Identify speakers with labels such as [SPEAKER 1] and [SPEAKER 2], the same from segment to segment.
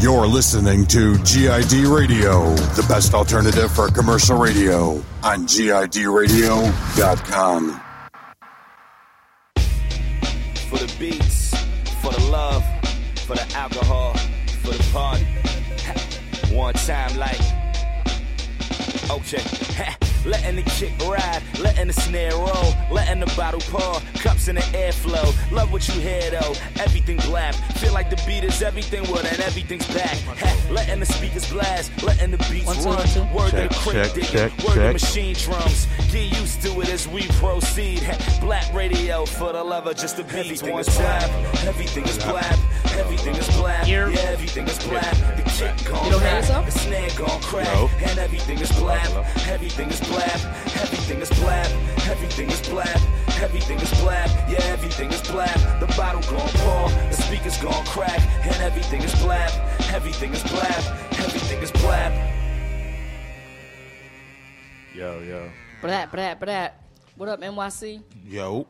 [SPEAKER 1] You're listening to GID Radio, the best alternative for commercial radio on GIDradio.com.
[SPEAKER 2] For the beats, for the love, for the alcohol, for the party. One time, like, okay. Letting the kick ride, letting the snare roll, letting the bottle pour, cups in the airflow. Love what you hear though, everything blap. Feel like the beat is everything, well then everything's back. letting the speakers blast, letting the beats
[SPEAKER 3] One, two,
[SPEAKER 2] run.
[SPEAKER 3] one, two.
[SPEAKER 2] Word
[SPEAKER 4] Check,
[SPEAKER 2] to the crib
[SPEAKER 4] check,
[SPEAKER 2] digging,
[SPEAKER 4] check,
[SPEAKER 2] word to machine drums. Get used to it as we proceed. Ha, Black radio for the lover, just the beats. One time, everything is black, everything is black, yeah, everything is black. The kick gone
[SPEAKER 3] You don't hear yourself?
[SPEAKER 2] the snare gone crack,
[SPEAKER 4] No.
[SPEAKER 2] and everything is black, everything is black, everything is black, everything is black, everything is black, yeah, everything is black. The bottle gone pour, the speakers gone crack, and everything is black, everything is black, everything is black.
[SPEAKER 5] Yo, yo.
[SPEAKER 3] Brat, brat, brat. What up, NYC?
[SPEAKER 4] Yo.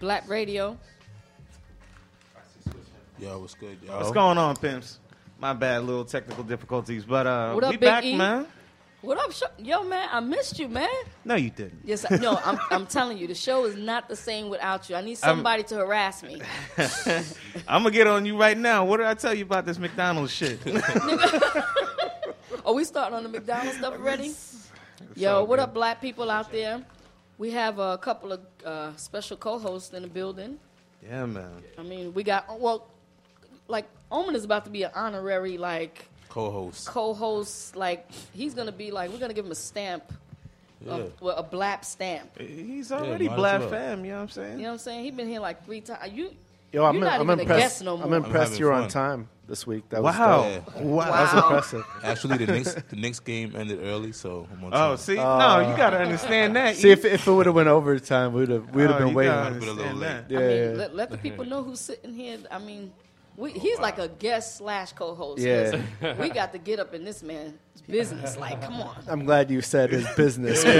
[SPEAKER 3] Black Radio.
[SPEAKER 4] Yo, what's good, yo?
[SPEAKER 6] What's going on, pimps? My bad, little technical difficulties, but uh,
[SPEAKER 3] What up,
[SPEAKER 6] we
[SPEAKER 3] Big
[SPEAKER 6] back,
[SPEAKER 3] E?
[SPEAKER 6] man.
[SPEAKER 3] What up, Sh- yo, man? I missed you, man.
[SPEAKER 6] No, you didn't.
[SPEAKER 3] Yes, I, no, I'm, I'm telling you, the show is not the same without you. I need somebody to harass me.
[SPEAKER 6] I'm gonna get on you right now. What did I tell you about this McDonald's shit?
[SPEAKER 3] Are we starting on the McDonald's stuff already? Yo, what up, black people out there? We have a couple of uh, special co-hosts in the building.
[SPEAKER 6] yeah, man.
[SPEAKER 3] I mean, we got well, like Omen is about to be an honorary like
[SPEAKER 4] Co-host.
[SPEAKER 3] co-host. Like he's gonna be like we're gonna give him a stamp, a, well, a blap stamp.
[SPEAKER 6] He's already
[SPEAKER 4] might as
[SPEAKER 6] black
[SPEAKER 4] well.
[SPEAKER 6] fam. You know what I'm saying?
[SPEAKER 3] You know what I'm saying? He's been here like three times. You,
[SPEAKER 7] Yo, I'm,
[SPEAKER 3] you're not
[SPEAKER 7] I'm
[SPEAKER 3] even a
[SPEAKER 7] impressed.
[SPEAKER 3] guest no more.
[SPEAKER 7] I'm impressed
[SPEAKER 4] having
[SPEAKER 7] you're on time this week. That was
[SPEAKER 6] Wow.
[SPEAKER 7] dope.
[SPEAKER 4] Yeah.
[SPEAKER 6] wow.
[SPEAKER 7] That was
[SPEAKER 3] Wow.
[SPEAKER 7] impressive.
[SPEAKER 4] Actually, the Knicks, the Knicks game ended early, so I'm on time.
[SPEAKER 6] Oh,
[SPEAKER 4] time.
[SPEAKER 6] see, no, you uh, gotta understand that.
[SPEAKER 7] See, if, if it would have went overtime, we'd have we'd have
[SPEAKER 6] Oh,
[SPEAKER 7] been waiting.
[SPEAKER 4] Been a little late.
[SPEAKER 7] Yeah,
[SPEAKER 3] I mean,
[SPEAKER 7] yeah.
[SPEAKER 3] let, let the people know who's sitting here. I mean, we, he's like a guest slash co-host.
[SPEAKER 7] Yeah.
[SPEAKER 3] we got to get up in this man's business. Like, come on.
[SPEAKER 7] I'm glad you said his business.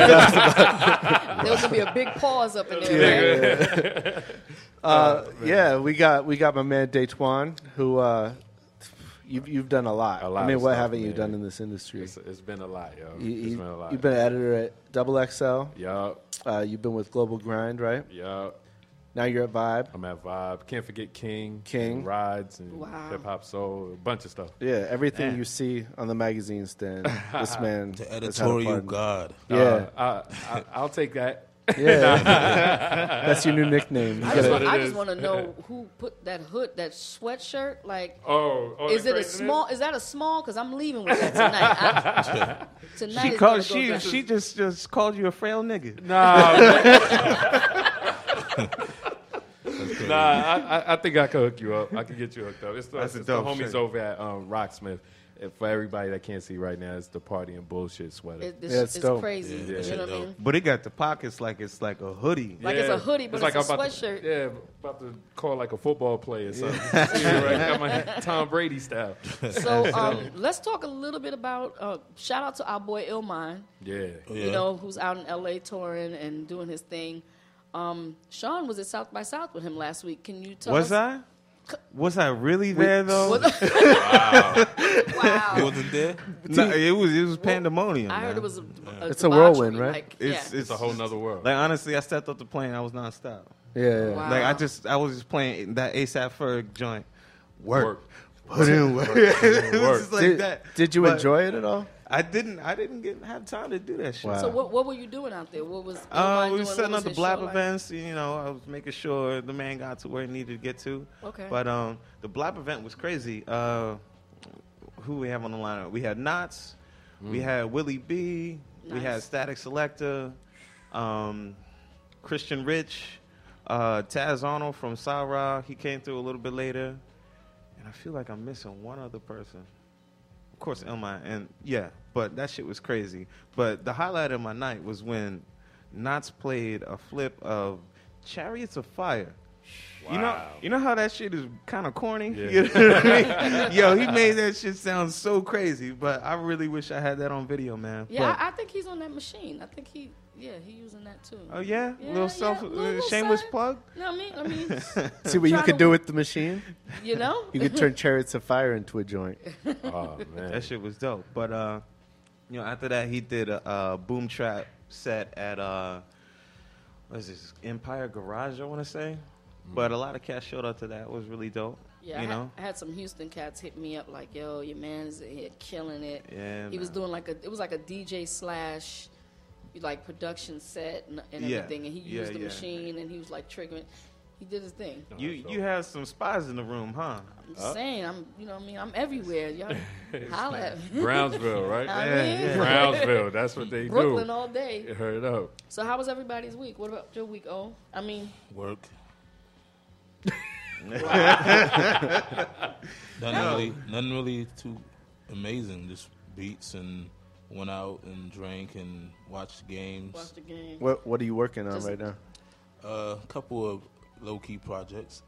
[SPEAKER 3] There was gonna be a big pause up in there. right?
[SPEAKER 7] uh, yeah, we got we got my man Datwon, who uh, you've you've done a lot.
[SPEAKER 5] A lot
[SPEAKER 7] I mean, what
[SPEAKER 5] stuff,
[SPEAKER 7] haven't you done in this industry?
[SPEAKER 5] It's, it's been a lot, yo.
[SPEAKER 7] You,
[SPEAKER 5] it's
[SPEAKER 7] you,
[SPEAKER 5] been a lot.
[SPEAKER 7] have been an editor at Double XL.
[SPEAKER 5] Yup,
[SPEAKER 7] Uh, you've been with Global Grind, right?
[SPEAKER 5] yup.
[SPEAKER 7] Now you're at Vibe.
[SPEAKER 5] I'm at Vibe. Can't forget King.
[SPEAKER 7] King.
[SPEAKER 5] and Rides and
[SPEAKER 3] Wow.
[SPEAKER 5] hip hop soul. A bunch of stuff.
[SPEAKER 7] Yeah, everything
[SPEAKER 6] Man.
[SPEAKER 7] you see on the magazine stand, this man.
[SPEAKER 4] The
[SPEAKER 7] has had a
[SPEAKER 4] editorial
[SPEAKER 7] part in.
[SPEAKER 4] god.
[SPEAKER 7] Yeah,
[SPEAKER 5] Uh, I, I, I'll take that.
[SPEAKER 7] yeah. That's your new nickname. You
[SPEAKER 3] I just,
[SPEAKER 7] gotta-
[SPEAKER 3] want, I
[SPEAKER 5] it
[SPEAKER 3] just want to know who put that hood, that sweatshirt. Like,
[SPEAKER 5] Oh, oh
[SPEAKER 3] is it a
[SPEAKER 5] craziness?
[SPEAKER 3] small? Is that a small? Because I'm leaving with that tonight. I, tonight
[SPEAKER 6] She
[SPEAKER 3] is
[SPEAKER 6] called.
[SPEAKER 3] gonna
[SPEAKER 6] She
[SPEAKER 3] go down.
[SPEAKER 6] she just just called you a frail nigga.
[SPEAKER 5] Nah, nah. I, I, I think I can hook you up. I can get you hooked up. It's the,
[SPEAKER 6] That's a
[SPEAKER 5] it's the homies
[SPEAKER 6] shirt.
[SPEAKER 5] over at um, Rocksmith. And for everybody that can't see right now, it's the party and bullshit sweater.
[SPEAKER 3] It, this
[SPEAKER 7] Yeah,
[SPEAKER 3] it's
[SPEAKER 7] it's dope.
[SPEAKER 3] crazy.
[SPEAKER 4] Yeah,
[SPEAKER 3] you know what I mean?
[SPEAKER 6] But it got the pockets like it's like a hoodie.
[SPEAKER 3] Like it's a hoodie, but it's a
[SPEAKER 5] I'm about
[SPEAKER 3] sweatshirt.
[SPEAKER 5] To, yeah, about to call like a football player or something. See, right? Got my Tom Brady style.
[SPEAKER 3] So um, let's talk a little bit about. Uh, shout out to our boy !llmind.
[SPEAKER 5] Yeah.
[SPEAKER 4] Oh, yeah.
[SPEAKER 3] You know, who's out in LA touring and doing his thing. Um, Sean was at South by South with him last week. Can you tell
[SPEAKER 6] Was
[SPEAKER 3] us?
[SPEAKER 6] I? Was I really there though?
[SPEAKER 4] You
[SPEAKER 3] Wow.
[SPEAKER 4] wasn't there?
[SPEAKER 6] No, it was it was pandemonium.
[SPEAKER 3] I heard
[SPEAKER 6] man.
[SPEAKER 3] it was a, a
[SPEAKER 7] It's a whirlwind, right?
[SPEAKER 3] Like,
[SPEAKER 6] It's
[SPEAKER 3] yeah.
[SPEAKER 6] it's
[SPEAKER 5] It's a whole nother world.
[SPEAKER 6] Like honestly, I stepped off the plane. I was nonstop.
[SPEAKER 7] yeah, yeah.
[SPEAKER 3] Wow.
[SPEAKER 6] Like I just I was just playing that ASAP Ferg joint. Work.
[SPEAKER 5] Work.
[SPEAKER 6] Put in work. it was
[SPEAKER 5] Work.
[SPEAKER 6] just like
[SPEAKER 7] did,
[SPEAKER 6] that.
[SPEAKER 7] did you
[SPEAKER 6] But
[SPEAKER 7] enjoy it at all?
[SPEAKER 6] I didn't. I didn't get have time to do that shit.
[SPEAKER 7] Wow.
[SPEAKER 3] So what, what were you doing out there? What was
[SPEAKER 6] Uh,
[SPEAKER 3] !llmind
[SPEAKER 6] we were
[SPEAKER 3] What
[SPEAKER 6] setting up the blab
[SPEAKER 3] show like?
[SPEAKER 6] events. You know, I was making sure the man got to where he needed to get to.
[SPEAKER 3] Okay.
[SPEAKER 6] But um, the blab event was crazy. Uh, who we have on the lineup? We had Knots. We had Willie B. We had Statik Selektah. Um, Christian Rich. Uh, Taz Arnold from Sa-Ra. He came through a little bit later. And I feel like I'm missing one other person. Of course, !llmind. And yeah, but that shit was crazy. But the highlight of my night was when Knots played a flip of Chariots of Fire You know, you know how that shit is kind of corny.
[SPEAKER 5] Yeah.
[SPEAKER 6] You know what I mean? Yo, he made that shit sound so crazy, but I really wish I had that on video, man.
[SPEAKER 3] Yeah,
[SPEAKER 6] But-
[SPEAKER 3] I, I think he's on that machine. I think he, yeah, he using that too.
[SPEAKER 6] oh yeah,
[SPEAKER 3] Yeah,
[SPEAKER 6] little
[SPEAKER 3] yeah,
[SPEAKER 6] self,
[SPEAKER 3] little- little
[SPEAKER 6] shameless
[SPEAKER 3] something.
[SPEAKER 6] plug.
[SPEAKER 3] You know what I mean? I mean,
[SPEAKER 7] See what you
[SPEAKER 3] Try
[SPEAKER 7] could do with the machine?
[SPEAKER 3] you know,
[SPEAKER 7] You could turn chariots of fire into a joint.
[SPEAKER 5] Oh man.
[SPEAKER 6] That shit was dope. But uh, you know, after that, he did a, uh boom trap set at uh, what is this Empire Garage? I want to say. But a lot of cats showed up to that. It was really dope.
[SPEAKER 3] yeah. I
[SPEAKER 6] you
[SPEAKER 3] had,
[SPEAKER 6] know.
[SPEAKER 3] I had some Houston cats hit me up like, "Yo, your man's here killing it."
[SPEAKER 6] Yeah.
[SPEAKER 3] he was doing like a, it was like a DJ slash, like production set and, and
[SPEAKER 6] Yeah.
[SPEAKER 3] everything, and he
[SPEAKER 6] Yeah,
[SPEAKER 3] used the
[SPEAKER 6] yeah.
[SPEAKER 3] machine and he was like triggering. He did his thing.
[SPEAKER 6] You you had some spies in the room, huh?
[SPEAKER 3] I'm just saying, I'm, you know, what I mean, I'm everywhere. Y'all holla at me.
[SPEAKER 5] Brownsville, right?
[SPEAKER 3] I
[SPEAKER 6] Yeah,
[SPEAKER 3] mean.
[SPEAKER 5] Brownsville. That's what they
[SPEAKER 3] Brooklyn
[SPEAKER 5] do.
[SPEAKER 3] all day.
[SPEAKER 5] Heard up.
[SPEAKER 3] So how was everybody's week? What about your week? Oh, I mean,
[SPEAKER 4] Work. nothing really, nothing really too amazing. Just beats and went out and drank and watched games.
[SPEAKER 3] watch the game.
[SPEAKER 7] What What are you working on
[SPEAKER 3] Just-
[SPEAKER 7] right now?
[SPEAKER 4] A couple of low key projects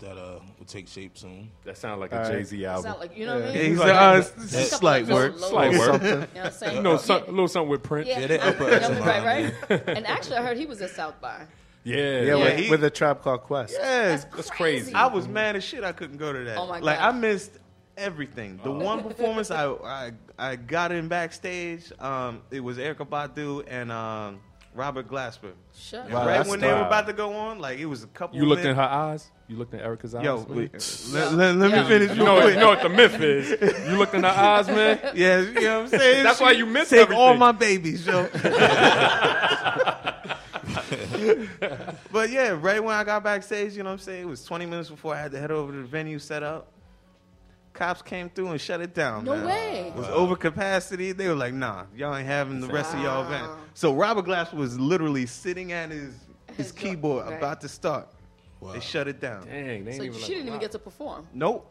[SPEAKER 4] that uh will take shape soon.
[SPEAKER 5] That sounds like
[SPEAKER 7] All
[SPEAKER 5] a
[SPEAKER 7] right.
[SPEAKER 5] Jay Z album.
[SPEAKER 3] Sound like you know what I
[SPEAKER 6] Yeah,
[SPEAKER 3] mean?
[SPEAKER 6] he's
[SPEAKER 5] like-
[SPEAKER 6] like, oh, it's,
[SPEAKER 3] Just
[SPEAKER 6] it's
[SPEAKER 3] a
[SPEAKER 6] just
[SPEAKER 3] couple
[SPEAKER 6] slight
[SPEAKER 3] of
[SPEAKER 6] work.
[SPEAKER 3] low-
[SPEAKER 5] Slight
[SPEAKER 3] low-
[SPEAKER 5] work.
[SPEAKER 3] You know what I'm saying?
[SPEAKER 5] you know,
[SPEAKER 3] Yeah.
[SPEAKER 5] some, a little something with Prince.
[SPEAKER 3] Yeah,
[SPEAKER 4] Yeah, they upper echelon,
[SPEAKER 3] right, right. and actually, I heard he was at South by.
[SPEAKER 5] Yeah,
[SPEAKER 7] Yeah,
[SPEAKER 5] yeah.
[SPEAKER 7] with,
[SPEAKER 6] he-
[SPEAKER 7] with a Tribe Called Quest.
[SPEAKER 6] Yes,
[SPEAKER 5] That's crazy.
[SPEAKER 6] I was mad as shit. I couldn't go to that.
[SPEAKER 3] Oh my
[SPEAKER 6] Like
[SPEAKER 3] gosh.
[SPEAKER 6] I missed everything. The one performance I, I I got in backstage. Um, it was Erykah Badu and um, Robert Glasper.
[SPEAKER 3] Shut
[SPEAKER 7] Wow,
[SPEAKER 6] right
[SPEAKER 7] that's
[SPEAKER 6] when they were about to go on, like it was a couple.
[SPEAKER 5] You looked in her eyes. You looked in Erykah's eyes.
[SPEAKER 6] Yo, wait, let, let- let
[SPEAKER 3] Yeah.
[SPEAKER 6] me finish.
[SPEAKER 5] You know, what,
[SPEAKER 6] quick.
[SPEAKER 5] you know what the myth is. You looked in her eyes, man.
[SPEAKER 6] Yeah, you know what I'm saying.
[SPEAKER 5] That's why you missed
[SPEAKER 6] Take all my babies, yo. but yeah, right when I got backstage, you know what I'm saying? It was 20 minutes before I had to head over to the venue set up. Cops came through and shut it down.
[SPEAKER 3] No
[SPEAKER 6] man.
[SPEAKER 3] way.
[SPEAKER 6] It was over capacity. They were like, nah, y'all ain't having the rest of y'all event. So Robert Glass was literally sitting at his, his
[SPEAKER 3] His
[SPEAKER 6] keyboard
[SPEAKER 3] right.
[SPEAKER 6] about to start.
[SPEAKER 4] Wow.
[SPEAKER 6] They shut it down.
[SPEAKER 5] Dang, they
[SPEAKER 3] So
[SPEAKER 5] even
[SPEAKER 3] she
[SPEAKER 5] like,
[SPEAKER 3] didn't even get to perform.
[SPEAKER 6] Nope.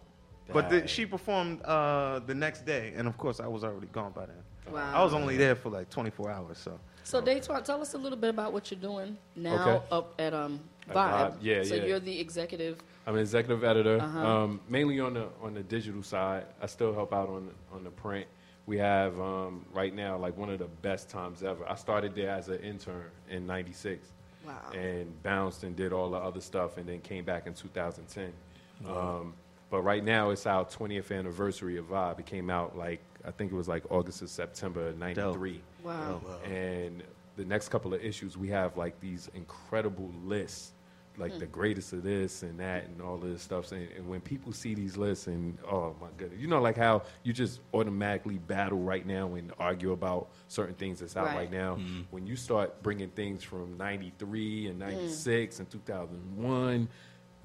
[SPEAKER 6] But the, she performed uh, the next day, and of course, I was already gone by then.
[SPEAKER 3] Wow.
[SPEAKER 6] I was only there for like 24 hours, so.
[SPEAKER 3] So Datwon, tell us a little bit about what you're doing now
[SPEAKER 5] Okay.
[SPEAKER 3] up at um
[SPEAKER 5] At
[SPEAKER 3] Vibe.
[SPEAKER 5] Vibe, yeah,
[SPEAKER 3] So
[SPEAKER 5] yeah.
[SPEAKER 3] you're the executive.
[SPEAKER 5] I'm an executive editor,
[SPEAKER 3] Uh-huh.
[SPEAKER 5] um, mainly on the on the digital side. I still help out on the, on the print. We have um, right now like one of the best times ever. I started there as an intern in '96,
[SPEAKER 3] Wow.
[SPEAKER 5] and bounced and did all the other stuff, and then came back in 2010. Um, but right now it's our 20th anniversary of Vibe. It came out like I think it was like August or September '93.
[SPEAKER 3] Wow.
[SPEAKER 5] And the next couple of issues, we have like these incredible lists, like the greatest of this and that and all of this stuff. And, and when people see these lists, and oh my goodness, you know, like how you just automatically battle right now and argue about certain things that's out
[SPEAKER 3] Right.
[SPEAKER 5] right, now. Mm-hmm. When you start bringing things from '93 and mm. '96 and 2001,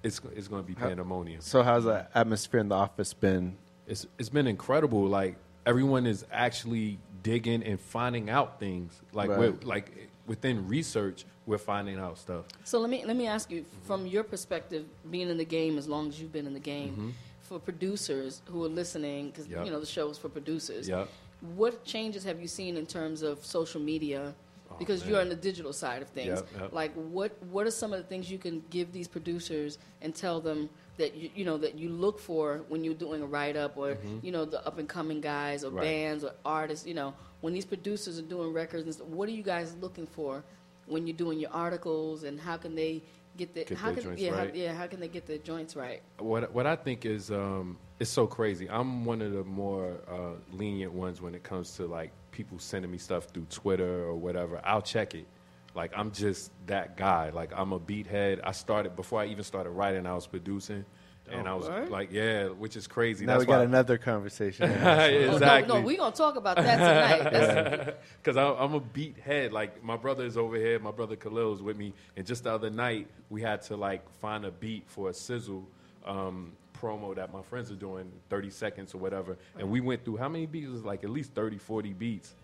[SPEAKER 5] it's it's going to be pandemonium
[SPEAKER 7] So how's the atmosphere in the office been?
[SPEAKER 5] it's it's been incredible. Like everyone is actually digging and finding out things. Like
[SPEAKER 7] Right.
[SPEAKER 5] we're, like within research, we're finding out stuff.
[SPEAKER 3] So let me let me ask you from your perspective, being in the game as long as you've been in the game, for producers who are listening, because
[SPEAKER 5] Mm-hmm. Yep.
[SPEAKER 3] you know the show is for producers.
[SPEAKER 5] Yep.
[SPEAKER 3] What changes have you seen in terms of social media? Because you're on the digital side of things.
[SPEAKER 5] Yep.
[SPEAKER 3] Like what what are some of the things you can give these producers and tell them that you you know that you look for when you're doing a write up or you know the up and coming guys or
[SPEAKER 5] Mm-hmm. Right.
[SPEAKER 3] bands or artists. You know when these producers are doing records and stuff, what are you guys looking for when you're doing your articles and how can they get the
[SPEAKER 5] Get
[SPEAKER 3] how can
[SPEAKER 5] joints
[SPEAKER 3] yeah how,
[SPEAKER 5] right.
[SPEAKER 3] yeah how can they get their joints right?
[SPEAKER 5] What what I think is um, it's so crazy. I'm one of the more uh, lenient ones when it comes to like people sending me stuff through Twitter or whatever. I'll check it. Like I'm just that guy. Like I'm a beat head. I started before I even started writing. I was producing, and I was
[SPEAKER 3] Word?
[SPEAKER 5] like, yeah, which is crazy.
[SPEAKER 7] Now
[SPEAKER 5] That's
[SPEAKER 7] we got
[SPEAKER 5] why-
[SPEAKER 7] another conversation.
[SPEAKER 3] Oh,
[SPEAKER 5] exactly.
[SPEAKER 3] no, no, we're gonna talk about that tonight. That's,
[SPEAKER 5] Because I'm a beat head. Like my brother is over here. My brother Khalil is with me. And just the other night, we had to like find a beat for a sizzle um, promo that my friends are doing, 30 seconds or whatever. And we went through how many beats? It was like at least 30, 40 beats,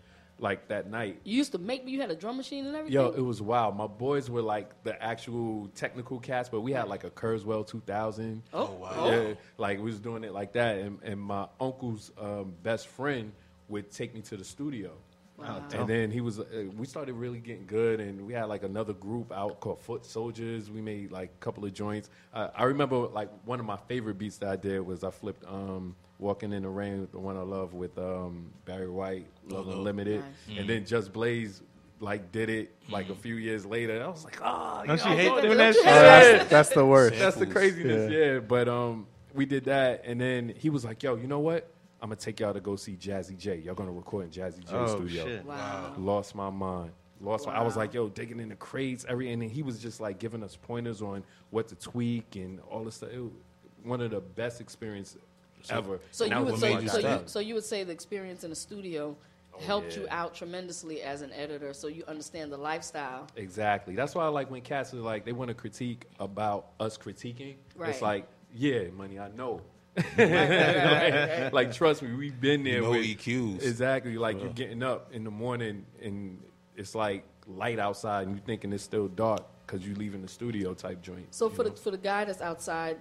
[SPEAKER 5] like that night.
[SPEAKER 3] you used to make me, you had a drum machine and everything.
[SPEAKER 5] Yo, it was wild. My boys were like the actual technical cast, but we had like a Kurzweil 2000.
[SPEAKER 3] oh,
[SPEAKER 4] wow.
[SPEAKER 5] Yeah, like we was doing it like that, and, and my uncle's um, best friend would take me to the studio,
[SPEAKER 3] Wow.
[SPEAKER 5] And then he was, uh, we started really getting good, and we had like another group out called Foot Soldiers. We made like a couple of joints. Uh, I remember like one of my favorite beats that I did was I flipped um, "Walking in the Rain," with the one I love with um, Barry White, "Love
[SPEAKER 4] Love.
[SPEAKER 5] Unlimited,"
[SPEAKER 3] Nice.
[SPEAKER 5] and then Just Blaze like did it like a few years later. I was like, oh,
[SPEAKER 6] Don't
[SPEAKER 5] you
[SPEAKER 6] she
[SPEAKER 5] know,
[SPEAKER 6] hate doing that shit?
[SPEAKER 7] That's, that's the worst.
[SPEAKER 5] that's the
[SPEAKER 4] Samples.
[SPEAKER 5] craziness,
[SPEAKER 7] Yeah.
[SPEAKER 5] yeah. But um, we did that, and then he was like, "Yo, you know what? I'm gonna take y'all to go see Jazzy Jay. Y'all gonna record in Jazzy Jay
[SPEAKER 6] Oh
[SPEAKER 5] studio."
[SPEAKER 6] shit!
[SPEAKER 3] Wow.
[SPEAKER 5] Lost my mind. Lost. My, I was like, "Yo, digging in the crates, every," and then he was just like giving us pointers on what to tweak and all this stuff. It was one of the best experience ever.
[SPEAKER 3] So you would
[SPEAKER 5] was
[SPEAKER 3] so, you so you would say the experience in the studio
[SPEAKER 5] Oh,
[SPEAKER 3] helped you out tremendously as an editor, so you understand the lifestyle.
[SPEAKER 5] Exactly. That's why I like when cats are like they want to critique about us critiquing.
[SPEAKER 3] Right.
[SPEAKER 5] It's like, yeah, money, I know.
[SPEAKER 3] Right, right, right, right.
[SPEAKER 5] like trust me, we've been there
[SPEAKER 4] You know
[SPEAKER 5] with
[SPEAKER 4] EQs.
[SPEAKER 5] Exactly. Like
[SPEAKER 4] For
[SPEAKER 5] you're getting up in the morning and it's like light outside and you're thinking it's still dark because you're leaving the studio type joint.
[SPEAKER 3] So for
[SPEAKER 5] know?
[SPEAKER 3] the for the guy that's outside,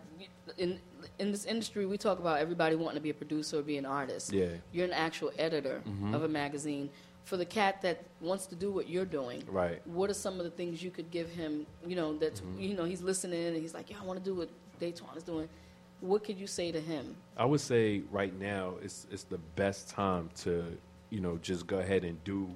[SPEAKER 3] in in this industry, we talk about everybody wanting to be a producer or be an artist.
[SPEAKER 5] Yeah. Mm-hmm.
[SPEAKER 3] You're an actual editor of a magazine. For the cat that wants to do what you're doing,
[SPEAKER 5] Right. Mm-hmm.
[SPEAKER 3] What are some of the things you could give him? You know that you know he's listening and he's like, yeah, I want to do what Dayton is doing. What could you say to him?
[SPEAKER 5] I would say right now it's it's the best time to you know just go ahead and do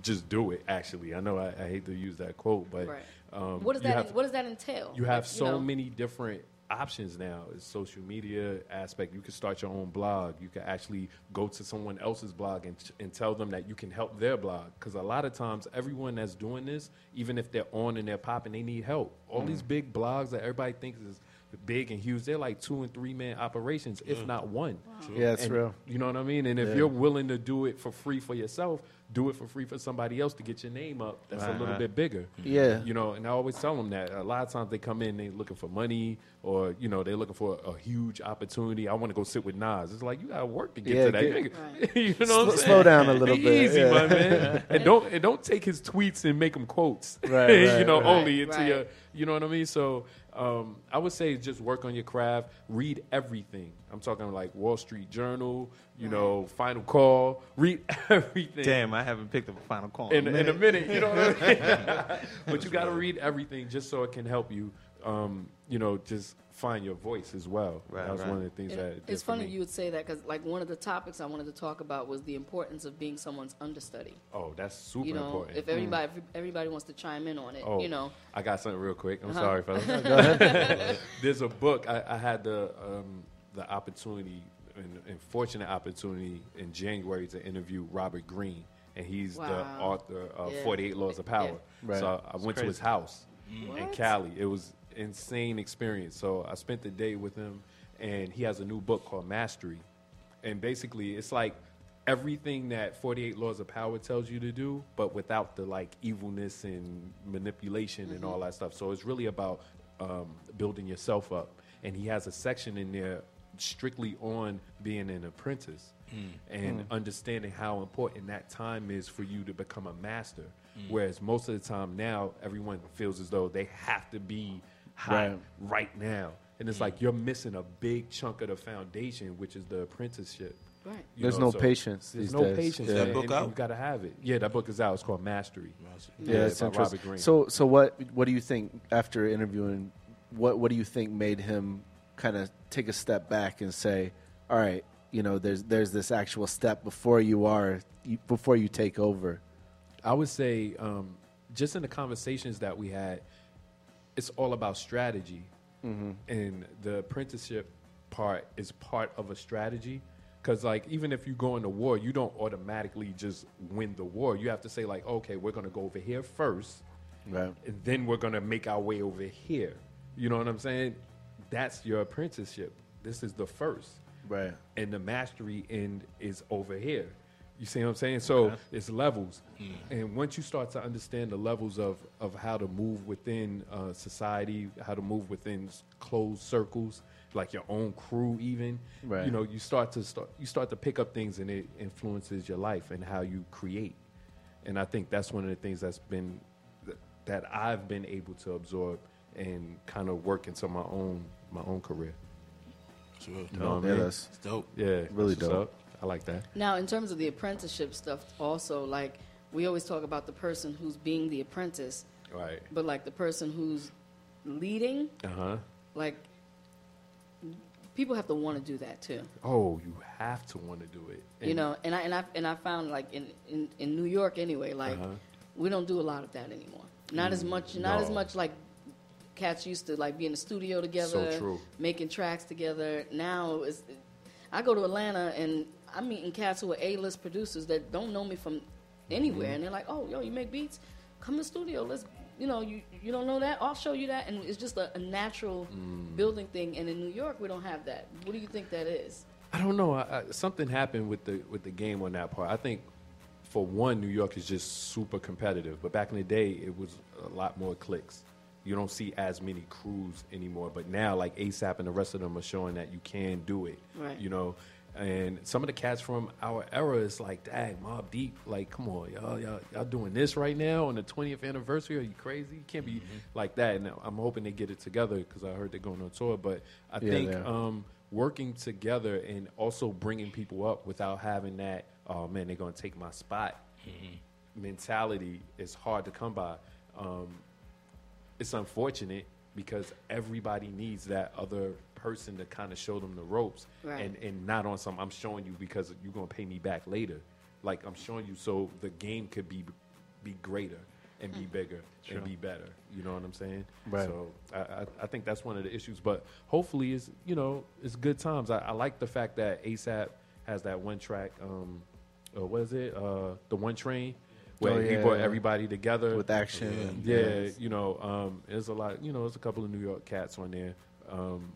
[SPEAKER 5] just do it. Actually, I know I, I hate to use that quote, but
[SPEAKER 3] Right.
[SPEAKER 5] um,
[SPEAKER 3] What does that
[SPEAKER 5] have-
[SPEAKER 3] What does that entail?
[SPEAKER 5] You have
[SPEAKER 3] Like,
[SPEAKER 5] so
[SPEAKER 3] know,
[SPEAKER 5] many different options now. is social media aspect. You can start your own blog. You can actually go to someone else's blog and, and tell them that you can help their blog. Because a lot of times, everyone that's doing this, even if they're on and they're popping, they need help. All these mm. big blogs that everybody thinks is big and huge, they're like two and three man operations, if mm. not one.
[SPEAKER 7] Yeah, it's
[SPEAKER 5] And
[SPEAKER 7] real.
[SPEAKER 5] You know what I mean? And if
[SPEAKER 7] Yeah.
[SPEAKER 5] you're willing to do it for free for yourself, do it for free for somebody else to get your name up. That's a little
[SPEAKER 6] right.
[SPEAKER 5] bit bigger.
[SPEAKER 7] Yeah.
[SPEAKER 5] You know, and I always tell them that a lot of times they come in, they looking for money, or you know, they're looking for a, huge opportunity. I want to go sit with Nas. It's like you gotta work to get
[SPEAKER 7] Yeah,
[SPEAKER 5] to that.
[SPEAKER 7] get-
[SPEAKER 5] you know what
[SPEAKER 7] Slow-
[SPEAKER 5] I'm saying?
[SPEAKER 7] slow down a little bit,
[SPEAKER 5] Easy,
[SPEAKER 7] yeah.
[SPEAKER 5] my man. and don't and don't take his tweets and make them quotes.
[SPEAKER 7] Right,
[SPEAKER 5] you know,
[SPEAKER 7] right.
[SPEAKER 5] only into
[SPEAKER 3] Right.
[SPEAKER 5] your. You know what I mean? So um, I would say just work on your craft. Read everything. I'm talking like Wall Street Journal. You know, Final Call. Read everything
[SPEAKER 6] Damn, I haven't picked up a final call.
[SPEAKER 5] in, in a minute. You know what I mean? but you got to read everything just so it can help you. Um, you know, just find your voice as well.
[SPEAKER 6] Right,
[SPEAKER 5] that was
[SPEAKER 6] right.
[SPEAKER 5] one of the things
[SPEAKER 3] It-
[SPEAKER 5] that. it did
[SPEAKER 3] it's
[SPEAKER 5] for
[SPEAKER 3] funny
[SPEAKER 5] me.
[SPEAKER 3] you would say that because like one of the topics I wanted to talk about was the importance of being someone's understudy.
[SPEAKER 5] Oh, that's super
[SPEAKER 3] you know,
[SPEAKER 5] important.
[SPEAKER 3] if everybody if everybody wants to chime in on it,
[SPEAKER 5] Oh,
[SPEAKER 3] you know,
[SPEAKER 5] I got something real quick. I'm
[SPEAKER 3] Uh-huh.
[SPEAKER 5] sorry, fellas. There's a book I, I had the um, the opportunity and, and fortunate opportunity in January to interview Robert Greene, and he's the author of
[SPEAKER 3] Yeah.
[SPEAKER 5] 48 Laws of Power.
[SPEAKER 3] Yeah.
[SPEAKER 7] Right.
[SPEAKER 5] So I went to his house in Cali. It was insane experience. So I spent the day with him, and he has a new book called Mastery, and basically it's like everything that 48 laws of power tells you to do but without the like evilness and manipulation and all mm-hmm. that stuff. So it's really about um, building yourself up. And he has a section in there strictly on being an apprentice mm. and mm. understanding how important that time is for you to become a master. Mm. Whereas most of the time now everyone feels as though they have to be hot
[SPEAKER 7] Right.
[SPEAKER 5] right now and it's like you're missing a big chunk of the foundation which is the apprenticeship
[SPEAKER 3] right?
[SPEAKER 5] you
[SPEAKER 7] There's
[SPEAKER 5] know,
[SPEAKER 7] no
[SPEAKER 5] so
[SPEAKER 7] patience
[SPEAKER 5] There's no
[SPEAKER 7] days.
[SPEAKER 5] patience.
[SPEAKER 7] Yeah.
[SPEAKER 5] and-
[SPEAKER 4] That book
[SPEAKER 5] and
[SPEAKER 4] out?
[SPEAKER 5] You got to have it. Yeah, that book is out. It's called Mastery.
[SPEAKER 7] Yeah,
[SPEAKER 5] Yeah,
[SPEAKER 7] it's
[SPEAKER 5] by
[SPEAKER 7] interesting.
[SPEAKER 5] Robert Greene.
[SPEAKER 7] So, so what? What do you think after interviewing? What What do you think made him kind of take a step back and say, "All right, you know, there's there's this actual step before you are you, before you take over."
[SPEAKER 5] I would say, um, just in the conversations that we had, it's all about strategy, mm-hmm. and the apprenticeship part is part of a strategy. Because like even if you go into war, you don't automatically just win the war. You have to say like, okay, we're gonna go over here first,
[SPEAKER 7] Right.
[SPEAKER 5] and then we're gonna make our way over here. You know what I'm saying? That's your apprenticeship. This is the first.
[SPEAKER 7] Right.
[SPEAKER 5] and the mastery end is over here. You see what I'm saying? So it's levels, and once you start to understand the levels of of how to move within uh, society, how to move within closed circles, like your own crew, even,
[SPEAKER 7] Right.
[SPEAKER 5] you know, you start to start you start to pick up things, and it influences your life and how you create. And I think that's one of the things that's been th- that I've been able to absorb and kind of work into my own my own career.
[SPEAKER 4] Sure.
[SPEAKER 5] You know what I
[SPEAKER 7] Yeah,
[SPEAKER 5] mean?
[SPEAKER 7] that's
[SPEAKER 4] It's dope.
[SPEAKER 5] Yeah,
[SPEAKER 7] Really
[SPEAKER 5] that's
[SPEAKER 7] dope.
[SPEAKER 5] I like that.
[SPEAKER 3] Now, in terms of the apprenticeship stuff, also like we always talk about the person who's being the apprentice,
[SPEAKER 5] Right.
[SPEAKER 3] but like the person who's leading,
[SPEAKER 5] Uh huh.
[SPEAKER 3] like people have to want to do that too.
[SPEAKER 5] Oh, you have to want to do it.
[SPEAKER 3] you know, and I and I and I found like in in, in New York anyway, like
[SPEAKER 5] Uh-huh.
[SPEAKER 3] we don't do a lot of that anymore. Not as much. Not as much like cats used to like be in the studio together,
[SPEAKER 5] true.
[SPEAKER 3] making tracks together. Now it's, I go to Atlanta and I'm meeting cats who are A-list producers that don't know me from anywhere,
[SPEAKER 5] Mm-hmm.
[SPEAKER 3] and they're like, "Oh, yo, you make beats? Come to the studio. Let's." You know, you you don't know that. I'll show you that, and it's just a, a natural
[SPEAKER 5] Mm.
[SPEAKER 3] building thing. And in New York, we don't have that. What do you think that is?
[SPEAKER 5] I don't know. I, I, something happened with the with the game on that part. I think for one, New York is just super competitive. But back in the day, it was a lot more clicks. You don't see as many crews anymore. But now, like ASAP and the rest of them are showing that you can do it.
[SPEAKER 3] Right.
[SPEAKER 5] You know. And some of the cats from our era is like, dang, Mobb Deep, like, come on, y'all, y'all, y'all doing this right now on the 20th anniversary? Are you crazy? You can't be like that. And I'm hoping they get it together because I heard they're going on tour. But I
[SPEAKER 7] Yeah,
[SPEAKER 5] think um, working together and also bringing people up without having that oh man they're going to take my spot mentality is hard to come by um, it's unfortunate because everybody needs that other person to kind of show them the ropes
[SPEAKER 3] Right.
[SPEAKER 5] and, and not on some i'm showing you because you're going to pay me back later. Like i'm showing you so the game could be be greater and be bigger and be better. You know what i'm saying?
[SPEAKER 7] Right.
[SPEAKER 5] so I, I, I think that's one of the issues but hopefully it's you know it's good times. I, I like the fact that asap has that one track um uh, what is it? Uh the one train where
[SPEAKER 7] Oh,
[SPEAKER 5] he brought everybody together.
[SPEAKER 7] With action. And,
[SPEAKER 5] yeah, you know, um, there's a lot. You know, there's a couple of New York cats on there, um,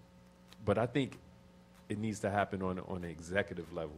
[SPEAKER 5] but I think it needs to happen on on the executive level,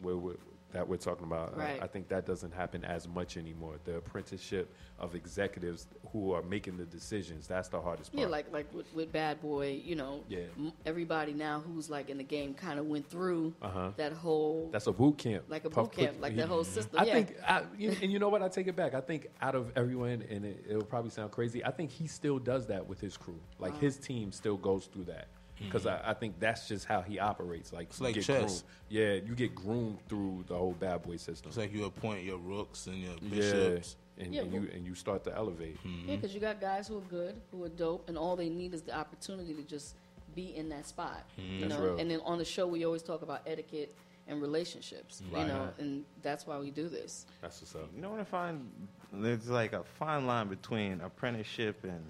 [SPEAKER 5] where we're, that we're talking about. I-
[SPEAKER 3] Right.
[SPEAKER 5] I, think that doesn't happen as much anymore. The apprenticeship of executives who are making the decisions that's the hardest part.
[SPEAKER 3] Yeah, like like with, with Bad Boy, you know,
[SPEAKER 5] Yeah.
[SPEAKER 3] m- everybody now who's like in the game kind of went through
[SPEAKER 5] Uh-huh.
[SPEAKER 3] that whole
[SPEAKER 5] that's a boot camp,
[SPEAKER 3] like a boot camp, like
[SPEAKER 5] he-
[SPEAKER 3] that whole system.
[SPEAKER 5] I
[SPEAKER 3] yeah.
[SPEAKER 5] think, I, you, and you know what? I take it back. I think out of everyone, and it, it'll probably sound crazy. I think he still does that with his crew. Like his team still goes through that because mm-hmm. I, I think that's just how he operates. Like,
[SPEAKER 4] It's like
[SPEAKER 5] get
[SPEAKER 4] chess.
[SPEAKER 5] groomed. Yeah, you get groomed through the whole bad boy system.
[SPEAKER 4] It's like you appoint your rooks and your
[SPEAKER 5] yeah,
[SPEAKER 4] bishops.
[SPEAKER 5] and,
[SPEAKER 3] Yeah,
[SPEAKER 5] and
[SPEAKER 3] well-
[SPEAKER 5] you and you start to elevate. Mm-hmm.
[SPEAKER 3] yeah, because you got guys who are good, who are dope, and all they need is the opportunity to just be in that spot. Mm-hmm. You
[SPEAKER 5] That's
[SPEAKER 3] know,
[SPEAKER 5] real.
[SPEAKER 3] and then on the show we always talk about etiquette and relationships.
[SPEAKER 5] Right.
[SPEAKER 3] You know, and that's why we do this.
[SPEAKER 5] That's what's up.
[SPEAKER 6] You know what I find? There's like a fine line between apprenticeship and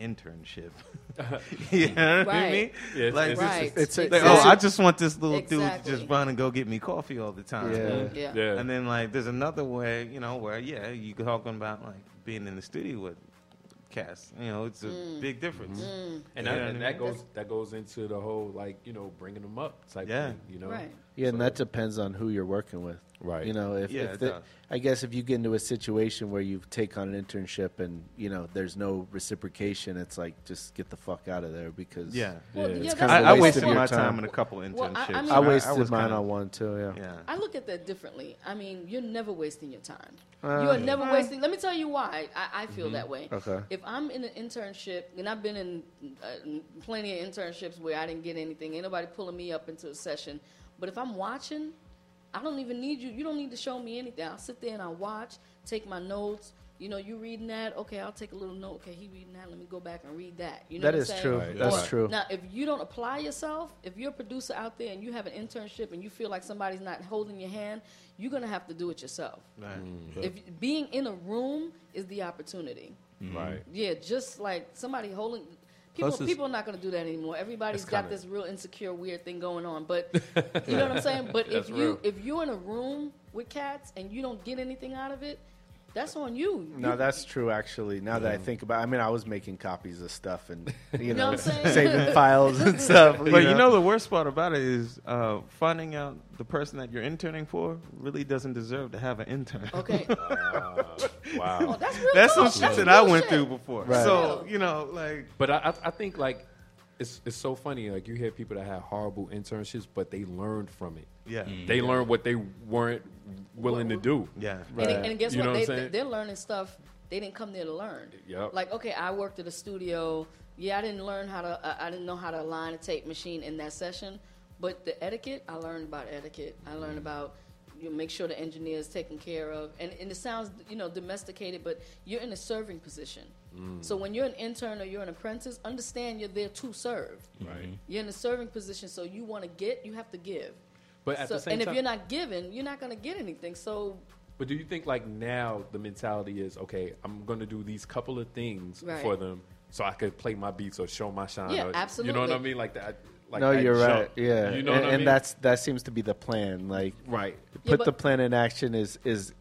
[SPEAKER 6] internship. you know what I mean?
[SPEAKER 5] Yeah, it's-
[SPEAKER 6] like,
[SPEAKER 5] it's-
[SPEAKER 3] Right.
[SPEAKER 7] It's a,
[SPEAKER 6] like,
[SPEAKER 3] Exactly.
[SPEAKER 6] oh, I just want this little dude to just run and go get me coffee all the time.
[SPEAKER 7] Yeah. Mm-hmm.
[SPEAKER 3] Yeah.
[SPEAKER 5] Yeah,
[SPEAKER 6] And then like there's another way, you know, where yeah, you talking about like being in the studio with cats. You know, it's a
[SPEAKER 3] Mm.
[SPEAKER 6] big difference. Mm-hmm. Mm.
[SPEAKER 5] and,
[SPEAKER 6] You
[SPEAKER 5] that,
[SPEAKER 6] know what I
[SPEAKER 5] and that goes that goes into the whole like you know bringing them up type
[SPEAKER 6] Yeah.
[SPEAKER 5] thing. You know,
[SPEAKER 3] Right.
[SPEAKER 7] Yeah, and that depends on who you're working with.
[SPEAKER 5] Right.
[SPEAKER 7] You know, if,
[SPEAKER 6] Yeah,
[SPEAKER 7] if
[SPEAKER 6] it
[SPEAKER 7] the,
[SPEAKER 6] does.
[SPEAKER 7] I guess if you get into a situation where you take on an internship and you know there's no reciprocation, it's like just get the fuck out of there because
[SPEAKER 6] Yeah.
[SPEAKER 3] Well,
[SPEAKER 5] Yeah.
[SPEAKER 3] yeah,
[SPEAKER 5] It's
[SPEAKER 3] that's
[SPEAKER 7] kind
[SPEAKER 6] I,
[SPEAKER 7] of
[SPEAKER 3] the
[SPEAKER 6] I
[SPEAKER 7] a waste
[SPEAKER 6] wasted
[SPEAKER 7] of your
[SPEAKER 6] my
[SPEAKER 7] time.
[SPEAKER 6] time in a couple internships.
[SPEAKER 3] Well, I- I mean-
[SPEAKER 7] I
[SPEAKER 3] I
[SPEAKER 7] wasted
[SPEAKER 6] was
[SPEAKER 7] mine
[SPEAKER 6] kinda-
[SPEAKER 7] on one too. Yeah.
[SPEAKER 6] Yeah.
[SPEAKER 3] I look at that differently. I mean, you're never wasting your time.
[SPEAKER 7] Uh,
[SPEAKER 3] you are never wasting. Let me tell you why I, I feel
[SPEAKER 5] Mm-hmm.
[SPEAKER 3] that way.
[SPEAKER 7] Okay.
[SPEAKER 3] If I'm in an internship, and I've been in uh, plenty of internships where I didn't get anything, ain't nobody pulling me up into a session. But if I'm watching, I don't even need you. You don't need to show me anything. I'll sit there and I'll watch, take my notes. You know, you reading that? Okay, I'll take a little note. Okay, he reading that. Let me go back and read that. You know
[SPEAKER 7] That
[SPEAKER 3] what I'm
[SPEAKER 7] is
[SPEAKER 3] saying?
[SPEAKER 7] true.
[SPEAKER 5] Right.
[SPEAKER 7] That's
[SPEAKER 3] Or-
[SPEAKER 7] true.
[SPEAKER 3] Now, if you don't apply yourself, if you're a producer out there and you have an internship and you feel like somebody's not holding your hand, you're gonna have to do it yourself.
[SPEAKER 6] Right. Mm.
[SPEAKER 3] If being in a room is the opportunity,
[SPEAKER 5] Right.
[SPEAKER 3] yeah, just like somebody holding. People, people are not going to do that anymore. Everybody's got this real insecure, weird thing going on. But you know what I'm saying. But if you
[SPEAKER 5] real.
[SPEAKER 3] if you're in a room with cats and you don't get anything out of it, that's on you.
[SPEAKER 7] No,
[SPEAKER 3] You-
[SPEAKER 7] that's true. Actually, now that I think about, I mean, I was making copies of stuff and you
[SPEAKER 3] know
[SPEAKER 7] know,
[SPEAKER 3] what I'm saying?
[SPEAKER 7] saving files and stuff.
[SPEAKER 6] But you know the worst part about it is uh, finding out the person that you're interning for really doesn't deserve to have an intern.
[SPEAKER 3] okay.
[SPEAKER 5] Uh,
[SPEAKER 3] Oh,
[SPEAKER 5] wow.
[SPEAKER 3] that's real.
[SPEAKER 6] That's some shit that I went
[SPEAKER 3] shit.
[SPEAKER 6] through before.
[SPEAKER 7] Right.
[SPEAKER 6] So you know, like
[SPEAKER 5] But I, I, I think like it's it's so funny. Like you hear people that had horrible internships, but they learned from it.
[SPEAKER 6] yeah,
[SPEAKER 5] They learned what they weren't willing to do.
[SPEAKER 6] yeah.
[SPEAKER 3] And, and guess
[SPEAKER 5] You
[SPEAKER 3] what?
[SPEAKER 5] what
[SPEAKER 3] they,
[SPEAKER 5] I'm saying?
[SPEAKER 3] they're learning stuff they didn't come there to learn.
[SPEAKER 5] Yep.
[SPEAKER 3] Like, okay, I worked at a studio. Yeah, I didn't learn how to. I I didn't know how to align a tape machine in that session. But the etiquette, I learned about etiquette. I learned mm-hmm. about you make sure the engineer is taken care of, and, and it sounds you know domesticated, but you're in a serving position. Mm. So when you're an intern or you're an apprentice, understand you're there to serve.
[SPEAKER 5] Right.
[SPEAKER 3] You're in a serving position, so you want to get, you have to give.
[SPEAKER 5] But at
[SPEAKER 3] So-
[SPEAKER 5] the same
[SPEAKER 3] and if
[SPEAKER 5] time,
[SPEAKER 3] you're not giving, you're not going to get anything. So
[SPEAKER 5] But do you think like now the mentality is okay? I'm going to do these couple of things
[SPEAKER 3] Right.
[SPEAKER 5] for them so I could play my beats or show my shine.
[SPEAKER 3] Yeah,
[SPEAKER 5] or- You know what I mean? Like that. Like
[SPEAKER 7] no, you're
[SPEAKER 5] jump.
[SPEAKER 7] right. Yeah,
[SPEAKER 5] You know
[SPEAKER 7] and,
[SPEAKER 5] what I
[SPEAKER 7] and that's that seems to be the plan. Like,
[SPEAKER 5] right.
[SPEAKER 3] Yeah,
[SPEAKER 7] put
[SPEAKER 3] but-
[SPEAKER 7] the plan in action is is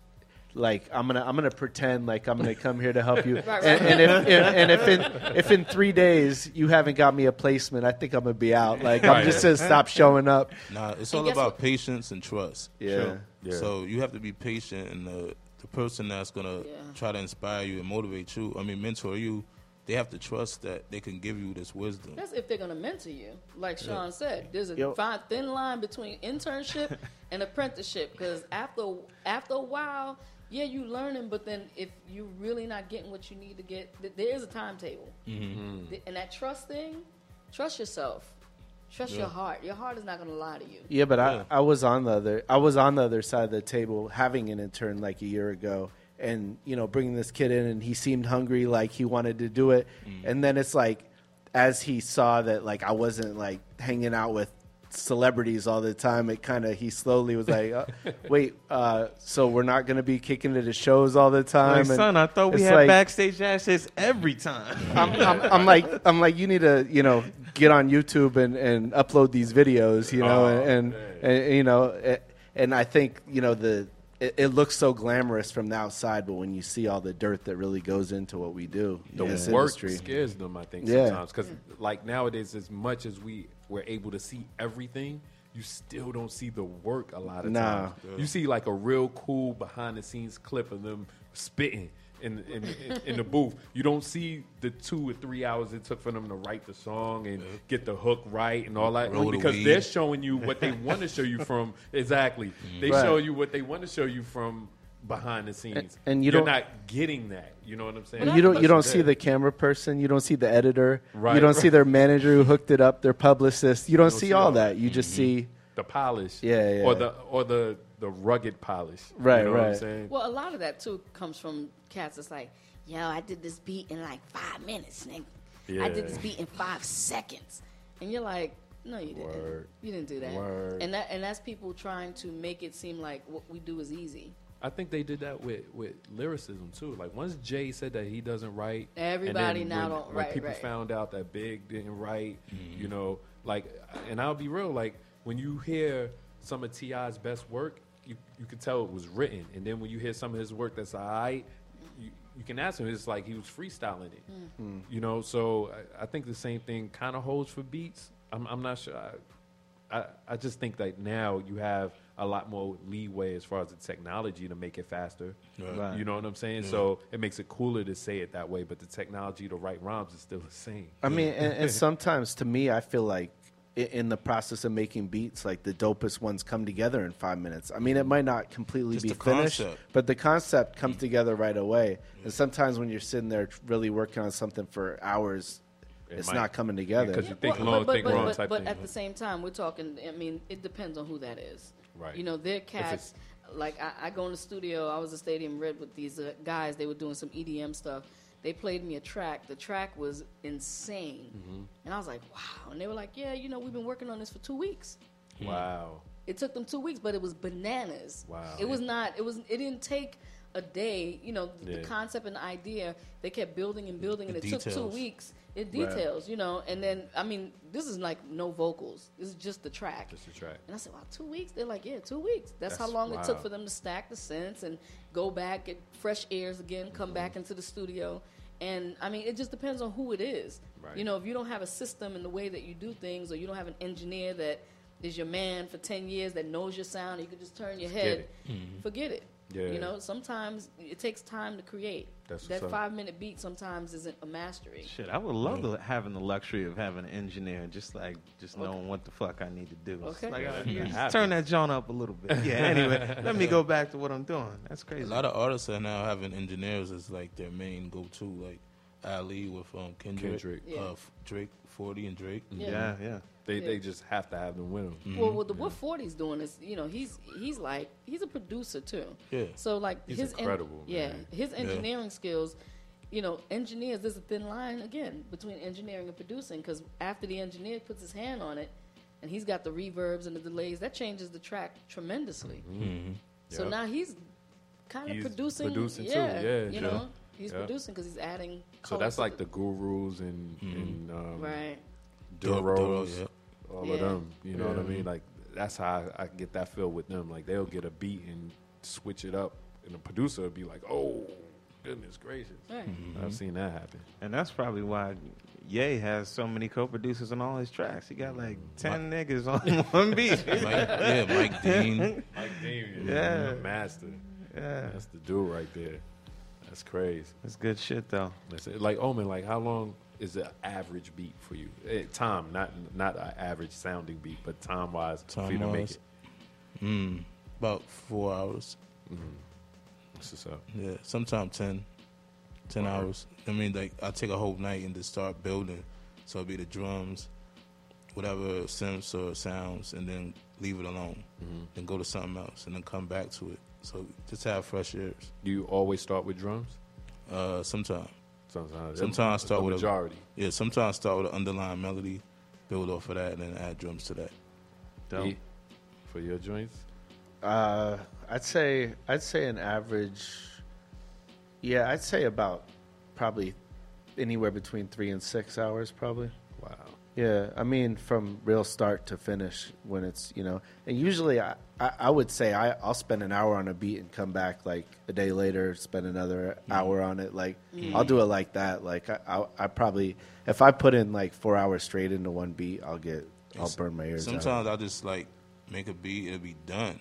[SPEAKER 7] like I'm gonna I'm gonna pretend like I'm gonna come here to help you.
[SPEAKER 3] right.
[SPEAKER 7] And, and if, if and if in if in three days you haven't got me a placement, I think I'm gonna be out. Like I'm just gonna stop showing up.
[SPEAKER 4] Nah, it's all about
[SPEAKER 3] what?
[SPEAKER 4] patience and trust.
[SPEAKER 7] Yeah.
[SPEAKER 5] Sure. Yeah.
[SPEAKER 4] So you have to be patient, and the the person that's gonna
[SPEAKER 3] Yeah.
[SPEAKER 4] try to inspire you and motivate you, I mean, mentor you, they have to trust that they can give you this wisdom.
[SPEAKER 3] That's if they're going to mentor you. Like Sean said, there's a
[SPEAKER 7] Yo.
[SPEAKER 3] fine thin line between internship and apprenticeship because after after a while, yeah, you learning, but then if you're really not getting what you need to get, th- there is a timetable.
[SPEAKER 4] Mm-hmm.
[SPEAKER 3] Th- And that trust thing, trust yourself, trust your heart. Your heart is not going to lie to you.
[SPEAKER 7] Yeah, but
[SPEAKER 4] Yeah.
[SPEAKER 7] I, I was on the other I was on the other side of the table having an intern like a year ago, and you know bringing this kid in, and he seemed hungry, like he wanted to do it, and then it's like as he saw that like I wasn't like hanging out with celebrities all the time, it kind of he slowly was like, uh, wait, uh, so we're not going to be kicking it to shows all the time,
[SPEAKER 6] Like,
[SPEAKER 7] And
[SPEAKER 6] son, I thought we had
[SPEAKER 7] like-
[SPEAKER 6] backstage access every time.
[SPEAKER 7] I'm, I'm, I'm like I'm like you need to you know get on YouTube and, and upload these videos you know
[SPEAKER 5] Oh,
[SPEAKER 7] and,
[SPEAKER 5] man.
[SPEAKER 7] and you know and I think you know the it, it looks so glamorous from the outside but when you see all the dirt that really goes into what we do
[SPEAKER 5] the
[SPEAKER 7] in
[SPEAKER 5] work
[SPEAKER 7] industry
[SPEAKER 5] scares them. I think
[SPEAKER 7] Yeah.
[SPEAKER 5] sometimes because like nowadays, as much as we were able to see everything, you still don't see the work a lot of
[SPEAKER 7] Nah.
[SPEAKER 5] times. You see like a real cool behind the scenes clip of them spitting. In, in, in, in the booth, you don't see the two or three hours it took for them to write the song and get the hook right and all that
[SPEAKER 4] Roll
[SPEAKER 5] because
[SPEAKER 4] weed.
[SPEAKER 5] they're showing you what they want to show you from exactly. They
[SPEAKER 7] Right.
[SPEAKER 5] show you what they want to show you from behind the scenes,
[SPEAKER 7] and you
[SPEAKER 5] are
[SPEAKER 7] don't-
[SPEAKER 5] not getting that. You know what I'm saying?
[SPEAKER 7] You don't you don't see the camera person you don't see the editor
[SPEAKER 5] Right,
[SPEAKER 7] you don't see their manager who hooked it up their publicist you don't,
[SPEAKER 5] don't
[SPEAKER 7] see,
[SPEAKER 5] see
[SPEAKER 7] all
[SPEAKER 5] all
[SPEAKER 7] that you mm-hmm. just see
[SPEAKER 5] the polish,
[SPEAKER 7] Yeah, yeah.
[SPEAKER 5] or the or the the rugged polish,
[SPEAKER 7] Right,
[SPEAKER 5] You know what I'm
[SPEAKER 7] right.
[SPEAKER 5] saying?
[SPEAKER 3] Well, a lot of that too comes from cats. It's like, yo, I did this beat in like five minutes, nigga. I did this beat in five seconds, and you're like, no, you didn't.
[SPEAKER 5] Word.
[SPEAKER 3] You didn't do that.
[SPEAKER 5] Word.
[SPEAKER 3] And that and that's people trying to make it seem like what we do is easy.
[SPEAKER 5] I think they did that with with lyricism too. Like once Jay said that he doesn't write,
[SPEAKER 3] Everybody
[SPEAKER 5] then
[SPEAKER 3] now
[SPEAKER 5] when,
[SPEAKER 3] don't-
[SPEAKER 5] when
[SPEAKER 3] right,
[SPEAKER 5] people
[SPEAKER 3] right.
[SPEAKER 5] found out that Big didn't write, you mm-hmm. know, like, and I'll be real, like when you hear some of T.I.'s best work, you you could tell it was written, and then when you hear some of his work that's alright, you you can ask him. It's like he was freestyling it, mm. mm-hmm. you know. So I, I think the same thing kind of holds for beats. I'm I'm not sure. I, I, I just think that now you have a lot more leeway as far as the technology to make it faster.
[SPEAKER 7] Right.
[SPEAKER 5] You know what I'm saying? So it makes it cooler to say it that way, but the technology to write rhymes is still the same.
[SPEAKER 7] I mean, and, and sometimes to me, I feel like in the process of making beats, like the dopest ones come together in five minutes. I mean, it might not completely
[SPEAKER 4] Just
[SPEAKER 7] be finished,
[SPEAKER 4] concept.
[SPEAKER 7] but the concept comes mm. together right away. And sometimes when you're sitting there really working on something for hours,
[SPEAKER 5] It
[SPEAKER 7] it's
[SPEAKER 5] might-
[SPEAKER 7] not coming together.
[SPEAKER 5] because you think
[SPEAKER 3] Well,
[SPEAKER 5] long,
[SPEAKER 3] but,
[SPEAKER 5] think
[SPEAKER 3] but,
[SPEAKER 5] wrong
[SPEAKER 3] but,
[SPEAKER 5] type
[SPEAKER 3] but
[SPEAKER 5] thing.
[SPEAKER 3] at the same time, we're talking. I mean, it depends on who that is.
[SPEAKER 5] Right.
[SPEAKER 3] You know, they're cats. Like I, I go in the studio. I was at Stadium Red with these uh, guys. They were doing some EDM stuff. They played me a track. The track was insane,
[SPEAKER 5] Mm-hmm.
[SPEAKER 3] and I was like, "Wow!" And they were like, "Yeah, you know, we've been working on this for two weeks."
[SPEAKER 5] wow.
[SPEAKER 3] It took them two weeks, but it was bananas.
[SPEAKER 5] Wow.
[SPEAKER 3] It was not. It was. It didn't take a day. You know, the
[SPEAKER 5] Yeah.
[SPEAKER 3] concept and the idea. They kept building and building, and
[SPEAKER 4] The
[SPEAKER 3] it took two weeks. It details, you know, and then I mean, this is like no vocals. This is just the track.
[SPEAKER 5] Just a track.
[SPEAKER 3] And I said, "Wow, two weeks?" They're like, "Yeah, two weeks. That's, how
[SPEAKER 5] That's
[SPEAKER 3] long it took for them to stack the synths and go back, get fresh airs again, come
[SPEAKER 5] Mm-hmm.
[SPEAKER 3] back into the studio." And I mean, it just depends on who it is.
[SPEAKER 5] Right.
[SPEAKER 3] You know, if you don't have a system in the way that you do things, or you don't have an engineer that is your man for ten years that knows your sound, you can just turn your head,
[SPEAKER 5] it.
[SPEAKER 3] forget it.
[SPEAKER 5] Yeah.
[SPEAKER 3] You know, sometimes it takes time to create.
[SPEAKER 5] That's
[SPEAKER 3] that
[SPEAKER 5] what's up.
[SPEAKER 3] five minute beat sometimes isn't a mastery.
[SPEAKER 6] Shit, I would love to having the luxury of having an engineer, just like just knowing what the fuck I need to do.
[SPEAKER 3] Okay.
[SPEAKER 6] like, uh,
[SPEAKER 5] Yeah,
[SPEAKER 6] turn that John up a little bit. Yeah. Anyway, let me go back to what I'm doing. That's crazy.
[SPEAKER 4] A lot of artists are now having engineers as like their main go-to, like Ali with um, Kendrick,
[SPEAKER 5] Kendrick.
[SPEAKER 3] Yeah.
[SPEAKER 4] uh, Drake, Forty and Drake.
[SPEAKER 3] Yeah.
[SPEAKER 6] Yeah, yeah.
[SPEAKER 5] They
[SPEAKER 3] Yeah.
[SPEAKER 5] they just have to have them with them.
[SPEAKER 4] Mm-hmm.
[SPEAKER 3] Well, what the what 40's doing is, you know, he's he's like he's a producer too.
[SPEAKER 4] Yeah.
[SPEAKER 3] So like
[SPEAKER 5] He's
[SPEAKER 3] his en-
[SPEAKER 5] incredible,
[SPEAKER 3] yeah, his engineering skills. You know, engineers. There's a thin line again between engineering and producing because after the engineer puts his hand on it, and he's got the reverbs and the delays, that changes the track tremendously. So
[SPEAKER 5] Yep.
[SPEAKER 3] now he's kind of
[SPEAKER 5] He's
[SPEAKER 3] producing.
[SPEAKER 5] producing too,
[SPEAKER 3] yeah,
[SPEAKER 5] yeah,
[SPEAKER 3] you
[SPEAKER 5] sure.
[SPEAKER 3] know, he's
[SPEAKER 5] Yeah.
[SPEAKER 3] producing because he's adding.
[SPEAKER 5] So that's
[SPEAKER 3] to
[SPEAKER 5] like the gurus and, and um,
[SPEAKER 3] right.
[SPEAKER 5] Duros,
[SPEAKER 4] Duro, yeah.
[SPEAKER 5] All
[SPEAKER 3] Yeah.
[SPEAKER 5] of them. You know what I mean? Like that's how I, I get that feel with them. Like they'll get a beat and switch it up, and the producer will be like, "Oh, goodness gracious!"
[SPEAKER 3] Right.
[SPEAKER 5] I've mm-hmm. seen that happen.
[SPEAKER 6] And that's probably why Ye has so many co-producers on all his tracks. He got like mm. ten niggas on one beat.
[SPEAKER 4] Mike, yeah, Mike Dean.
[SPEAKER 5] Mike Damien,
[SPEAKER 6] Yeah. Mm-hmm.
[SPEAKER 5] master.
[SPEAKER 6] yeah,
[SPEAKER 5] That's the dude right there. That's crazy.
[SPEAKER 6] that's good shit though.
[SPEAKER 5] That's it. Like Omen, like how long is an average beat for you? Eh, time, not not an average sounding beat, but time wise for you to make it.
[SPEAKER 4] Mm, about four hours.
[SPEAKER 5] That's what's up.
[SPEAKER 4] Yeah, sometimes 10, 10
[SPEAKER 5] Word.
[SPEAKER 4] hours. I mean, like I take a whole night and just start building. So it'll be the drums, whatever synths or sounds, and then leave it alone. Then go to something else, and then come back to it. So just have fresh ears.
[SPEAKER 5] Do you always start with drums?
[SPEAKER 4] Uh, sometimes,
[SPEAKER 5] Sometimes.
[SPEAKER 4] Sometimes start
[SPEAKER 5] the
[SPEAKER 4] with a-
[SPEAKER 5] majority.
[SPEAKER 4] yeah. Sometimes start with an underlying melody, build off of that, and then add drums to that.
[SPEAKER 6] Dope.
[SPEAKER 5] E, for your joints.
[SPEAKER 7] Uh, I'd say I'd say an average. Yeah, I'd say about probably anywhere between three and six hours, probably.
[SPEAKER 5] Wow.
[SPEAKER 7] Yeah, I mean from real start to finish when it's you know, and usually I, I, I would say I I'll spend an hour on a beat and come back like a day later, spend another mm. hour on it. Like mm. I'll do it like that. Like I, I I probably if I put in like four hours straight into one beat, I'll get I'll
[SPEAKER 4] s-
[SPEAKER 7] burn my ears. out.
[SPEAKER 4] Sometimes I'll just like make a beat, it'll be done.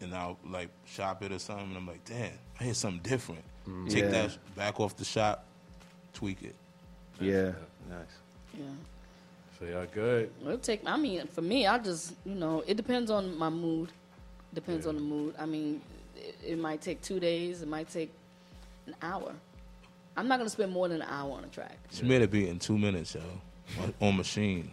[SPEAKER 4] And I'll like shop it or something, and I'm like, damn, I hear something different. Mm. Take
[SPEAKER 7] Yeah.
[SPEAKER 4] that back off the shop, tweak it.
[SPEAKER 7] yeah.
[SPEAKER 6] Nice.
[SPEAKER 3] Yeah.
[SPEAKER 5] So y'all good.
[SPEAKER 3] It'll take. I mean, for me, I just you know, it depends on my mood. Depends
[SPEAKER 5] Yeah.
[SPEAKER 3] on the mood. I mean, it, it might take two days. It might take an hour. I'm not gonna spend more than an hour on a track.
[SPEAKER 4] She made a beat in two minutes, yo, on, on machine.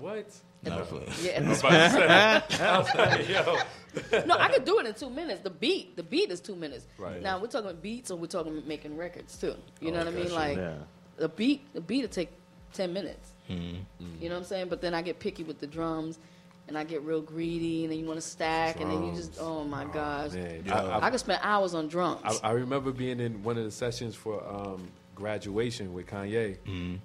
[SPEAKER 5] What?
[SPEAKER 4] Not playing.
[SPEAKER 3] Yeah, and
[SPEAKER 5] Yo.
[SPEAKER 3] no, I could do it in two minutes. The beat, the beat is two minutes.
[SPEAKER 5] Right.
[SPEAKER 3] Now we're talking beats, and we're talking making records too. You know
[SPEAKER 5] Oh,
[SPEAKER 3] what I mean? Like
[SPEAKER 6] Yeah.
[SPEAKER 3] the beat, the beat will take ten minutes.
[SPEAKER 4] Mhm.
[SPEAKER 3] You know what I'm saying? But then I get picky with the drums, and I get real greedy, and then you want to stack, and then you just, oh my gosh,
[SPEAKER 5] Man,
[SPEAKER 4] Yeah.
[SPEAKER 5] I, I,
[SPEAKER 3] I could spend hours on drums.
[SPEAKER 5] I, I remember being in one of the sessions for um, graduation with Kanye,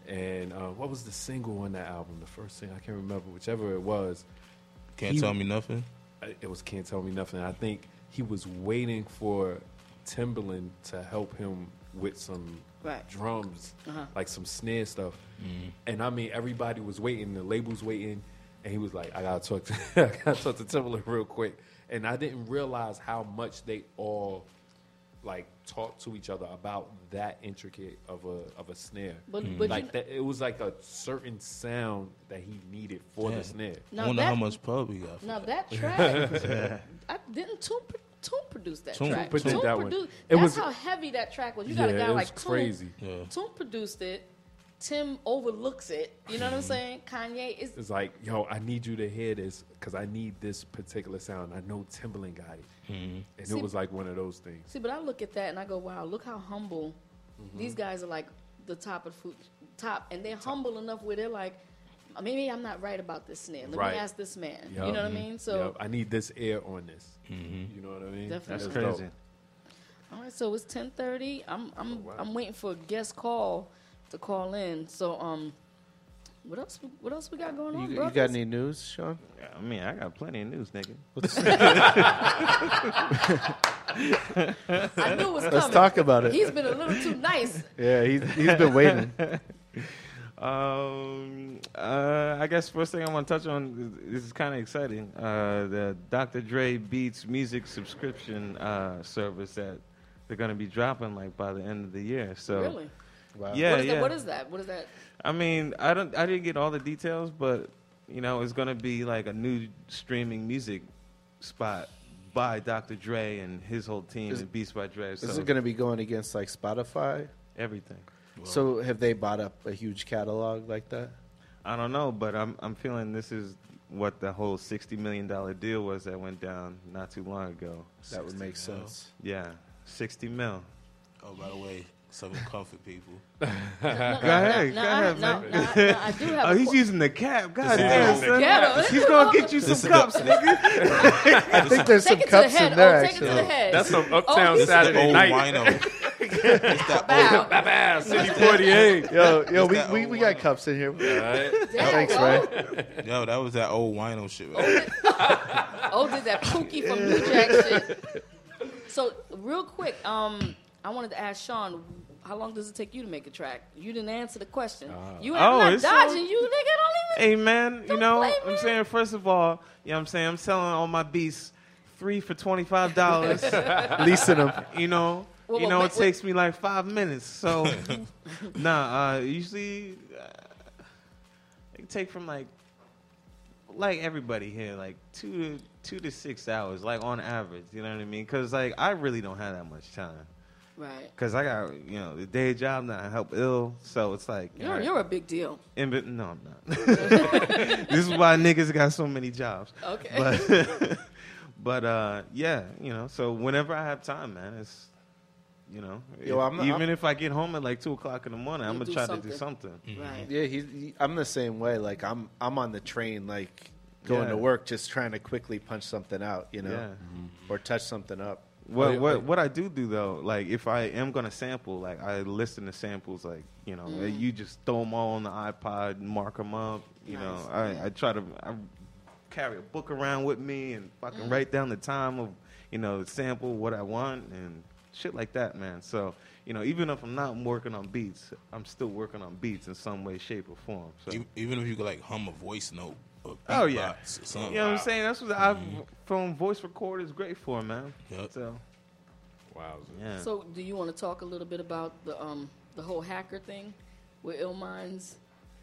[SPEAKER 5] and uh, what was the single on that album? The first thing I can't remember, whichever it was.
[SPEAKER 4] Can't
[SPEAKER 5] He-
[SPEAKER 4] tell me nothing.
[SPEAKER 5] It was "Can't Tell Me Nothing." I think he was waiting for Timbaland to help him with some
[SPEAKER 3] Right.
[SPEAKER 5] drums,
[SPEAKER 3] Uh-huh.
[SPEAKER 5] like some snare stuff. And I mean, everybody was waiting, the labels waiting, and he was like, "I gotta talk to, I gotta talk to Timbaland real quick." And I didn't realize how much they all like talk to each other about that intricate of a of a snare.
[SPEAKER 3] But- mm-hmm. but
[SPEAKER 5] like
[SPEAKER 3] you-
[SPEAKER 5] that, it was like a certain sound that he needed for
[SPEAKER 4] Yeah.
[SPEAKER 5] the snare.
[SPEAKER 4] I
[SPEAKER 3] Now
[SPEAKER 4] wonder
[SPEAKER 3] that-
[SPEAKER 4] how much pub he got. For
[SPEAKER 3] Now
[SPEAKER 4] that.
[SPEAKER 3] that track, I didn't Toomp, pro- Toomp produce that
[SPEAKER 4] Toomp
[SPEAKER 3] track.
[SPEAKER 5] produced that one.
[SPEAKER 3] produced-
[SPEAKER 5] It
[SPEAKER 3] that's
[SPEAKER 5] was-
[SPEAKER 3] how heavy that track was. You got a guy
[SPEAKER 5] it was
[SPEAKER 3] like Toomp.
[SPEAKER 5] crazy.
[SPEAKER 4] Yeah.
[SPEAKER 3] Toomp produced it. Tim overlooks it. You know what I'm saying? Kanye is.
[SPEAKER 5] It's like, yo, I need you to hear this because I need this particular sound. I know Timbaland got it, and
[SPEAKER 3] See-
[SPEAKER 5] it was like one of those things.
[SPEAKER 3] See, but I look at that and I go, wow, look how humble
[SPEAKER 5] Mm-hmm.
[SPEAKER 3] these guys are. Like the top of food, top, and they're humble enough where they're like, maybe I'm not right about this snare. Let
[SPEAKER 5] Right.
[SPEAKER 3] me ask this man.
[SPEAKER 5] Yup.
[SPEAKER 3] You know what I mean? So,
[SPEAKER 5] Yup, I need this air on this. You know what I mean?
[SPEAKER 3] Definitely.
[SPEAKER 6] That's
[SPEAKER 5] dope.
[SPEAKER 6] crazy.
[SPEAKER 3] all right. So it's 10:30. I'm I'm
[SPEAKER 5] Oh, wow.
[SPEAKER 3] I'm waiting for a guest call to call in. So um, what else? What else we got going
[SPEAKER 7] You,
[SPEAKER 3] on?
[SPEAKER 7] you
[SPEAKER 3] brothers?
[SPEAKER 7] got any news, Sean?
[SPEAKER 6] Yeah, I mean, I got plenty of news, nigga.
[SPEAKER 3] I knew it was coming.
[SPEAKER 7] Let's talk about it.
[SPEAKER 3] He's been a little too nice.
[SPEAKER 7] Yeah, he's he's been waiting.
[SPEAKER 6] Um, uh, I guess first thing I want to touch on is, this is kind of exciting. Uh, the Dr. Dre Beats music subscription uh, service that they're going to be dropping like by the end of the year. So
[SPEAKER 3] Really?
[SPEAKER 7] Wow.
[SPEAKER 6] yeah,
[SPEAKER 3] what is
[SPEAKER 6] yeah.
[SPEAKER 3] that? What is that? What is that?
[SPEAKER 6] I mean, I don't, I didn't get all the details, but you know, it's going to be like a new streaming music spot by Dr. Dre and his whole team
[SPEAKER 7] Is-
[SPEAKER 6] and Beats by Dre. So
[SPEAKER 7] Is it going to be going against like Spotify?
[SPEAKER 6] everything.
[SPEAKER 7] So have they bought up a huge catalog like that?
[SPEAKER 6] I don't know, but I'm I'm feeling this is what the whole sixty million dollar deal was that went down not too long ago.
[SPEAKER 7] That would make
[SPEAKER 4] mil.
[SPEAKER 7] sense.
[SPEAKER 6] Yeah, sixty mil.
[SPEAKER 4] Oh, by the way, some comfort people.
[SPEAKER 6] Go ahead,
[SPEAKER 3] Now,
[SPEAKER 6] go
[SPEAKER 3] I,
[SPEAKER 6] ahead,
[SPEAKER 3] now,
[SPEAKER 6] man.
[SPEAKER 3] now, now, I do have
[SPEAKER 6] Oh, he's
[SPEAKER 3] que-
[SPEAKER 6] using the cap. God damn, son.
[SPEAKER 3] ghetto.
[SPEAKER 6] He's gonna get you some cups, nigga.
[SPEAKER 7] I think there's some
[SPEAKER 3] Take it to the
[SPEAKER 7] cups in there
[SPEAKER 3] oh, take it to
[SPEAKER 7] actually.
[SPEAKER 3] the.
[SPEAKER 5] That's some Uptown
[SPEAKER 3] Oh,
[SPEAKER 5] Saturday
[SPEAKER 4] is the
[SPEAKER 5] night.
[SPEAKER 4] it's that
[SPEAKER 3] Bow.
[SPEAKER 4] old,
[SPEAKER 5] Baba, City 48.
[SPEAKER 7] Yo, yo, we, we, we got cups in here.
[SPEAKER 5] Right?
[SPEAKER 7] Thanks, Ray.
[SPEAKER 4] yo, that was that old wino shit. Right?
[SPEAKER 3] Oh, did that Pookie from New Jack shit. So, real quick, um, I wanted to ask Sean, how long does it take you to make a track? You didn't answer the question. you ain't
[SPEAKER 6] Oh,
[SPEAKER 3] not dodging
[SPEAKER 6] so-
[SPEAKER 3] you, nigga. Don't even.
[SPEAKER 6] Hey man, you know,
[SPEAKER 3] play,
[SPEAKER 6] I'm saying first of all, you know what I'm saying, I'm selling all my beats three for twenty five dollars.
[SPEAKER 7] Leasing them.
[SPEAKER 6] you know.
[SPEAKER 3] Whoa,
[SPEAKER 6] you
[SPEAKER 3] whoa,
[SPEAKER 6] know,
[SPEAKER 3] wait,
[SPEAKER 6] it takes me like five minutes. So nah, uh usually uh, it take from like like everybody here, like two to two to six hours, like on average. You know what I mean? Because like I really don't have that much time.
[SPEAKER 3] Right.
[SPEAKER 6] Cause I got you know the day job now I help ill, so it's like
[SPEAKER 3] You're,
[SPEAKER 6] alright.
[SPEAKER 3] you're a big deal.
[SPEAKER 6] In, but no, I'm not. this is why niggas got so many jobs.
[SPEAKER 3] Okay.
[SPEAKER 6] But, but uh, yeah, you know. So whenever I have time, man, it's you know,
[SPEAKER 7] Yo,
[SPEAKER 6] if-
[SPEAKER 7] I'm-
[SPEAKER 6] even
[SPEAKER 7] I'm-
[SPEAKER 6] if I get home at like two o'clock in the morning, I'm gonna try
[SPEAKER 3] something.
[SPEAKER 6] to do something.
[SPEAKER 3] Right.
[SPEAKER 7] Yeah, he's. He, I'm the same way. Like I'm, I'm on the train, like going
[SPEAKER 6] Yeah.
[SPEAKER 7] to work, just trying to quickly punch something out, you know,
[SPEAKER 6] Yeah.
[SPEAKER 7] or touch something up.
[SPEAKER 6] What
[SPEAKER 5] yeah,
[SPEAKER 6] what
[SPEAKER 5] like-
[SPEAKER 6] what I do do though, like if I am gonna sample, like I listen to samples, like you know,
[SPEAKER 3] Mm.
[SPEAKER 6] you just throw them all on the iPod, mark them up. You know, I, I try to I carry a book around with me and fucking
[SPEAKER 3] Mm.
[SPEAKER 6] write down the time of you know sample, what I want, and shit like that, man. So you know, even if I'm not working on beats, I'm still working on beats in some way, shape, or form. So.
[SPEAKER 4] Even if you could like hum a voice note or
[SPEAKER 6] Oh yeah,
[SPEAKER 4] or something.
[SPEAKER 6] you know what I'm saying. That's what I phone voice recorder is great for, man.
[SPEAKER 4] Yep.
[SPEAKER 6] So
[SPEAKER 5] Wow.
[SPEAKER 6] yeah.
[SPEAKER 3] So, do you want to talk a little bit about the um the whole hacker thing with Ill Minds?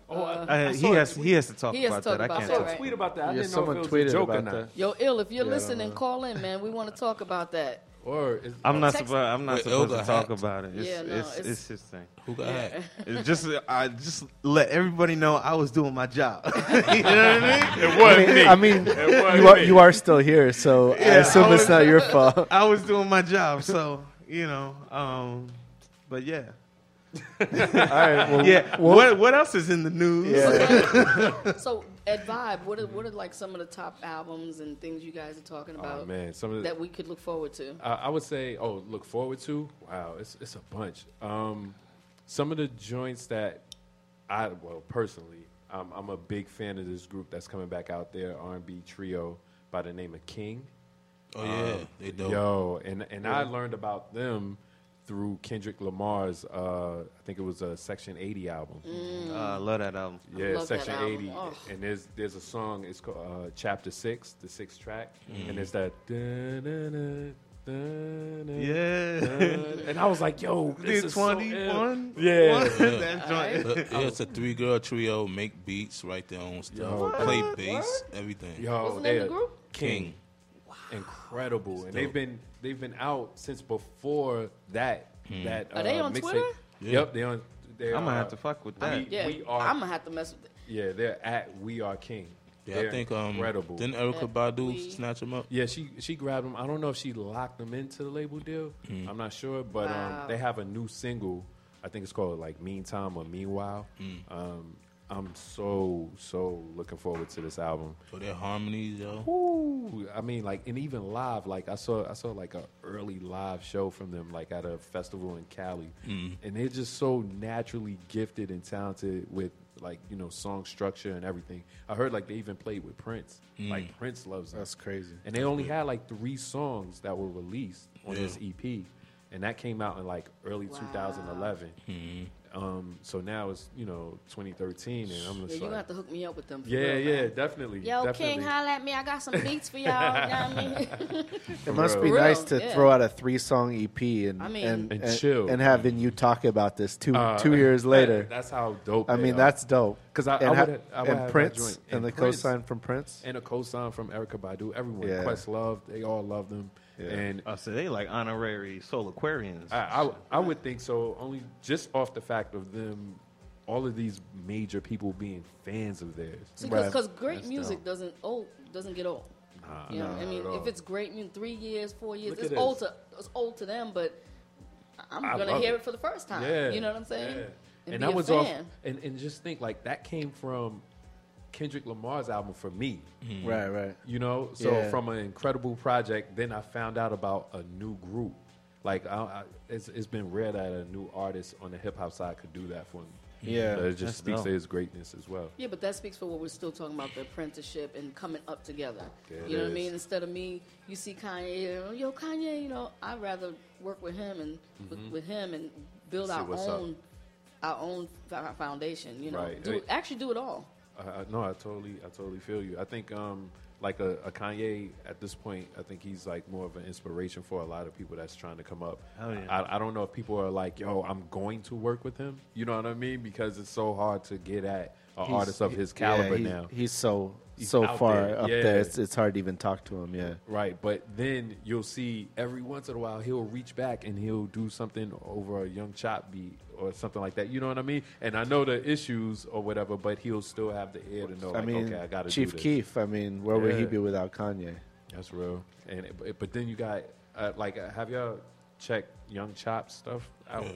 [SPEAKER 5] Oh,
[SPEAKER 3] Uh,
[SPEAKER 6] Uh,
[SPEAKER 5] I
[SPEAKER 6] he has he has to talk
[SPEAKER 3] He has to
[SPEAKER 6] about
[SPEAKER 3] talk
[SPEAKER 6] that.
[SPEAKER 3] about
[SPEAKER 6] I can't
[SPEAKER 3] that,
[SPEAKER 6] talk.
[SPEAKER 3] right?
[SPEAKER 5] tweet about that. I
[SPEAKER 7] Yeah,
[SPEAKER 5] didn't know
[SPEAKER 7] someone
[SPEAKER 5] if it was
[SPEAKER 7] tweeted
[SPEAKER 5] a joke or not.
[SPEAKER 7] that.
[SPEAKER 3] Yo, Ill, if you're
[SPEAKER 7] Yeah,
[SPEAKER 3] listening, call in, man. We want to talk about that.
[SPEAKER 5] Or is,
[SPEAKER 6] I'm not
[SPEAKER 3] Text-
[SPEAKER 6] supposed. I'm not
[SPEAKER 4] Wait,
[SPEAKER 6] supposed to
[SPEAKER 4] Ilga
[SPEAKER 6] talk
[SPEAKER 4] hacked.
[SPEAKER 6] about it. It's,
[SPEAKER 3] Yeah, no,
[SPEAKER 6] it's,
[SPEAKER 3] it's-
[SPEAKER 6] it's his thing.
[SPEAKER 4] Who got
[SPEAKER 3] Yeah.
[SPEAKER 4] hacked?
[SPEAKER 6] It's just I just let everybody know I was doing my job. you know what I mean?
[SPEAKER 5] It wasn't
[SPEAKER 7] mean,
[SPEAKER 5] me.
[SPEAKER 7] I mean, you are
[SPEAKER 5] me.
[SPEAKER 7] you are still here, so I assume
[SPEAKER 6] I
[SPEAKER 7] it's
[SPEAKER 6] was-
[SPEAKER 7] not your fault.
[SPEAKER 6] I was doing my job, so you know. Um, but yeah,
[SPEAKER 7] All right, well,
[SPEAKER 6] yeah.
[SPEAKER 7] well-
[SPEAKER 6] what what else is in the news?
[SPEAKER 7] yeah.
[SPEAKER 3] So, at Vibe, what are what are like some of the top albums and things you guys are talking about
[SPEAKER 5] Oh man, some of the,
[SPEAKER 3] that we could look forward to?
[SPEAKER 5] I, I would say, oh, look forward to. Wow, it's it's a bunch. Um, some of the joints that I well personally, I'm, I'm a big fan of this group that's coming back out there, R&B trio by the name of King.
[SPEAKER 4] Oh yeah, they do.
[SPEAKER 5] Yo, and and I learned about them through Kendrick Lamar's, uh, I think it was a Section 80 album.
[SPEAKER 6] Uh, I love that album.
[SPEAKER 5] Yeah,
[SPEAKER 3] love
[SPEAKER 5] Section 80.
[SPEAKER 3] Oh.
[SPEAKER 5] And there's there's a song, it's called uh, Chapter 6, the sixth track.
[SPEAKER 6] Mm.
[SPEAKER 5] And it's that. dun-dun,
[SPEAKER 6] Yeah.
[SPEAKER 5] dun. And I was like, yo, this
[SPEAKER 6] Did
[SPEAKER 5] is so
[SPEAKER 6] twenty
[SPEAKER 5] Yeah.
[SPEAKER 6] that joint.
[SPEAKER 4] Look, yeah, it's a three girl trio, make beats, write their own stuff,
[SPEAKER 5] Yo.
[SPEAKER 4] play bass, everything.
[SPEAKER 5] Yo,
[SPEAKER 3] What's the name
[SPEAKER 5] they
[SPEAKER 3] of the
[SPEAKER 5] are
[SPEAKER 3] group?
[SPEAKER 5] King. Incredible. And they've been they've been out since before that. That
[SPEAKER 3] Are they
[SPEAKER 5] uh,
[SPEAKER 3] on. Twitter?
[SPEAKER 4] Yeah.
[SPEAKER 5] Yep, they on. They
[SPEAKER 6] I'm gonna have to fuck with that.
[SPEAKER 5] We-
[SPEAKER 3] Yeah,
[SPEAKER 5] we are-
[SPEAKER 3] I'm gonna have to mess with it.
[SPEAKER 5] Yeah, they're at We Are King.
[SPEAKER 4] Yeah,
[SPEAKER 5] They're
[SPEAKER 4] I think um,
[SPEAKER 5] incredible.
[SPEAKER 4] didn't Erykah
[SPEAKER 3] Yeah,
[SPEAKER 4] Badu
[SPEAKER 3] we-
[SPEAKER 4] snatch him up?
[SPEAKER 5] Yeah, she she grabbed them. I don't know if she locked them into the label deal. I'm not sure, but
[SPEAKER 3] Wow.
[SPEAKER 5] um, they have a new single. I think it's called like Meantime or Meanwhile.
[SPEAKER 4] Mm.
[SPEAKER 5] Um, I'm so so looking forward to this album.
[SPEAKER 4] For their harmonies, yo.
[SPEAKER 5] Ooh, I mean, like, and even live, like I saw, I saw like a early live show from them, like at a festival in Cali, mm. and they're just so naturally gifted and talented with like you know song structure and everything. I heard like they even played with Prince, mm. like Prince loves them.
[SPEAKER 7] That's crazy.
[SPEAKER 5] And they only had like three songs that were released on
[SPEAKER 4] Yeah.
[SPEAKER 5] this EP, and that came out in like early
[SPEAKER 3] Wow.
[SPEAKER 5] 2011. Mm-hmm. Um, so now it's you know 2013, and I'm
[SPEAKER 3] Yeah,
[SPEAKER 5] just
[SPEAKER 3] you
[SPEAKER 5] like,
[SPEAKER 3] gonna have to hook me up with them.
[SPEAKER 5] Yeah,
[SPEAKER 3] real,
[SPEAKER 5] yeah,
[SPEAKER 3] man.
[SPEAKER 5] definitely.
[SPEAKER 3] Yo,
[SPEAKER 5] definitely.
[SPEAKER 3] King, holla at me. I got some beats for y'all. you know what I mean?
[SPEAKER 7] It must be
[SPEAKER 3] real,
[SPEAKER 7] nice to
[SPEAKER 3] yeah.
[SPEAKER 7] throw out a three song EP and
[SPEAKER 3] I mean-
[SPEAKER 7] and,
[SPEAKER 5] And chill.
[SPEAKER 7] and having you talk about this two
[SPEAKER 5] Uh,
[SPEAKER 7] two years later.
[SPEAKER 5] That's how dope.
[SPEAKER 7] I mean,
[SPEAKER 5] are.
[SPEAKER 7] that's dope.
[SPEAKER 5] 'Cause I- I
[SPEAKER 7] and, ha-
[SPEAKER 5] would- I would
[SPEAKER 7] and
[SPEAKER 5] have that
[SPEAKER 7] Prince and,
[SPEAKER 5] And
[SPEAKER 7] the
[SPEAKER 5] Prince.
[SPEAKER 7] co-sign from Prince.
[SPEAKER 5] and a co-sign from Erykah Badu. Everyone,
[SPEAKER 7] Yeah.
[SPEAKER 5] Questlove, they all love them.
[SPEAKER 7] Yeah.
[SPEAKER 5] And
[SPEAKER 6] Oh, so they like honorary Soulquarians.
[SPEAKER 5] I, I, I would think so, only just off the fact of them all of these major people being fans of theirs.
[SPEAKER 3] Because
[SPEAKER 7] Right.
[SPEAKER 3] great
[SPEAKER 5] That's
[SPEAKER 3] music
[SPEAKER 5] dope.
[SPEAKER 3] doesn't old doesn't get old.
[SPEAKER 5] Nah,
[SPEAKER 3] You know, I mean, if it's great music, three years, four years,
[SPEAKER 5] Look
[SPEAKER 3] it's old
[SPEAKER 5] this.
[SPEAKER 3] to it's old to them, but I'm
[SPEAKER 5] I
[SPEAKER 3] gonna hear
[SPEAKER 5] it.
[SPEAKER 3] it. for the first time.
[SPEAKER 5] Yeah,
[SPEAKER 3] You know what I'm saying?
[SPEAKER 5] yeah.
[SPEAKER 3] And,
[SPEAKER 5] And,
[SPEAKER 3] be
[SPEAKER 5] that
[SPEAKER 3] a
[SPEAKER 5] was
[SPEAKER 3] fan.
[SPEAKER 5] off. And, and just think like that came from Kendrick Lamar's album for me.
[SPEAKER 7] Right, right.
[SPEAKER 5] You know, so
[SPEAKER 7] Yeah.
[SPEAKER 5] from an incredible project, then I found out about a new group. Like I, I, it's, it's been rare that a new artist on the hip hop side could do that for me.
[SPEAKER 7] Yeah,
[SPEAKER 5] So it just
[SPEAKER 6] that's
[SPEAKER 5] speaks
[SPEAKER 6] dope.
[SPEAKER 5] to his greatness as well.
[SPEAKER 3] Yeah, but that speaks for what we're still talking about the apprenticeship and coming up together.
[SPEAKER 5] There
[SPEAKER 3] you know what I mean? Instead of me, you see Kanye, you know, yo, Kanye, you know, I'd rather work with him and with, with him and build
[SPEAKER 5] Mm-hmm. See
[SPEAKER 3] our
[SPEAKER 5] what's up.
[SPEAKER 3] own our own foundation. You know,
[SPEAKER 5] Right.
[SPEAKER 3] do, actually do it all.
[SPEAKER 5] I, no, I totally, I totally feel you. I think, um, like a, a Kanye at this point, I think he's like more of an inspiration for a lot of people that's trying to come up.
[SPEAKER 6] Yeah.
[SPEAKER 5] I, I don't know if people are like, "Yo, I'm going to work with him." You know what I mean? Because it's so hard to get at an
[SPEAKER 7] He's-
[SPEAKER 5] artist of his
[SPEAKER 7] yeah,
[SPEAKER 5] caliber
[SPEAKER 7] he's,
[SPEAKER 5] now.
[SPEAKER 7] He's so so far
[SPEAKER 5] there,
[SPEAKER 7] up
[SPEAKER 5] yeah.
[SPEAKER 7] there. It's, it's hard to even talk to him. Yeah.
[SPEAKER 5] Right, but then you'll see every once in a while he'll reach back and he'll do something over a Young Chop beat or something like that. You know what I mean? And I know the issues or whatever, but he'll still have the ear to know.
[SPEAKER 7] I
[SPEAKER 5] like,
[SPEAKER 7] mean,
[SPEAKER 5] okay, I got to
[SPEAKER 7] Chief
[SPEAKER 5] do.
[SPEAKER 7] Keef. I mean, where would he be without Kanye?
[SPEAKER 5] That's real. And but, but then you got uh, like, uh, have y'all checked Young Chop stuff out?
[SPEAKER 4] Yeah.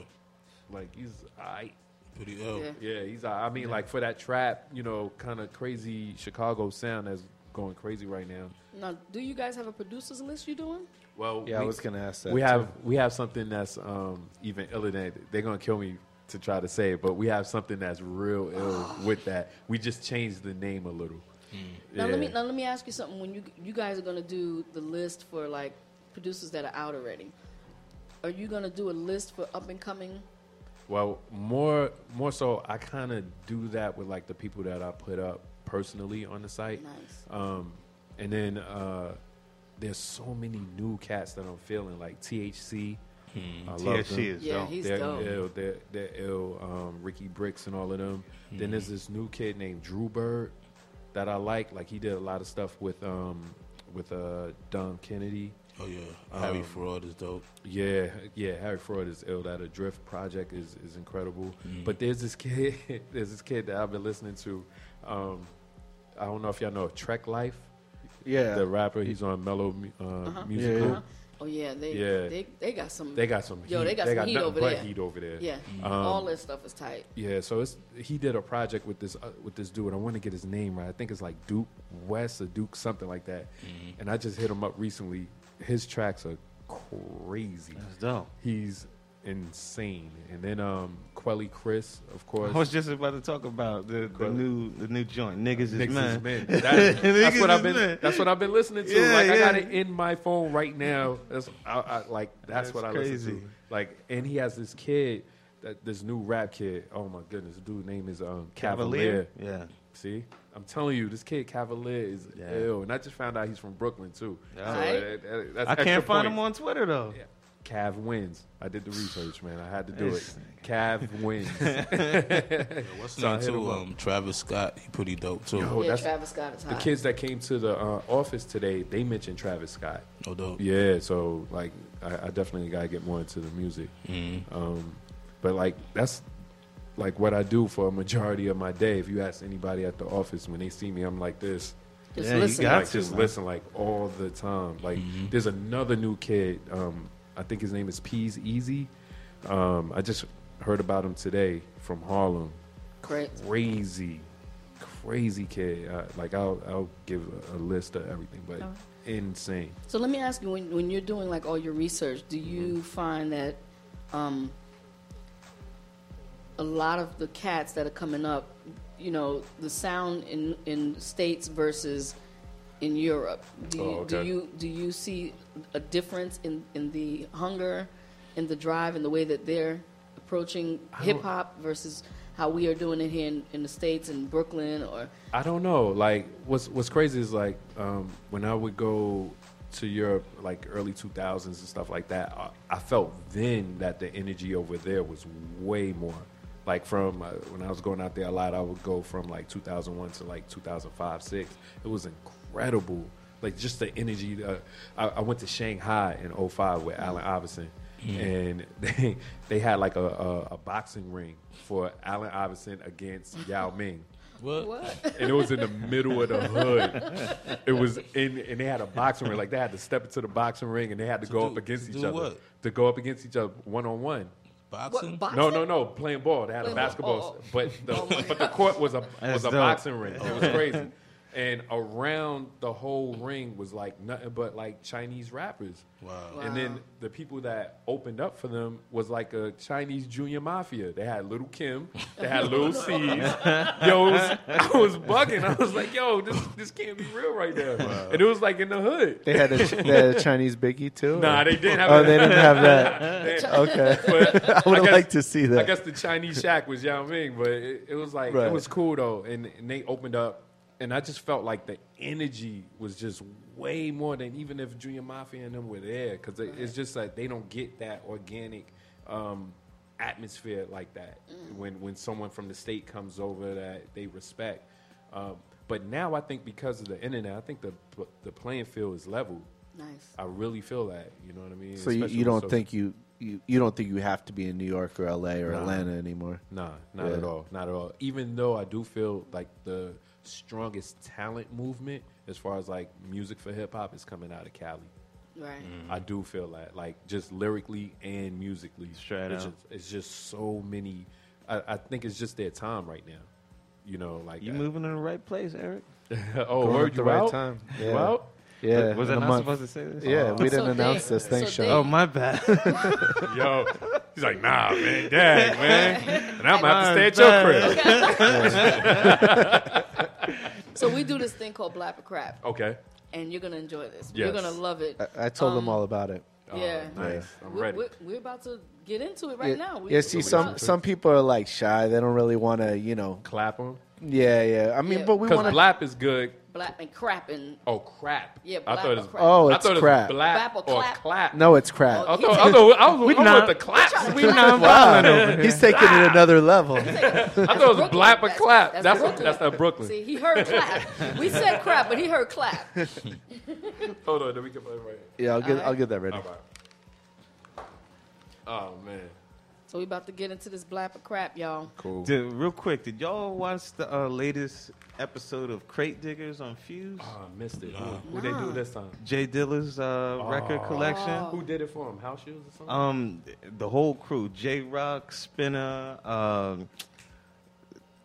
[SPEAKER 5] Like he's I.
[SPEAKER 4] Pretty ill.
[SPEAKER 3] Yeah.
[SPEAKER 5] Yeah, he's. I mean, like for that trap, you know, kind of crazy Chicago sound that's going crazy right now.
[SPEAKER 3] Now, do you guys have a producers list you doing?
[SPEAKER 5] Well,
[SPEAKER 7] Yeah, I was gonna ask that.
[SPEAKER 5] we
[SPEAKER 7] too.
[SPEAKER 5] have we have something that's um, even iller than they're gonna kill me to try to say it, but we have something that's real ill with that. We just changed the name a little.
[SPEAKER 3] Now let me now let me ask you something. When you you guys are gonna do the list for like producers that are out already, are you gonna do a list for up and coming?
[SPEAKER 5] Well, more more so, I kind of do that with like the people that I put up personally on the site.
[SPEAKER 3] Nice.
[SPEAKER 5] Um, and then uh, there's so many new cats that I'm feeling like THC. I love
[SPEAKER 6] THC
[SPEAKER 5] them.
[SPEAKER 6] is
[SPEAKER 3] Yeah,
[SPEAKER 6] dope.
[SPEAKER 3] he's
[SPEAKER 5] they're
[SPEAKER 3] dope.
[SPEAKER 5] ill. They're, they're ill. Um, Ricky Bricks and all of them.
[SPEAKER 6] Hmm.
[SPEAKER 5] Then there's this new kid named Drew Byrd that I like. Like he did a lot of stuff with um, with uh, Dom Kennedy.
[SPEAKER 4] Oh yeah, Harry
[SPEAKER 5] Um,
[SPEAKER 4] Fraud is dope.
[SPEAKER 5] Yeah, yeah. Harry Fraud is ill. That Adrift project is is incredible.
[SPEAKER 6] Hmm.
[SPEAKER 5] But there's this kid. there's this kid that I've been listening to. Um, I don't know if y'all know Trek Life,
[SPEAKER 7] Yeah.
[SPEAKER 5] the rapper. He's on Mello uh,
[SPEAKER 3] Uh-huh.
[SPEAKER 5] Music
[SPEAKER 7] Yeah,
[SPEAKER 5] Group.
[SPEAKER 7] yeah.
[SPEAKER 3] Oh yeah, they
[SPEAKER 5] Yeah.
[SPEAKER 3] they they got some.
[SPEAKER 5] They got some.
[SPEAKER 3] Yo,
[SPEAKER 5] heat.
[SPEAKER 3] they got some heat over
[SPEAKER 5] but
[SPEAKER 3] there.
[SPEAKER 5] heat over there.
[SPEAKER 3] yeah,
[SPEAKER 5] Um,
[SPEAKER 3] all that stuff is tight.
[SPEAKER 5] Yeah, so it's he did a project with this uh, with this dude. I want to get his name right. I think it's like Duke West or Duke something like that.
[SPEAKER 6] Mm-hmm.
[SPEAKER 5] And I just hit him up recently. His tracks are crazy.
[SPEAKER 6] That's dope.
[SPEAKER 5] He's insane. And then um Quelle Chris, of course.
[SPEAKER 6] I was just about to talk about the, the new the new joint. Niggas is
[SPEAKER 5] Niggas
[SPEAKER 6] man.
[SPEAKER 5] is. That- that's
[SPEAKER 6] Niggas
[SPEAKER 5] what I've been. That's what I've been listening to.
[SPEAKER 6] Yeah,
[SPEAKER 5] like I got
[SPEAKER 6] yeah.
[SPEAKER 5] it in my phone right now. That's I, I, like that's,
[SPEAKER 6] That's
[SPEAKER 5] what I
[SPEAKER 6] crazy.
[SPEAKER 5] listen to. Like, and he has this kid, that this new rap kid. Oh my goodness, dude name is um Cavalier.
[SPEAKER 6] Yeah.
[SPEAKER 5] See, I'm telling you, this kid Cavalier is
[SPEAKER 6] Yeah.
[SPEAKER 5] ill, and I just found out he's from Brooklyn too.
[SPEAKER 6] Yeah.
[SPEAKER 5] So
[SPEAKER 3] Right.
[SPEAKER 5] that- that- that's
[SPEAKER 6] I can't find
[SPEAKER 5] points.
[SPEAKER 6] him on Twitter though.
[SPEAKER 5] Yeah. Cav wins. I did the research, man. I had to do it.
[SPEAKER 6] This
[SPEAKER 5] Cav wins.
[SPEAKER 4] What's
[SPEAKER 5] So I
[SPEAKER 4] his name
[SPEAKER 5] him
[SPEAKER 4] too?
[SPEAKER 5] up.
[SPEAKER 4] Um, Travis Scott. He pretty dope too.
[SPEAKER 5] Yo,
[SPEAKER 3] yeah, Travis Scott is
[SPEAKER 5] the kids that came to the uh, office today, they mentioned Travis Scott.
[SPEAKER 4] No dope.
[SPEAKER 5] Yeah, so like I, I definitely gotta get more into the music.
[SPEAKER 4] Mhm.
[SPEAKER 5] Um, but like that's like what I do for a majority of my day. If you ask anybody at the office when they see me, I'm like this.
[SPEAKER 3] Just
[SPEAKER 6] Yeah, you
[SPEAKER 3] listen.
[SPEAKER 6] got
[SPEAKER 5] like
[SPEAKER 6] to,
[SPEAKER 5] just
[SPEAKER 6] man.
[SPEAKER 5] listen like all the time. Like
[SPEAKER 4] Mm-hmm.
[SPEAKER 5] there's another new kid. Um, I think his name is Peas Easy. Um, I just heard about him today from Harlem.
[SPEAKER 3] Great.
[SPEAKER 5] Crazy, crazy kid. Uh, like I'll I'll give a, a list of everything, but
[SPEAKER 3] Alright.
[SPEAKER 5] insane.
[SPEAKER 3] So let me ask you: when when you're doing like all your research, do
[SPEAKER 5] Mm-hmm.
[SPEAKER 3] you find that um, a lot of the cats that are coming up, you know, the sound in in states versus in Europe? Do you
[SPEAKER 5] Oh,
[SPEAKER 3] do you do you see a difference in in the hunger, in the drive, in the way that they're approaching hip hop versus how we are doing it here in, in the states in Brooklyn or
[SPEAKER 5] I don't know. Like what's what's crazy is like um, when I would go to Europe, like early two thousands and stuff like that. I, I felt then that the energy over there was way more. Like from uh, when I was going out there a lot, I would go from like 2001 to like 2005, six. It was incredible. Like just the energy. Uh, I, I went to Shanghai in 05 with Allen Iverson. and they they had like a, a, a boxing ring for Allen Iverson against Yao Ming.
[SPEAKER 4] What?
[SPEAKER 3] What?
[SPEAKER 5] and it was in the middle of the hood. It was in, and they had a boxing ring. Like they had to step into the boxing ring, and they had to, go
[SPEAKER 4] do-
[SPEAKER 5] up against each other
[SPEAKER 4] what?
[SPEAKER 5] to go up against each other one on one.
[SPEAKER 4] Boxing?
[SPEAKER 3] What, boxing?
[SPEAKER 5] No, no, no, playing ball. They had
[SPEAKER 3] Playing
[SPEAKER 5] a
[SPEAKER 3] ball.
[SPEAKER 5] basketball,
[SPEAKER 3] Oh, oh.
[SPEAKER 5] but the oh but the court was a
[SPEAKER 6] That's
[SPEAKER 5] was a
[SPEAKER 6] dope.
[SPEAKER 5] boxing ring. It was crazy. And around the whole ring was like nothing but like Chinese rappers.
[SPEAKER 4] Wow.
[SPEAKER 5] And then the people that opened up for them was like a Chinese junior mafia. They had Little Kim, they had Little C's. Yo, it was, I was bugging. I was like, yo, this this can't be real right now. And it was like in the hood.
[SPEAKER 7] They had a, they had a Chinese biggie too.
[SPEAKER 5] Nah,
[SPEAKER 7] or-
[SPEAKER 5] they didn't have
[SPEAKER 7] Oh,
[SPEAKER 5] that.
[SPEAKER 7] they didn't have that.
[SPEAKER 5] They-
[SPEAKER 7] Okay,
[SPEAKER 5] but
[SPEAKER 7] I would
[SPEAKER 5] guess-
[SPEAKER 7] like to see that.
[SPEAKER 5] I guess the Chinese Shaq was Yao Ming, but it, it was like
[SPEAKER 7] Right.
[SPEAKER 5] it was cool though, and, and they opened up, and I just felt like the energy was just way more than even if Junior Mafia and them were there, because it's just like they don't get that organic um, atmosphere like that when when someone from the state comes over that they respect. Um, but now I think because of the internet, I think the the playing field is level.
[SPEAKER 3] Nice.
[SPEAKER 5] I really feel that. You know what I mean?
[SPEAKER 7] So you,
[SPEAKER 5] Especially
[SPEAKER 7] you don't think you, you you don't think you have to be in New York or L.A. or
[SPEAKER 5] Nah.
[SPEAKER 7] Atlanta anymore?
[SPEAKER 5] Nah, not
[SPEAKER 7] Yeah.
[SPEAKER 5] at all. Not at all. Even though I do feel like the strongest talent movement as far as like music for hip hop is coming out of Cali.
[SPEAKER 3] Right. Mm-hmm.
[SPEAKER 5] I do feel that, like just lyrically and musically.
[SPEAKER 6] Straight
[SPEAKER 5] it's
[SPEAKER 6] up.
[SPEAKER 5] Just, it's just so many. I, I think it's just their time right now. You know, like
[SPEAKER 6] You
[SPEAKER 5] I-
[SPEAKER 6] moving in the right place, Eric?
[SPEAKER 5] oh,
[SPEAKER 7] Going
[SPEAKER 5] word
[SPEAKER 7] at the
[SPEAKER 5] you
[SPEAKER 7] right
[SPEAKER 5] out?
[SPEAKER 7] time.
[SPEAKER 5] You
[SPEAKER 7] Yeah.
[SPEAKER 5] out?
[SPEAKER 7] Yeah,
[SPEAKER 6] Was
[SPEAKER 7] in
[SPEAKER 6] I
[SPEAKER 7] a
[SPEAKER 6] not
[SPEAKER 7] month.
[SPEAKER 6] supposed to say this?
[SPEAKER 7] Yeah, oh.
[SPEAKER 3] we
[SPEAKER 7] didn't announce
[SPEAKER 3] they-
[SPEAKER 7] this. Thanks,
[SPEAKER 3] so
[SPEAKER 7] Sean.
[SPEAKER 6] Oh, my bad.
[SPEAKER 5] Yo, he's like, nah, man, dang, man. And I'm gonna have to stay at your crib.
[SPEAKER 3] So we do this thing called Blap or Crap,
[SPEAKER 5] Okay.
[SPEAKER 3] and you're gonna enjoy this.
[SPEAKER 5] Yes.
[SPEAKER 3] You're gonna love it.
[SPEAKER 7] I, I told them
[SPEAKER 3] Um,
[SPEAKER 7] all about it.
[SPEAKER 3] yeah.
[SPEAKER 5] Oh, nice. I'm
[SPEAKER 3] We're,
[SPEAKER 5] ready.
[SPEAKER 3] we're, we're about to get into it right
[SPEAKER 7] yeah,
[SPEAKER 3] now. We,
[SPEAKER 7] yeah, see, some
[SPEAKER 3] about-
[SPEAKER 7] some people are like shy. They don't really want to, you know.
[SPEAKER 5] Clap them.
[SPEAKER 7] Yeah, yeah. I mean,
[SPEAKER 3] Yeah.
[SPEAKER 7] but we want to.
[SPEAKER 5] blap is good.
[SPEAKER 3] Blap and crap and
[SPEAKER 5] Oh crap!
[SPEAKER 3] Yeah,
[SPEAKER 5] I
[SPEAKER 3] blap
[SPEAKER 5] oh,
[SPEAKER 3] thought
[SPEAKER 5] it was.
[SPEAKER 3] crap.
[SPEAKER 7] Oh,
[SPEAKER 5] I
[SPEAKER 7] it's
[SPEAKER 5] thought it was
[SPEAKER 7] crap.
[SPEAKER 5] blap,
[SPEAKER 3] Blap or
[SPEAKER 5] or
[SPEAKER 3] clap?
[SPEAKER 5] clap.
[SPEAKER 7] No, it's crap.
[SPEAKER 5] I thought, I thought, I was,
[SPEAKER 7] We
[SPEAKER 5] I
[SPEAKER 7] not-
[SPEAKER 5] with the claps.
[SPEAKER 7] we not violent. He's taking it another level.
[SPEAKER 5] I thought it was
[SPEAKER 3] Brooklyn.
[SPEAKER 5] blap or clap.
[SPEAKER 3] that's
[SPEAKER 5] That's
[SPEAKER 3] Brooklyn.
[SPEAKER 5] that's that Brooklyn.
[SPEAKER 3] See, he heard clap. we said crap, but he heard clap.
[SPEAKER 5] Hold on, then we can play right.
[SPEAKER 7] Yeah, I'll get I'll get that ready.
[SPEAKER 5] All right. Oh man,
[SPEAKER 3] So we about to get into this blap or crap, y'all.
[SPEAKER 5] cool.
[SPEAKER 6] Did, real quick, did y'all watch the uh, latest episode of Crate Diggers on Fuse?
[SPEAKER 5] Oh, I missed it. Who, who they do this time?
[SPEAKER 6] J Dilla's uh, record collection.
[SPEAKER 5] Who did it for him? House shoes or something?
[SPEAKER 6] Um, the whole crew: J Rocc, Spinner, um,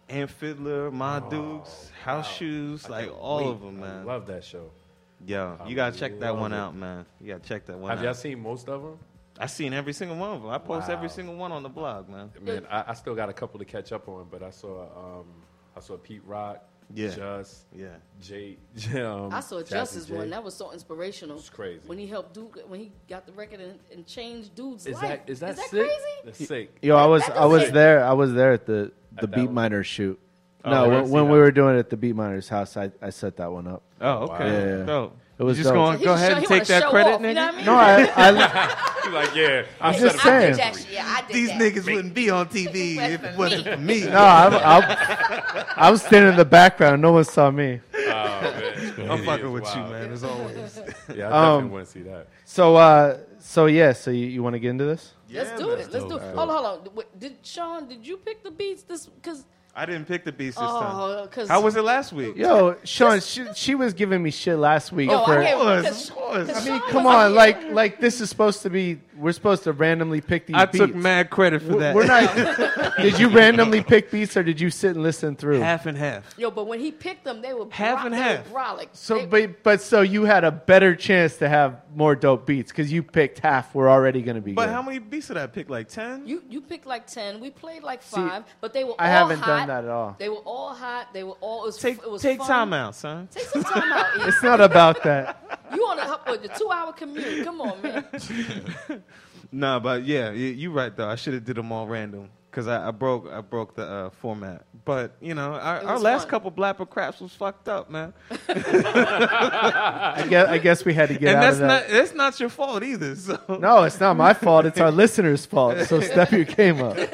[SPEAKER 6] Ant Fiddler, Ma Dukes, House Shoes,
[SPEAKER 5] I
[SPEAKER 6] like all
[SPEAKER 5] wait.
[SPEAKER 6] of them,
[SPEAKER 5] I
[SPEAKER 6] man.
[SPEAKER 5] love that show.
[SPEAKER 6] yeah, you gotta check that one
[SPEAKER 5] it.
[SPEAKER 6] out, man. You gotta check that one
[SPEAKER 5] Have y'all seen most of them?
[SPEAKER 6] I seen every single one of them. I post
[SPEAKER 5] Wow.
[SPEAKER 6] every single one on the blog, man.
[SPEAKER 5] Man, I, I still got a couple to catch up on, but I saw um, I saw Pete Rock,
[SPEAKER 6] Yeah.
[SPEAKER 5] Just,
[SPEAKER 6] Yeah.
[SPEAKER 5] Jay. Um,
[SPEAKER 3] I saw
[SPEAKER 5] Jazzy
[SPEAKER 3] Justice
[SPEAKER 5] J.
[SPEAKER 3] one. That was so inspirational.
[SPEAKER 5] It's crazy.
[SPEAKER 3] When he helped Duke, when he got the record and, and changed dude's
[SPEAKER 5] Is
[SPEAKER 3] life.
[SPEAKER 5] that is that,
[SPEAKER 3] is that
[SPEAKER 5] sick?
[SPEAKER 3] crazy?
[SPEAKER 5] That's sick.
[SPEAKER 7] Yo, I was I was
[SPEAKER 3] doesn't-
[SPEAKER 7] there. I was there at the the
[SPEAKER 5] At
[SPEAKER 7] Beat
[SPEAKER 5] one?
[SPEAKER 7] Miners shoot.
[SPEAKER 5] Oh,
[SPEAKER 7] no, when, when we were doing it at the Beatminerz house, I, I set that one up.
[SPEAKER 6] Oh, okay.
[SPEAKER 7] Yeah, yeah.
[SPEAKER 6] Dope.
[SPEAKER 7] It was
[SPEAKER 6] just
[SPEAKER 7] dope.
[SPEAKER 6] going
[SPEAKER 3] He
[SPEAKER 6] go ahead
[SPEAKER 3] show-
[SPEAKER 6] and take that credit,
[SPEAKER 3] off,
[SPEAKER 6] nigga.
[SPEAKER 3] You know I mean?
[SPEAKER 7] No, I, I
[SPEAKER 5] He's like, yeah, I'm
[SPEAKER 7] I'm just saying.
[SPEAKER 3] did. Yeah,
[SPEAKER 6] These
[SPEAKER 3] that.
[SPEAKER 6] niggas wouldn't be on TV if it wasn't for me.
[SPEAKER 7] no, I, I, I was standing in the background. No one saw me.
[SPEAKER 5] Oh, man.
[SPEAKER 6] I'm fucking
[SPEAKER 5] is
[SPEAKER 6] with you, man, as always.
[SPEAKER 5] Yeah, I definitely
[SPEAKER 7] Um,
[SPEAKER 5] want to see that.
[SPEAKER 7] So, uh, so yeah. So you, you want to get into this?
[SPEAKER 3] Let's do
[SPEAKER 6] man.
[SPEAKER 3] it. Let's do it. Hold on, hold on. Wait, Did Sean? Did you pick the beats? This because
[SPEAKER 6] I didn't pick the beast this time.
[SPEAKER 3] oh, because
[SPEAKER 6] How was it last week?
[SPEAKER 7] Yo, Sean, she, she was giving me shit last week.
[SPEAKER 3] Yo,
[SPEAKER 7] for,
[SPEAKER 3] I gave,
[SPEAKER 6] Of course,
[SPEAKER 3] cause,
[SPEAKER 6] of course.
[SPEAKER 3] cause
[SPEAKER 6] I
[SPEAKER 7] I mean,
[SPEAKER 3] Sean
[SPEAKER 7] come on, like, like this is supposed to be. We're supposed to randomly pick these
[SPEAKER 6] I
[SPEAKER 7] beats.
[SPEAKER 6] took mad credit for that.
[SPEAKER 7] We're not. did you randomly pick beats, or did you sit and listen through?
[SPEAKER 6] half and half.
[SPEAKER 3] Yo, but when he picked them, they were
[SPEAKER 6] Half
[SPEAKER 3] bro-
[SPEAKER 6] and half.
[SPEAKER 3] Were brolic.
[SPEAKER 7] So,
[SPEAKER 3] They-
[SPEAKER 7] but but so you had a better chance to have more dope beats because you picked half. We're already going to be.
[SPEAKER 6] But
[SPEAKER 7] good.
[SPEAKER 6] how many beats did I pick? Like ten?
[SPEAKER 3] you you picked like ten. We played like five, but they were.
[SPEAKER 7] All I
[SPEAKER 3] all
[SPEAKER 7] haven't
[SPEAKER 3] hot.
[SPEAKER 7] done that at all.
[SPEAKER 3] They were all hot. They were all. It was,
[SPEAKER 6] Take
[SPEAKER 3] it was
[SPEAKER 6] take
[SPEAKER 3] fun.
[SPEAKER 6] time out, son.
[SPEAKER 3] Take some time out. E.
[SPEAKER 7] It's not about that.
[SPEAKER 3] You on a what, the two hour commute? Come on, man.
[SPEAKER 6] Nah, but yeah, you, you right though. I should have did them all random because I, I broke I broke the uh, format. But you know, our, our last
[SPEAKER 3] fun.
[SPEAKER 6] couple blapper craps was fucked up, man.
[SPEAKER 7] I guess, I guess we had to get
[SPEAKER 6] and
[SPEAKER 7] out
[SPEAKER 6] that's
[SPEAKER 7] of that.
[SPEAKER 6] not that's not your fault either. So
[SPEAKER 7] no, it's not my fault. It's our listeners' fault. So step your game up.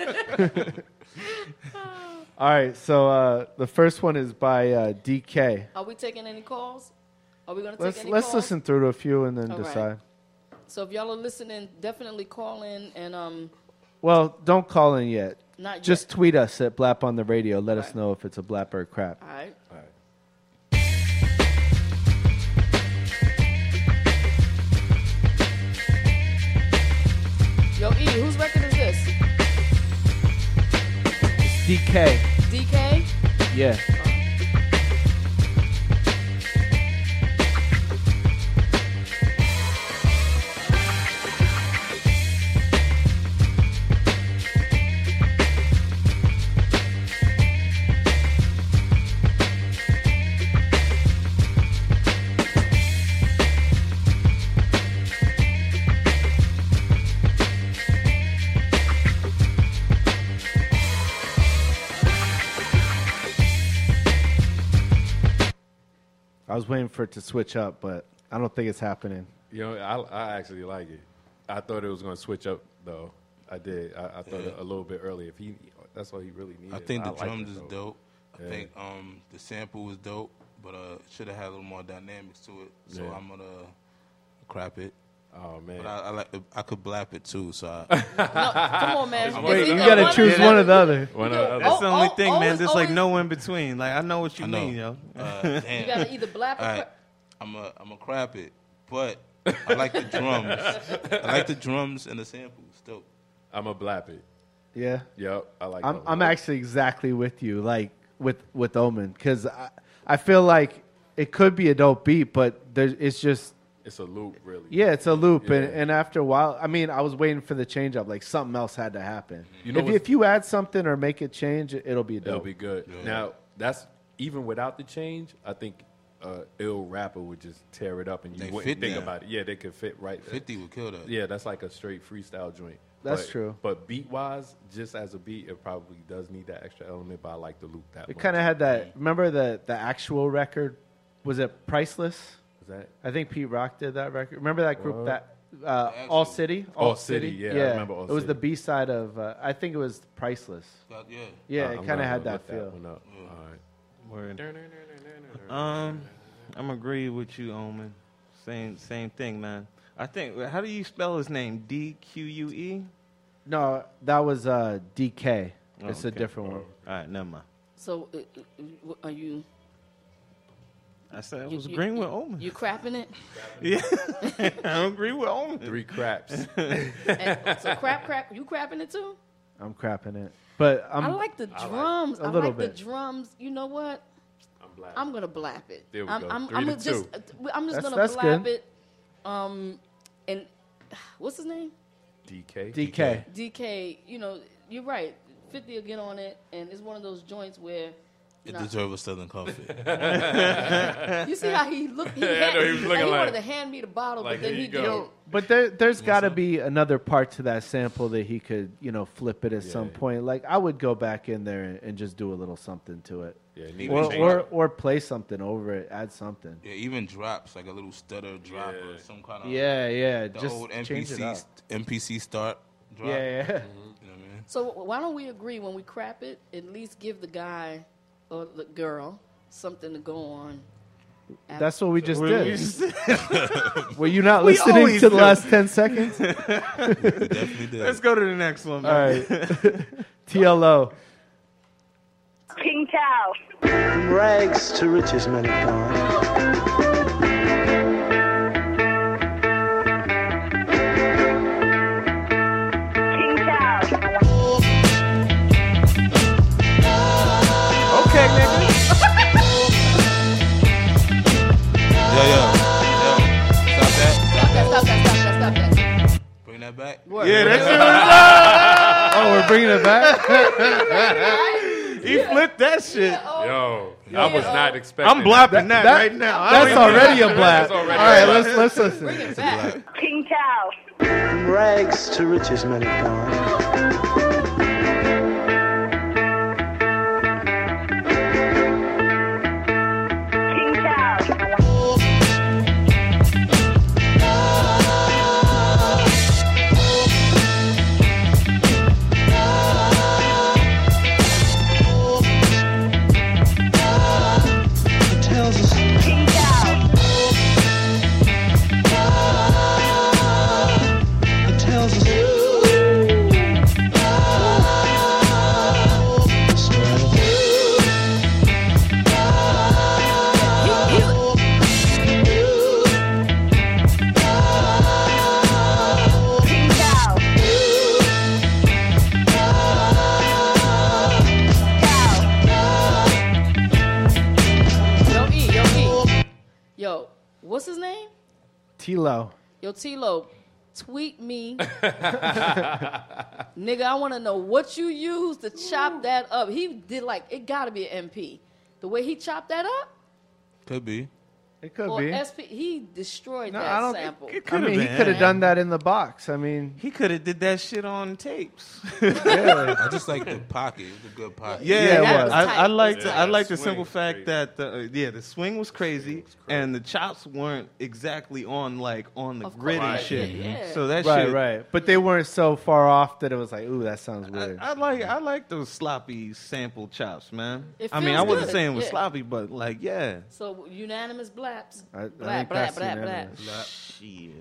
[SPEAKER 7] All right. So uh, the first one is by uh, DK.
[SPEAKER 3] Are we taking any calls? Are we gonna take
[SPEAKER 7] Let's
[SPEAKER 3] any
[SPEAKER 7] let's
[SPEAKER 3] calls?
[SPEAKER 7] listen through to a few and then
[SPEAKER 3] All right.
[SPEAKER 7] decide.
[SPEAKER 3] So if y'all are listening, definitely call in and um,
[SPEAKER 7] Well, don't call in yet.
[SPEAKER 3] Not
[SPEAKER 7] Just tweet us at Blap on the radio. Let us
[SPEAKER 3] Right.
[SPEAKER 7] know if it's a Blap or a crap.
[SPEAKER 3] all right.
[SPEAKER 5] All right.
[SPEAKER 3] Yo, E, whose record is this?
[SPEAKER 7] DK.
[SPEAKER 3] DK.
[SPEAKER 7] Yeah. I was waiting for it to switch up, but I don't think it's happening.
[SPEAKER 5] You know, I, I actually like it. I thought it was going to switch up though. I did. I, I thought
[SPEAKER 4] Yeah.
[SPEAKER 5] a little bit early. If he, that's all he really needed.
[SPEAKER 4] I think the
[SPEAKER 5] like
[SPEAKER 4] drums is
[SPEAKER 5] though.
[SPEAKER 4] dope. I
[SPEAKER 5] Yeah.
[SPEAKER 4] think um, the sample was dope, but uh, should have had a little more dynamics to it. So
[SPEAKER 5] Yeah.
[SPEAKER 4] I'm gonna crap it.
[SPEAKER 5] Oh man,
[SPEAKER 4] But I, I like I could blap it too. So I,
[SPEAKER 3] No, come on, man.
[SPEAKER 4] Wait,
[SPEAKER 3] It's
[SPEAKER 7] Wait,
[SPEAKER 3] either
[SPEAKER 7] you gotta
[SPEAKER 3] one
[SPEAKER 7] choose one or the other.
[SPEAKER 5] One
[SPEAKER 3] Yo,
[SPEAKER 5] or the other.
[SPEAKER 6] That's the only thing, man.
[SPEAKER 3] it's
[SPEAKER 6] There's like no in between. Like I know what you
[SPEAKER 4] know.
[SPEAKER 6] mean, yo.
[SPEAKER 4] Uh,
[SPEAKER 3] You gotta either blap or
[SPEAKER 4] All right,
[SPEAKER 3] crap.
[SPEAKER 4] I'm a I'm a crap it, but I like the drums. I like the drums and the samples. Dope.
[SPEAKER 5] I'm a blap it.
[SPEAKER 7] Yeah.
[SPEAKER 5] Yep, I like.
[SPEAKER 7] I'm. I'm actually exactly with you, like with with Omen, because I I feel like it could be a dope beat, but there's it's just
[SPEAKER 5] It's a loop, really.
[SPEAKER 7] yeah, it's a loop, and,
[SPEAKER 5] Yeah.
[SPEAKER 7] and after a while, I mean, I was waiting for the change up, like something else had to happen.
[SPEAKER 5] You know
[SPEAKER 7] if, if you add something or make it change, it'll be dope.
[SPEAKER 5] It'll be good.
[SPEAKER 4] Yeah.
[SPEAKER 5] Now that's even without the change. I think uh, ill rapper would just tear it up, and you
[SPEAKER 4] They
[SPEAKER 5] wouldn't think
[SPEAKER 4] now.
[SPEAKER 5] about it. Yeah, they could fit right.
[SPEAKER 4] Fifty would kill that.
[SPEAKER 5] Yeah, that's like a straight freestyle joint.
[SPEAKER 7] That's
[SPEAKER 5] But-
[SPEAKER 7] true.
[SPEAKER 5] But beat wise, just as a beat, it probably does need that extra element. But I like the loop that.
[SPEAKER 7] It kind of had that. Remember the the actual record? Was it Priceless?
[SPEAKER 5] Is that
[SPEAKER 7] I think Pete Rock did that record. Remember that group
[SPEAKER 5] What?
[SPEAKER 7] that uh, All City?
[SPEAKER 5] All City, yeah, I remember All
[SPEAKER 7] it was the B side of. Uh, I think it was Priceless.
[SPEAKER 4] Got- yeah.
[SPEAKER 7] Yeah,
[SPEAKER 5] Uh,
[SPEAKER 7] it kind of had that feel.
[SPEAKER 5] one up.
[SPEAKER 4] Yeah.
[SPEAKER 5] All right.
[SPEAKER 6] Word. Um, I'm agree with you, Omen. Same same thing, man. I think. How do you spell his name? D Q U E.
[SPEAKER 7] No, that was uh, DK.
[SPEAKER 6] Oh,
[SPEAKER 7] it's a
[SPEAKER 6] okay.
[SPEAKER 7] different one.
[SPEAKER 6] All right, never mind.
[SPEAKER 3] So, uh, uh, are you?
[SPEAKER 6] I said I
[SPEAKER 3] you-
[SPEAKER 6] was
[SPEAKER 3] you-
[SPEAKER 6] agreeing with
[SPEAKER 3] you-
[SPEAKER 6] Omen.
[SPEAKER 3] You crapping it?
[SPEAKER 6] yeah, I agree with Omen.
[SPEAKER 5] Three craps.
[SPEAKER 3] And so crap, crap. You crapping it too?
[SPEAKER 7] I'm crapping it, but I'm.
[SPEAKER 3] I like the drums.
[SPEAKER 7] A little
[SPEAKER 3] like
[SPEAKER 7] bit.
[SPEAKER 3] the drums. You know what?
[SPEAKER 5] I'm black.
[SPEAKER 3] I'm gonna blap it.
[SPEAKER 5] There we
[SPEAKER 3] I'm,
[SPEAKER 5] go.
[SPEAKER 3] I'm,
[SPEAKER 5] Three
[SPEAKER 3] I'm
[SPEAKER 5] to
[SPEAKER 3] gonna just,
[SPEAKER 5] two.
[SPEAKER 3] I'm just
[SPEAKER 7] That's-
[SPEAKER 3] gonna
[SPEAKER 7] that's
[SPEAKER 3] blap
[SPEAKER 7] good.
[SPEAKER 3] it. Um, and what's his name?
[SPEAKER 5] DK.
[SPEAKER 7] DK.
[SPEAKER 3] DK. You know, you're right. Fifty will get on it, and it's one of those joints where.
[SPEAKER 4] It
[SPEAKER 3] Nah.
[SPEAKER 4] deserves a Southern Comfort.
[SPEAKER 3] You see how he looked? He,
[SPEAKER 5] I
[SPEAKER 3] had,
[SPEAKER 5] know, he was looking
[SPEAKER 3] he
[SPEAKER 5] like-
[SPEAKER 3] wanted to hand me the bottle,
[SPEAKER 5] like,
[SPEAKER 3] but then he
[SPEAKER 5] you
[SPEAKER 3] did.
[SPEAKER 5] go.
[SPEAKER 7] But there, there's got to be another part to that sample that he could, you know, flip it at some
[SPEAKER 5] Yeah.
[SPEAKER 7] point. Like I would go back in there and, and just do a little something to it,
[SPEAKER 5] Yeah, need
[SPEAKER 7] or
[SPEAKER 5] to
[SPEAKER 7] or, or play something over it, add something.
[SPEAKER 4] yeah, even drops like a little stutter drop or
[SPEAKER 5] Yeah.
[SPEAKER 4] some kind of
[SPEAKER 7] Yeah, yeah,
[SPEAKER 4] the
[SPEAKER 7] just
[SPEAKER 4] old
[SPEAKER 7] change it
[SPEAKER 4] MPC
[SPEAKER 7] up.
[SPEAKER 4] st- MPC start drop.
[SPEAKER 7] Yeah, yeah.
[SPEAKER 4] You know what I mean?
[SPEAKER 3] So why don't we agree when we crap it? At least give the guy or the girl something to go on. after-
[SPEAKER 7] That's what we just
[SPEAKER 6] We-
[SPEAKER 7] did.
[SPEAKER 6] just-
[SPEAKER 7] Were you not
[SPEAKER 6] We
[SPEAKER 7] listening
[SPEAKER 6] always
[SPEAKER 7] to the
[SPEAKER 6] do.
[SPEAKER 7] last ten seconds? All
[SPEAKER 4] Definitely did.
[SPEAKER 6] Let's go to the next one. Man.
[SPEAKER 7] right, TLO.
[SPEAKER 8] King Cow.
[SPEAKER 9] From rags to riches, men have
[SPEAKER 4] that! Bring that back.
[SPEAKER 6] Yeah, that
[SPEAKER 7] Oh, we're bringing it back.
[SPEAKER 6] shit. He flipped that shit. Oh.
[SPEAKER 5] Yo, I was oh. not expecting.
[SPEAKER 6] I'm blapping that,
[SPEAKER 7] That-
[SPEAKER 6] right now.
[SPEAKER 7] That's already a blast.
[SPEAKER 5] That's
[SPEAKER 7] All
[SPEAKER 5] already
[SPEAKER 7] right,
[SPEAKER 5] a
[SPEAKER 7] let's let's listen.
[SPEAKER 3] Bring it back.
[SPEAKER 8] King Cow.
[SPEAKER 9] From rags to riches, men have
[SPEAKER 7] Tilo.
[SPEAKER 3] Yo, Tilo, tweet me. Nigga, I want to know what you used to chop that up. He did like, it got to be an MP. The way he chopped that up,
[SPEAKER 4] Could be.
[SPEAKER 7] It could
[SPEAKER 3] or
[SPEAKER 7] be.
[SPEAKER 3] SP, he destroyed
[SPEAKER 7] No,
[SPEAKER 3] that
[SPEAKER 7] I don't
[SPEAKER 3] sample.
[SPEAKER 6] It
[SPEAKER 7] I
[SPEAKER 6] could
[SPEAKER 7] mean, he
[SPEAKER 6] have
[SPEAKER 7] could have done that in the box. I mean,
[SPEAKER 6] He could have did that shit on tapes.
[SPEAKER 4] yeah, I just like the pocket. It was a good pocket.
[SPEAKER 6] Yeah,
[SPEAKER 7] Yeah, it
[SPEAKER 6] yeah.
[SPEAKER 7] was.
[SPEAKER 6] I,
[SPEAKER 3] tight.
[SPEAKER 6] I
[SPEAKER 3] It
[SPEAKER 6] like
[SPEAKER 3] was
[SPEAKER 6] the. I like the simple fact that the uh, yeah the swing was crazy and the chops weren't exactly on like on the
[SPEAKER 3] Of
[SPEAKER 6] grid and shit.
[SPEAKER 3] Yeah, yeah.
[SPEAKER 6] So that
[SPEAKER 7] right,
[SPEAKER 6] shit.
[SPEAKER 7] right. But they weren't so far off that it was like, ooh, that sounds
[SPEAKER 6] I,
[SPEAKER 7] weird.
[SPEAKER 6] I like I like those sloppy sample chops, man.
[SPEAKER 3] It
[SPEAKER 6] I mean, I wasn't
[SPEAKER 3] good,
[SPEAKER 6] saying it was
[SPEAKER 3] yeah.
[SPEAKER 6] sloppy, but like, yeah,
[SPEAKER 3] So unanimous blaps.
[SPEAKER 7] I- I
[SPEAKER 3] Blap,
[SPEAKER 7] think
[SPEAKER 3] blap, blap, blap.
[SPEAKER 6] shit.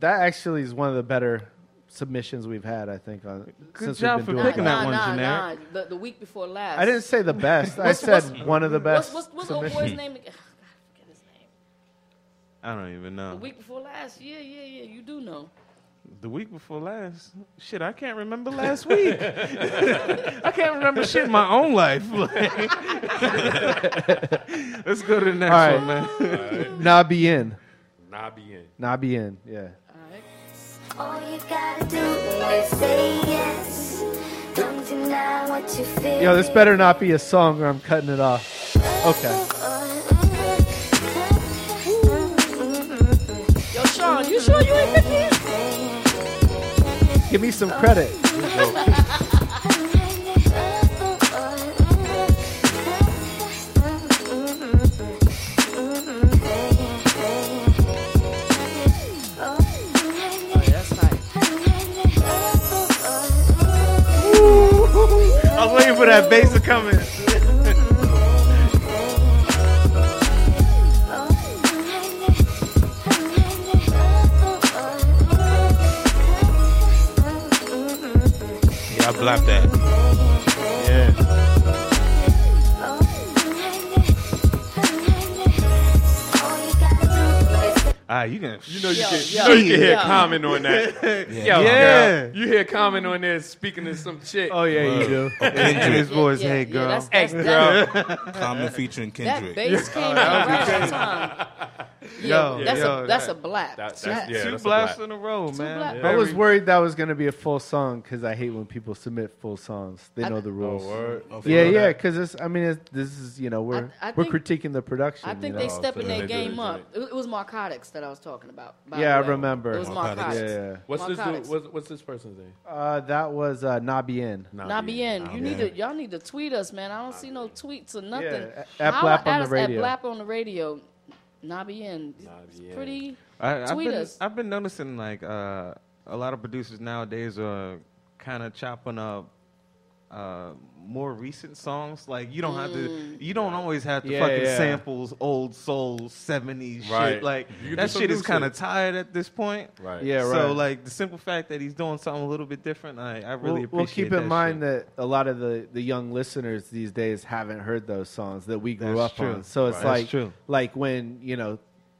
[SPEAKER 7] that actually is one of the better submissions we've had. I think on
[SPEAKER 6] Good
[SPEAKER 7] since
[SPEAKER 6] job
[SPEAKER 7] we've
[SPEAKER 6] for
[SPEAKER 7] been doing
[SPEAKER 6] picking
[SPEAKER 7] it.
[SPEAKER 6] that one,
[SPEAKER 3] nah,
[SPEAKER 6] generic.
[SPEAKER 3] Nah, the, the week before last.
[SPEAKER 7] I didn't say the best. I
[SPEAKER 3] What's-
[SPEAKER 7] said one of the best.
[SPEAKER 3] What's, what's, what's old boy's name? again? Ugh, God, I forget his name.
[SPEAKER 6] I don't even know.
[SPEAKER 3] The
[SPEAKER 6] know.
[SPEAKER 3] week before last. Yeah, yeah, yeah. You do know.
[SPEAKER 6] The week before last, shit, I can't remember last week. I can't remember shit in my own life. Let's go to the next
[SPEAKER 7] All right.
[SPEAKER 6] one, man.
[SPEAKER 7] Nabi in.
[SPEAKER 5] Nabi in.
[SPEAKER 7] Nabi in. Yeah.
[SPEAKER 3] All
[SPEAKER 10] you gotta do is say yes. Don't deny what you feel.
[SPEAKER 7] Yo, this better not be a song or I'm cutting it off. Okay.
[SPEAKER 3] Yo, Sean, you sure you ain't been here?
[SPEAKER 7] Give me some credit.
[SPEAKER 3] That's tight.
[SPEAKER 6] I was waiting for that bass to come in.
[SPEAKER 4] Yeah, I blapped that.
[SPEAKER 6] Yeah. Ah, you can.
[SPEAKER 5] You know you
[SPEAKER 3] Yo,
[SPEAKER 5] can,
[SPEAKER 3] yo,
[SPEAKER 5] you know you can hear
[SPEAKER 3] yo.
[SPEAKER 5] Common on that. Yo,
[SPEAKER 6] Yeah.
[SPEAKER 5] girl, you hear Common on there speaking to some chick.
[SPEAKER 7] Oh yeah, you do.
[SPEAKER 6] In his voice,
[SPEAKER 3] Yeah,
[SPEAKER 6] hey
[SPEAKER 3] yeah,
[SPEAKER 6] girl.
[SPEAKER 3] that's,
[SPEAKER 5] Hey, girl.
[SPEAKER 3] That,
[SPEAKER 4] Common featuring
[SPEAKER 3] that
[SPEAKER 4] Kendrick.
[SPEAKER 3] bass came in right on time. Yeah,
[SPEAKER 6] Yo,
[SPEAKER 3] that's
[SPEAKER 6] yo,
[SPEAKER 3] a that's
[SPEAKER 6] that-
[SPEAKER 3] a blap.
[SPEAKER 5] That- that's- yeah,
[SPEAKER 6] Two
[SPEAKER 5] that's a
[SPEAKER 6] blasts
[SPEAKER 5] black.
[SPEAKER 6] in a row,
[SPEAKER 3] Two
[SPEAKER 6] man.
[SPEAKER 3] blasts.
[SPEAKER 7] I was worried that was going to be a full song because I hate when people submit full songs. They
[SPEAKER 3] I-
[SPEAKER 7] know the
[SPEAKER 5] Oh,
[SPEAKER 7] rules.
[SPEAKER 5] word.
[SPEAKER 4] Oh,
[SPEAKER 7] yeah, yeah. Because it's. I mean, it's, this is you know we're
[SPEAKER 3] I
[SPEAKER 7] we're critiquing the production.
[SPEAKER 3] I think
[SPEAKER 7] you
[SPEAKER 3] they
[SPEAKER 7] know?
[SPEAKER 5] Oh,
[SPEAKER 3] stepping
[SPEAKER 5] so
[SPEAKER 3] their game
[SPEAKER 5] good,
[SPEAKER 3] up. It, it was Narcotics that I was talking about.
[SPEAKER 7] Yeah, I remember.
[SPEAKER 3] It was
[SPEAKER 4] Narcotics.
[SPEAKER 3] Narcotics.
[SPEAKER 7] Yeah, yeah.
[SPEAKER 5] What's this? What's, what's this person's name?
[SPEAKER 7] Uh, that was uh, Nabien.
[SPEAKER 3] Nabien, you need to y'all need to tweet us, man. I don't see no tweets or nothing.
[SPEAKER 7] Yeah, at
[SPEAKER 3] How
[SPEAKER 7] Blap on the radio.
[SPEAKER 3] At Blap on the radio. Nabien,
[SPEAKER 5] Nabien.
[SPEAKER 3] pretty.
[SPEAKER 6] I, I've
[SPEAKER 3] Tweet
[SPEAKER 6] been,
[SPEAKER 3] us.
[SPEAKER 6] I've been noticing like uh, a lot of producers nowadays are kind of chopping up uh, more recent songs. Like you don't have
[SPEAKER 3] Mm.
[SPEAKER 6] to, you don't always have to
[SPEAKER 7] Yeah,
[SPEAKER 6] fucking
[SPEAKER 7] yeah.
[SPEAKER 6] samples old soul '70s
[SPEAKER 5] Right.
[SPEAKER 6] shit. Like
[SPEAKER 5] You can do
[SPEAKER 6] that shit is kind of tired at this point.
[SPEAKER 5] Right.
[SPEAKER 7] Yeah, right.
[SPEAKER 6] So like the simple fact that he's doing something a little bit different, I, I really
[SPEAKER 7] we'll, we'll
[SPEAKER 6] appreciate
[SPEAKER 7] keep in
[SPEAKER 6] that
[SPEAKER 7] mind
[SPEAKER 6] shit.
[SPEAKER 7] that a lot of the, the young listeners these days haven't heard those songs that we grew
[SPEAKER 6] That's
[SPEAKER 7] up
[SPEAKER 6] true.
[SPEAKER 7] on. So it's
[SPEAKER 6] Right.
[SPEAKER 7] Like
[SPEAKER 6] true.
[SPEAKER 7] like when you know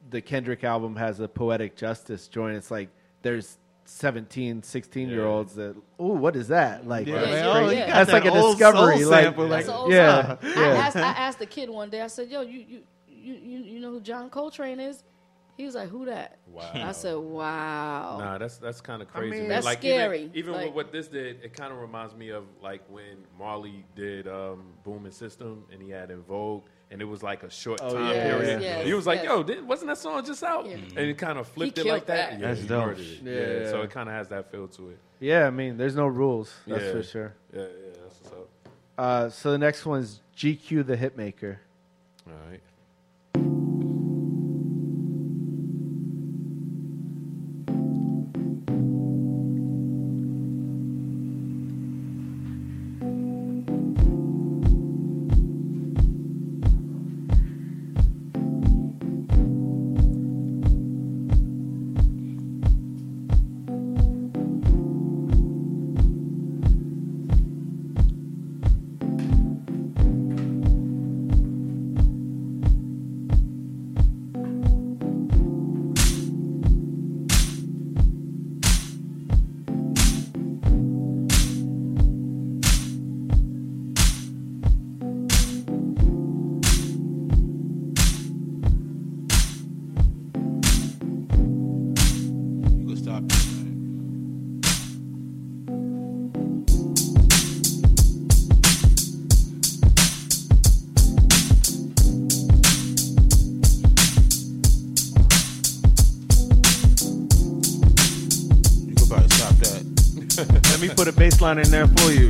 [SPEAKER 7] the Kendrick album has a poetic justice joint. It's like there's 17, 16 year olds that oh what is that like?
[SPEAKER 6] Yeah,
[SPEAKER 7] that's
[SPEAKER 3] Oh, you got
[SPEAKER 7] that's
[SPEAKER 6] that
[SPEAKER 7] like a discovery.
[SPEAKER 6] soul
[SPEAKER 7] Like,
[SPEAKER 6] sample, like-
[SPEAKER 3] an
[SPEAKER 7] yeah,
[SPEAKER 3] song.
[SPEAKER 7] yeah.
[SPEAKER 3] I asked, I asked the kid one day. I said, "Yo, you you you you, you know who John Coltrane is?" He was like, "Who that?"
[SPEAKER 5] Wow.
[SPEAKER 3] I said, "Wow."
[SPEAKER 5] Nah, that's that's kind of crazy.
[SPEAKER 7] mean-
[SPEAKER 3] That's
[SPEAKER 5] like,
[SPEAKER 3] scary.
[SPEAKER 5] Even, even
[SPEAKER 3] Like-
[SPEAKER 5] with what this did, it kind of reminds me of like when Marley did um, Boom and System, and he had In Vogue, and it was like a short
[SPEAKER 7] Oh,
[SPEAKER 5] time
[SPEAKER 7] yeah.
[SPEAKER 5] period.
[SPEAKER 3] Yes,
[SPEAKER 5] he was like,
[SPEAKER 3] yes.
[SPEAKER 5] "Yo, did, wasn't that song just out?"
[SPEAKER 3] Yeah.
[SPEAKER 5] And it kind of flipped it like that.
[SPEAKER 3] that.
[SPEAKER 5] Yeah,
[SPEAKER 6] That's dope.
[SPEAKER 5] murdered it.
[SPEAKER 7] Yeah.
[SPEAKER 5] Yeah, so it kind of has that feel to it.
[SPEAKER 7] yeah, I mean, there's no rules. That's
[SPEAKER 5] Yeah.
[SPEAKER 7] for sure.
[SPEAKER 5] Yeah, yeah, that's what's up.
[SPEAKER 7] Uh, so the next one's GQ the Hitmaker.
[SPEAKER 5] All right.
[SPEAKER 6] Let me put a bass line in there for you.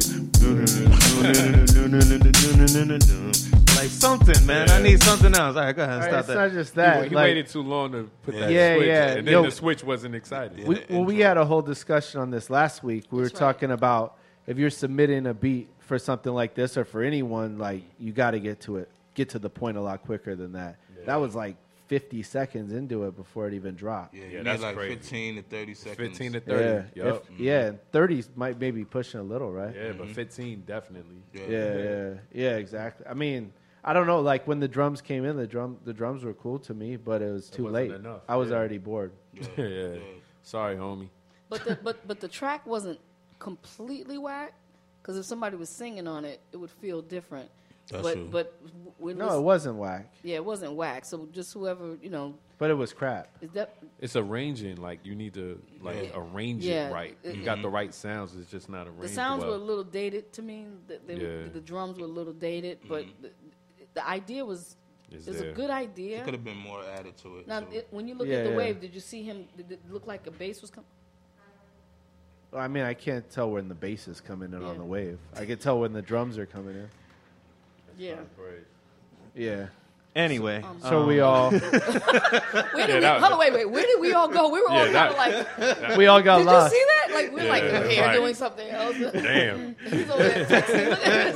[SPEAKER 6] Like something, man. I need something else. All right, go ahead.
[SPEAKER 7] All right,
[SPEAKER 6] Stop
[SPEAKER 7] it's
[SPEAKER 6] that.
[SPEAKER 7] not just
[SPEAKER 5] He,
[SPEAKER 7] that.
[SPEAKER 5] he
[SPEAKER 7] like-
[SPEAKER 5] waited too long to put that
[SPEAKER 7] Yeah,
[SPEAKER 5] switch,
[SPEAKER 7] yeah.
[SPEAKER 5] and then
[SPEAKER 7] Yo-
[SPEAKER 5] the switch wasn't excited.
[SPEAKER 7] We, well, we had a whole discussion on this last week. We were
[SPEAKER 3] That's right.
[SPEAKER 7] talking about if you're submitting a beat for something like this or for anyone, like you got to get to it, get to the point a lot quicker than that. That was like 50 seconds into it before it even dropped.
[SPEAKER 4] Yeah,
[SPEAKER 5] Yeah, that's
[SPEAKER 4] need like
[SPEAKER 5] crazy.
[SPEAKER 4] 15 to 30 seconds.
[SPEAKER 5] 15 to
[SPEAKER 7] Yeah,
[SPEAKER 5] 30.
[SPEAKER 7] if,
[SPEAKER 5] Yup.
[SPEAKER 7] yeah, mm-hmm. 30 might maybe pushing a little, right?
[SPEAKER 5] Yeah, but mm-hmm. 15 definitely.
[SPEAKER 4] Yeah.
[SPEAKER 7] yeah, yeah, yeah, exactly. I mean, I don't know. Like when the drums came in, the drum the drums were cool to me, but it was too
[SPEAKER 5] wasn't
[SPEAKER 7] late.
[SPEAKER 5] enough,
[SPEAKER 7] I was
[SPEAKER 5] yeah.
[SPEAKER 7] already bored.
[SPEAKER 5] yeah. Sorry, homie.
[SPEAKER 3] But the but but the track wasn't completely whack. Because if somebody was singing on it, it would feel different.
[SPEAKER 4] That's
[SPEAKER 3] but
[SPEAKER 4] true.
[SPEAKER 3] but when
[SPEAKER 7] No, it wasn't whack,
[SPEAKER 3] yeah, it wasn't whack. So just whoever you know
[SPEAKER 7] but it was crap.
[SPEAKER 3] is that
[SPEAKER 5] It's arranging. Like you need to like
[SPEAKER 3] Yeah.
[SPEAKER 5] arrange
[SPEAKER 3] Yeah.
[SPEAKER 5] it right.
[SPEAKER 3] It-
[SPEAKER 5] You got the right sounds. It's just not arranged
[SPEAKER 3] the sounds
[SPEAKER 5] well.
[SPEAKER 3] were a little dated to me. The, they,
[SPEAKER 5] Yeah.
[SPEAKER 3] the drums were a little dated, but mm-hmm. the, the idea was
[SPEAKER 5] It's
[SPEAKER 3] it was a good idea.
[SPEAKER 4] It could have been more added to it.
[SPEAKER 3] Now,
[SPEAKER 4] so-
[SPEAKER 3] it, when you look
[SPEAKER 7] Yeah,
[SPEAKER 3] at the
[SPEAKER 7] yeah.
[SPEAKER 3] wave, did you see him? Did it look like a bass was coming?
[SPEAKER 7] I mean, I can't tell when the bass is coming in
[SPEAKER 3] Yeah.
[SPEAKER 7] on the wave. I can tell when the drums are coming in.
[SPEAKER 3] Yeah.
[SPEAKER 7] Yeah.
[SPEAKER 6] Anyway,
[SPEAKER 3] Um,
[SPEAKER 7] So we all
[SPEAKER 3] Where did
[SPEAKER 5] Yeah,
[SPEAKER 3] we,
[SPEAKER 5] that-
[SPEAKER 3] hold on, wait, wait. Where did we all go? We were all
[SPEAKER 5] Yeah,
[SPEAKER 3] kind of like,
[SPEAKER 7] we all got
[SPEAKER 3] did
[SPEAKER 7] lost.
[SPEAKER 3] you see that? Like we're like
[SPEAKER 5] Yeah,
[SPEAKER 3] over here
[SPEAKER 5] right.
[SPEAKER 3] doing something else.
[SPEAKER 5] Damn.
[SPEAKER 3] He's over there texting. Look at.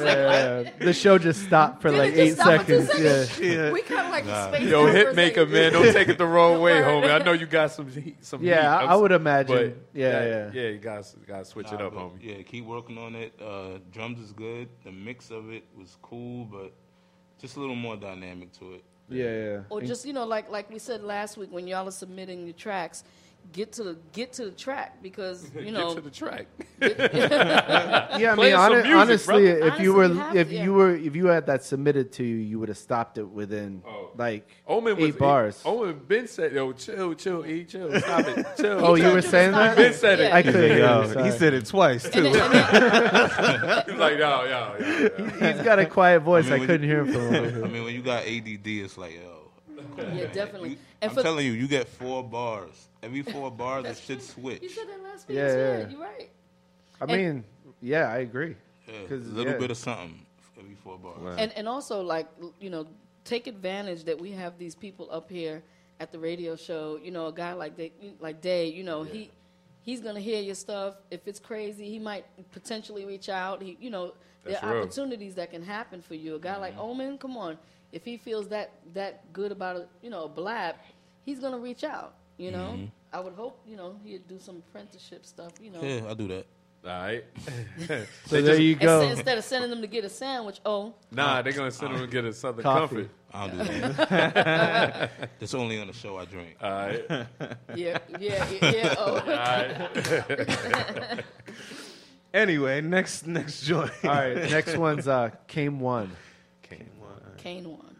[SPEAKER 7] Yeah, the show just stopped for
[SPEAKER 3] Did
[SPEAKER 7] like
[SPEAKER 3] it
[SPEAKER 7] eight
[SPEAKER 3] stop for two
[SPEAKER 7] seconds.
[SPEAKER 3] seconds?
[SPEAKER 7] Yeah.
[SPEAKER 3] We kind of like space.
[SPEAKER 5] Yo,
[SPEAKER 3] out for a
[SPEAKER 5] hitmaker,
[SPEAKER 3] second.
[SPEAKER 5] man, don't take it the wrong way,
[SPEAKER 3] Word.
[SPEAKER 5] homie. I know you got some heat, some
[SPEAKER 7] Yeah,
[SPEAKER 5] heat.
[SPEAKER 7] I-
[SPEAKER 5] I'm
[SPEAKER 7] I
[SPEAKER 5] s-
[SPEAKER 7] would imagine.
[SPEAKER 5] but
[SPEAKER 7] Yeah, yeah.
[SPEAKER 5] yeah. You guys got to switch it
[SPEAKER 4] Nah,
[SPEAKER 5] up,
[SPEAKER 4] but,
[SPEAKER 5] homie.
[SPEAKER 4] Yeah, keep working on it. Uh, drums is good. The mix of it was cool, but just a little more dynamic to it.
[SPEAKER 7] Yeah, yeah.
[SPEAKER 3] Or
[SPEAKER 7] And-
[SPEAKER 3] just you know, like like we said last week, when y'all are submitting your tracks, get to the get to the track because you know.
[SPEAKER 5] Get to the track.
[SPEAKER 7] yeah, I mean,
[SPEAKER 5] Play
[SPEAKER 7] hon-
[SPEAKER 5] music,
[SPEAKER 7] honestly,
[SPEAKER 5] brother.
[SPEAKER 7] if you were
[SPEAKER 3] you
[SPEAKER 7] if
[SPEAKER 3] to, yeah.
[SPEAKER 7] you were if you had that submitted to you, you would have stopped it within
[SPEAKER 5] Oh.
[SPEAKER 7] like
[SPEAKER 5] Omen
[SPEAKER 7] eight
[SPEAKER 5] was
[SPEAKER 7] bars.
[SPEAKER 5] Omen Ben said, "Yo, chill, chill, E, chill, stop it, chill."
[SPEAKER 7] Oh, you
[SPEAKER 3] told
[SPEAKER 7] were saying that?
[SPEAKER 5] Ben said it.
[SPEAKER 7] I couldn't
[SPEAKER 6] yo, he said it twice too.
[SPEAKER 3] then- and then-
[SPEAKER 5] He's like, yo, yo, yo. yo.
[SPEAKER 7] He's got a quiet voice. I,
[SPEAKER 4] I mean, when
[SPEAKER 7] couldn't
[SPEAKER 4] you-
[SPEAKER 7] hear him from over
[SPEAKER 4] I mean, when you got ADD, it's like, yo.
[SPEAKER 3] Yeah, definitely.
[SPEAKER 4] You-
[SPEAKER 3] And
[SPEAKER 4] I'm
[SPEAKER 3] for
[SPEAKER 4] telling you, you get four bars. Every four bars, the
[SPEAKER 3] That's
[SPEAKER 4] shit switch.
[SPEAKER 3] you said that last week.
[SPEAKER 7] Yeah,
[SPEAKER 3] Yeah,
[SPEAKER 7] yeah.
[SPEAKER 3] You're right.
[SPEAKER 7] I mean, yeah, I agree.
[SPEAKER 4] Yeah,
[SPEAKER 7] 'Cause,
[SPEAKER 4] a little
[SPEAKER 7] yeah.
[SPEAKER 4] bit of something every four bars.
[SPEAKER 3] And and also like you know, take advantage that we have these people up here at the radio show. You know, a guy like Day, like Day. You know, he he's gonna hear your stuff. If it's crazy, he might potentially reach out. He, you know, there are
[SPEAKER 5] real.
[SPEAKER 3] opportunities that can happen for you. A guy like mm-hmm. Omen, come on, if he feels that that good about a you know a blab, he's gonna reach out. You know, I would hope you know he'd do some apprenticeship stuff. You know.
[SPEAKER 4] Yeah, I'll do that.
[SPEAKER 5] All right.
[SPEAKER 7] So there you go.
[SPEAKER 3] instead of sending them to get a sandwich, oh,
[SPEAKER 5] Nah, they're gonna send them to get a Southern
[SPEAKER 7] Coffee.
[SPEAKER 5] Comfort.
[SPEAKER 4] I'll do that. That's only on the show I drink.
[SPEAKER 5] All right.
[SPEAKER 3] yeah, yeah, yeah, yeah oh.
[SPEAKER 5] All right.
[SPEAKER 6] anyway, next next joint.
[SPEAKER 7] All right, next one's uh, Came One.
[SPEAKER 3] Kane one.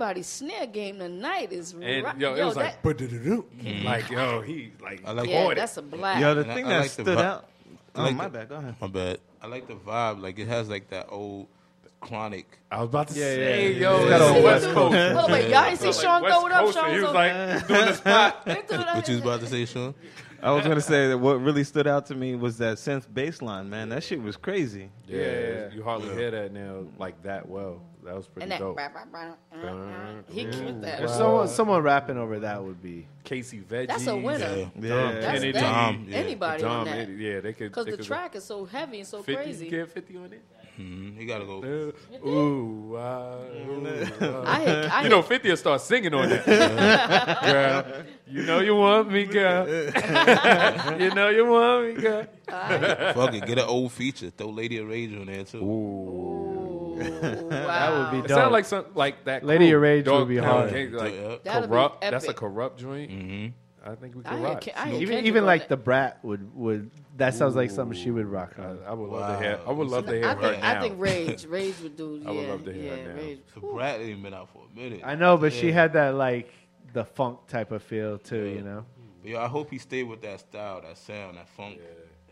[SPEAKER 3] Everybody's snare game tonight is
[SPEAKER 5] and
[SPEAKER 3] right.
[SPEAKER 5] yo, it was
[SPEAKER 3] that, mm.
[SPEAKER 5] like, "Ba-da-da-doo." like yo, he like
[SPEAKER 4] I like
[SPEAKER 3] yeah,
[SPEAKER 4] that.
[SPEAKER 3] that's a black.
[SPEAKER 6] Yo, the
[SPEAKER 4] And I-
[SPEAKER 6] thing
[SPEAKER 4] I
[SPEAKER 6] that
[SPEAKER 4] like
[SPEAKER 6] stood
[SPEAKER 4] vi-
[SPEAKER 6] out.
[SPEAKER 4] I
[SPEAKER 6] Oh,
[SPEAKER 4] like
[SPEAKER 6] my
[SPEAKER 4] the-
[SPEAKER 6] bad. Go ahead.
[SPEAKER 4] My bad. I like the vibe. Like it has like that old chronic.
[SPEAKER 5] I was about to
[SPEAKER 7] Yeah,
[SPEAKER 5] say,
[SPEAKER 7] yeah.
[SPEAKER 5] yo,
[SPEAKER 7] It's
[SPEAKER 5] it's
[SPEAKER 7] got a
[SPEAKER 5] the
[SPEAKER 7] West
[SPEAKER 5] West Coast.
[SPEAKER 3] Hold on, wait, y'all ain't see Sean
[SPEAKER 5] West
[SPEAKER 3] throw it up.
[SPEAKER 5] Coast,
[SPEAKER 3] Sean
[SPEAKER 5] he was
[SPEAKER 3] was
[SPEAKER 5] like doing the spot.
[SPEAKER 4] What you was about to say, Sean?
[SPEAKER 6] I was gonna say that what really stood out to me was that synth bass line, man. That shit was crazy.
[SPEAKER 5] Yeah,
[SPEAKER 7] Yeah.
[SPEAKER 5] you hardly hear that now like that well. That was pretty
[SPEAKER 3] and that,
[SPEAKER 5] dope.
[SPEAKER 3] bah, bah, bah, uh, uh, he killed that.
[SPEAKER 7] If someone someone rapping over that would be
[SPEAKER 5] Casey Veggie.
[SPEAKER 3] That's a winner.
[SPEAKER 4] Yeah.
[SPEAKER 6] Yeah.
[SPEAKER 3] That's
[SPEAKER 5] Kennedy.
[SPEAKER 3] that,
[SPEAKER 4] Dom, yeah.
[SPEAKER 3] anybody
[SPEAKER 5] Dom,
[SPEAKER 3] on that.
[SPEAKER 5] yeah, they could.
[SPEAKER 3] Because the
[SPEAKER 5] could-
[SPEAKER 3] track is so heavy and so
[SPEAKER 5] 50,
[SPEAKER 3] crazy.
[SPEAKER 5] You get 50 on it?
[SPEAKER 4] Mhm, He gotta go.
[SPEAKER 5] Ooh, uh, ooh, uh.
[SPEAKER 3] I hit- I
[SPEAKER 5] you know, 50 will start singing on that. girl, you know you want me, girl. you know you want me, girl.
[SPEAKER 4] Fuck it, get an old feature. Throw Lady of Rage on there too. Ooh wow!
[SPEAKER 7] That would be
[SPEAKER 5] It
[SPEAKER 7] dope.
[SPEAKER 5] sounds like some like that.
[SPEAKER 7] Lady
[SPEAKER 5] crew,
[SPEAKER 7] of Rage would be hard.
[SPEAKER 5] Like
[SPEAKER 4] Yeah.
[SPEAKER 3] That'd be
[SPEAKER 5] corrupt. That's a corrupt joint.
[SPEAKER 4] Mm-hmm.
[SPEAKER 5] I think we
[SPEAKER 3] I
[SPEAKER 5] can rock.
[SPEAKER 3] Ke- I hit
[SPEAKER 7] even
[SPEAKER 3] Kendrick
[SPEAKER 7] even
[SPEAKER 3] on
[SPEAKER 7] like
[SPEAKER 3] that.
[SPEAKER 7] the brat would would that sounds like something she would rock
[SPEAKER 5] I,
[SPEAKER 7] on.
[SPEAKER 5] I would love to hear. I would love to hear
[SPEAKER 3] I
[SPEAKER 5] her
[SPEAKER 3] think,
[SPEAKER 5] now.
[SPEAKER 3] I think Rage, Rage would do. Yeah,
[SPEAKER 5] I would love to hear
[SPEAKER 3] yeah,
[SPEAKER 5] her now.
[SPEAKER 3] Rage.
[SPEAKER 4] The Brat ain't been out for a minute.
[SPEAKER 7] I know, but she
[SPEAKER 4] Yeah.
[SPEAKER 7] had that like the funk type of feel too. You know,
[SPEAKER 4] But yeah, I hope he stayed with that style, that sound, that funk.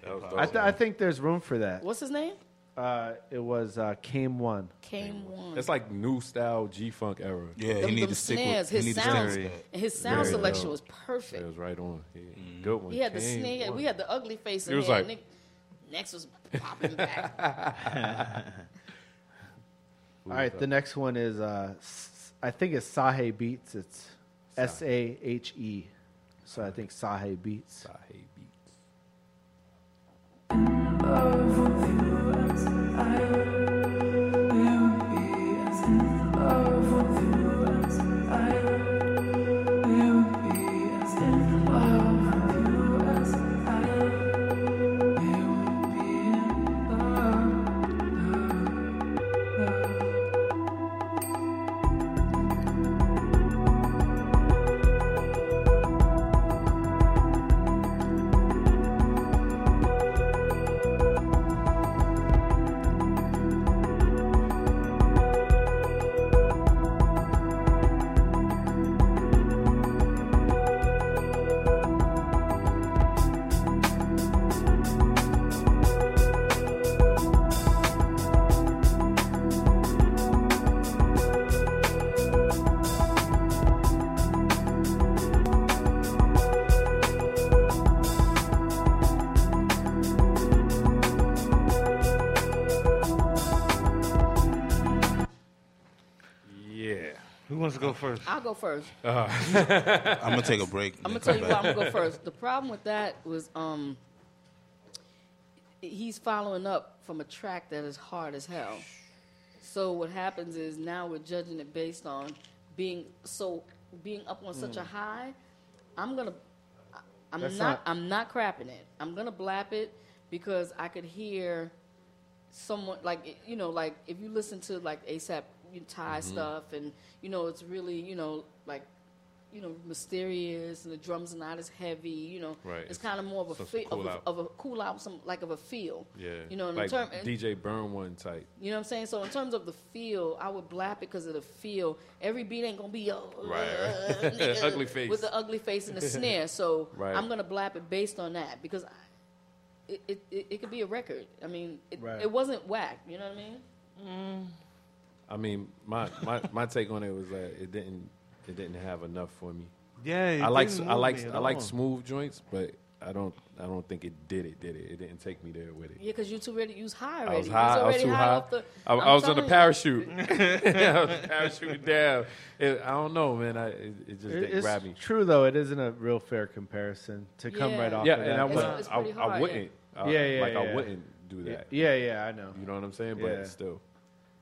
[SPEAKER 5] that was
[SPEAKER 7] I, th- I think there's room for that.
[SPEAKER 3] What's his name?
[SPEAKER 7] Uh, it was uh, Came One.
[SPEAKER 3] Came one.
[SPEAKER 5] It's like new style G funk era.
[SPEAKER 4] Yeah,
[SPEAKER 3] Them-
[SPEAKER 4] he needed
[SPEAKER 3] them
[SPEAKER 4] to stick
[SPEAKER 3] snares,
[SPEAKER 4] with. He
[SPEAKER 3] his
[SPEAKER 4] need to
[SPEAKER 3] sounds,
[SPEAKER 4] stick
[SPEAKER 3] and his sound
[SPEAKER 5] Very
[SPEAKER 3] selection
[SPEAKER 5] dope.
[SPEAKER 3] was perfect.
[SPEAKER 5] It was right on. Yeah, Good one.
[SPEAKER 3] He had the
[SPEAKER 5] Came
[SPEAKER 3] snare.
[SPEAKER 5] one.
[SPEAKER 3] We had the ugly face.
[SPEAKER 5] He
[SPEAKER 3] in
[SPEAKER 5] was
[SPEAKER 3] there,
[SPEAKER 5] like-
[SPEAKER 3] Nick, next was popping back.
[SPEAKER 7] All right, the next one is uh, S- I think it's Sahe Beats. It's S A H E. So I think Sahe Beats.
[SPEAKER 5] Sahe Beats.
[SPEAKER 6] Who wants to go first?
[SPEAKER 3] I'll go first.
[SPEAKER 5] Uh,
[SPEAKER 4] I'm gonna take a break.
[SPEAKER 3] I'm gonna
[SPEAKER 4] and
[SPEAKER 3] tell
[SPEAKER 4] come
[SPEAKER 3] you why. I'm gonna go first. The problem with that was um he's following up from a track that is hard as hell. So what happens is now we're judging it based on being so being up on such a high. I'm gonna I- I'm not,
[SPEAKER 7] not-
[SPEAKER 3] I'm not crapping it. I'm gonna blap it because I could hear someone like you know like if you listen to like ASAP you Thai
[SPEAKER 5] Mm-hmm.
[SPEAKER 3] stuff and you know it's really you know like you know mysterious and the drums are not as heavy you know
[SPEAKER 5] Right.
[SPEAKER 3] it's kind of more of a feel
[SPEAKER 5] cool
[SPEAKER 3] of, a, of a cool out some like of a feel
[SPEAKER 5] yeah.
[SPEAKER 3] you know in
[SPEAKER 5] like
[SPEAKER 3] term,
[SPEAKER 5] DJ Burn one type.
[SPEAKER 3] you know what I'm saying? So in terms of the feel, I would blap it because of the feel. Every beat ain't gonna be oh,
[SPEAKER 5] Right,
[SPEAKER 3] uh,
[SPEAKER 5] right.
[SPEAKER 3] nigga,
[SPEAKER 5] Ugly face.
[SPEAKER 3] with the ugly face and the snare. So
[SPEAKER 5] Right.
[SPEAKER 3] I'm gonna blap it based on that because I, it, it, it, it could be a record. I mean, it,
[SPEAKER 7] Right.
[SPEAKER 3] it wasn't whack. You know what I mean?
[SPEAKER 5] I mean, my, my, my take on it was that it didn't it didn't have enough for me.
[SPEAKER 6] Yeah, it
[SPEAKER 5] I like
[SPEAKER 6] didn't
[SPEAKER 5] I
[SPEAKER 6] move
[SPEAKER 5] like
[SPEAKER 6] me at
[SPEAKER 5] I like smooth joints, but I don't I don't think it did it did it. It didn't take me there with it.
[SPEAKER 3] Yeah, because you too ready. You was high already.
[SPEAKER 5] I was
[SPEAKER 3] You
[SPEAKER 5] high. I was too high.
[SPEAKER 3] off the-
[SPEAKER 5] I,
[SPEAKER 3] I'm
[SPEAKER 5] was on the
[SPEAKER 3] telling
[SPEAKER 5] parachute. I was parachuting down. It, I don't know, man. I, it, it just
[SPEAKER 7] It-
[SPEAKER 5] didn't
[SPEAKER 7] it's
[SPEAKER 5] grab me.
[SPEAKER 7] true though. It isn't a real fair comparison to come
[SPEAKER 3] Yeah.
[SPEAKER 7] right off.
[SPEAKER 5] Yeah,
[SPEAKER 7] of
[SPEAKER 5] and
[SPEAKER 7] that.
[SPEAKER 5] I
[SPEAKER 3] It's-
[SPEAKER 5] wouldn't. I,
[SPEAKER 3] pretty
[SPEAKER 5] I wouldn't. uh,
[SPEAKER 7] Yeah, yeah,
[SPEAKER 5] Like I wouldn't do that.
[SPEAKER 7] Yeah, yeah, I know.
[SPEAKER 5] You know what I'm saying?
[SPEAKER 7] Yeah.
[SPEAKER 5] But still,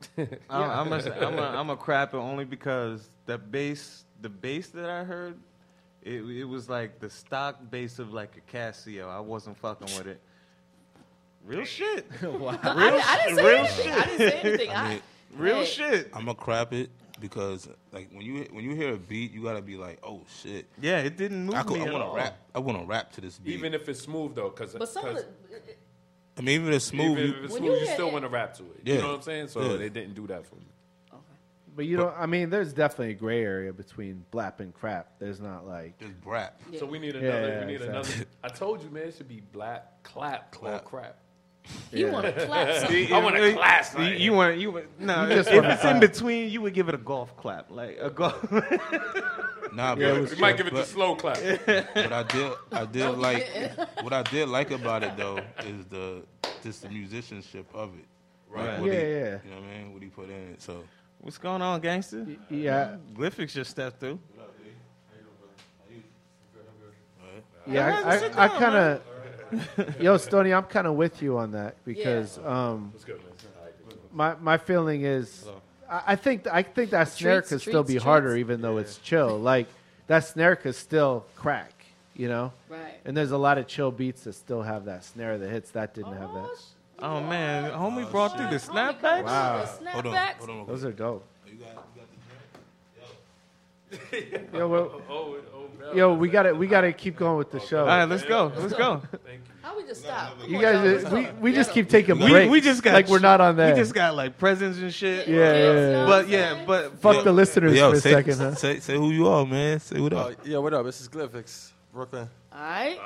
[SPEAKER 6] I'm, I'm, a, I'm, a, I'm a crap it only because the bass, the bass that I heard, it, it was like the stock bass of like a Casio. I wasn't fucking with it. Real shit.
[SPEAKER 3] I, I didn't say
[SPEAKER 6] real
[SPEAKER 3] anything. I didn't say anything. I,
[SPEAKER 4] mean,
[SPEAKER 6] Real
[SPEAKER 3] hey,
[SPEAKER 6] shit.
[SPEAKER 4] I'm gonna crap it because like when you when you hear a beat, you gotta be like, oh shit.
[SPEAKER 6] Yeah, it didn't move
[SPEAKER 4] I, could,
[SPEAKER 6] me
[SPEAKER 4] I
[SPEAKER 6] at
[SPEAKER 4] want
[SPEAKER 6] all.
[SPEAKER 4] to rap. I want to rap to this beat.
[SPEAKER 5] even if it's smooth though, because
[SPEAKER 3] But some of the,
[SPEAKER 4] I mean, even if it's smooth,
[SPEAKER 5] even
[SPEAKER 4] you,
[SPEAKER 5] if it's
[SPEAKER 3] When
[SPEAKER 5] smooth,
[SPEAKER 3] you
[SPEAKER 5] you,
[SPEAKER 3] hear
[SPEAKER 5] still
[SPEAKER 3] it-
[SPEAKER 5] want to rap to it.
[SPEAKER 4] Yeah.
[SPEAKER 5] You know what I'm saying? So
[SPEAKER 4] Yeah.
[SPEAKER 5] they didn't do that for me.
[SPEAKER 7] But you don't. I mean, there's definitely a gray area between blap and crap. There's not like
[SPEAKER 4] just rap.
[SPEAKER 3] Yeah.
[SPEAKER 5] So we need another.
[SPEAKER 7] yeah,
[SPEAKER 5] we need
[SPEAKER 7] exactly.
[SPEAKER 5] another. I told you, man. It should be black clap, clap,
[SPEAKER 4] Clap.
[SPEAKER 5] crap.
[SPEAKER 3] You want to clap something.
[SPEAKER 5] I want a class.
[SPEAKER 6] You, you want you want- no?
[SPEAKER 7] You
[SPEAKER 6] if
[SPEAKER 7] wanna
[SPEAKER 6] it's in between, you would give it a golf clap, like a golf.
[SPEAKER 4] Nah,
[SPEAKER 7] Yeah,
[SPEAKER 4] but,
[SPEAKER 7] it was
[SPEAKER 5] We might give it the
[SPEAKER 4] but,
[SPEAKER 5] slow clap.
[SPEAKER 4] but I did, I did like what I did like about it though is the just the musicianship of it.
[SPEAKER 5] Right.
[SPEAKER 4] what
[SPEAKER 7] Yeah,
[SPEAKER 4] he,
[SPEAKER 7] yeah.
[SPEAKER 4] You know what I mean? What he put in it. So
[SPEAKER 6] What's going on, gangster?
[SPEAKER 7] yeah,
[SPEAKER 6] Glyphix just stepped through.
[SPEAKER 7] yeah. I, I, I kind of, yo, Stony, I'm kind of with you on that because um,
[SPEAKER 5] What's good, man?
[SPEAKER 7] my my feeling is, I, I think I think that snare
[SPEAKER 3] Treats,
[SPEAKER 7] could still
[SPEAKER 3] treats,
[SPEAKER 7] be harder,
[SPEAKER 3] treats.
[SPEAKER 7] even though it's chill. Like that snare could still crack, you know.
[SPEAKER 3] Right.
[SPEAKER 7] And there's a lot of chill beats that still have that snare that hits. That didn't have that.
[SPEAKER 6] Oh man, homie brought through the snapbacks.
[SPEAKER 7] Wow.
[SPEAKER 4] Hold on,
[SPEAKER 3] Snapbacks.
[SPEAKER 4] hold on.
[SPEAKER 7] Those are dope.
[SPEAKER 4] You got, you got?
[SPEAKER 7] Yo, yo, we got to we got to keep going with the show.
[SPEAKER 6] All right, let's go. Let's go.
[SPEAKER 3] How we just stop? Come
[SPEAKER 7] You
[SPEAKER 3] on,
[SPEAKER 7] guys,
[SPEAKER 3] y'all.
[SPEAKER 7] we,
[SPEAKER 3] Let's
[SPEAKER 7] we just keep taking
[SPEAKER 6] We,
[SPEAKER 7] breaks.
[SPEAKER 6] we just got
[SPEAKER 7] like we're not on there.
[SPEAKER 6] We just got like presents and shit.
[SPEAKER 7] Yeah, yeah, yeah.
[SPEAKER 6] But yeah, but
[SPEAKER 7] Fuck the listeners
[SPEAKER 4] Yo,
[SPEAKER 7] for a
[SPEAKER 4] say,
[SPEAKER 7] second, huh?
[SPEAKER 4] say, say who you are, man. Say what up.
[SPEAKER 11] Uh, yeah, what up? This is Glyphix, Brooklyn.
[SPEAKER 3] All right.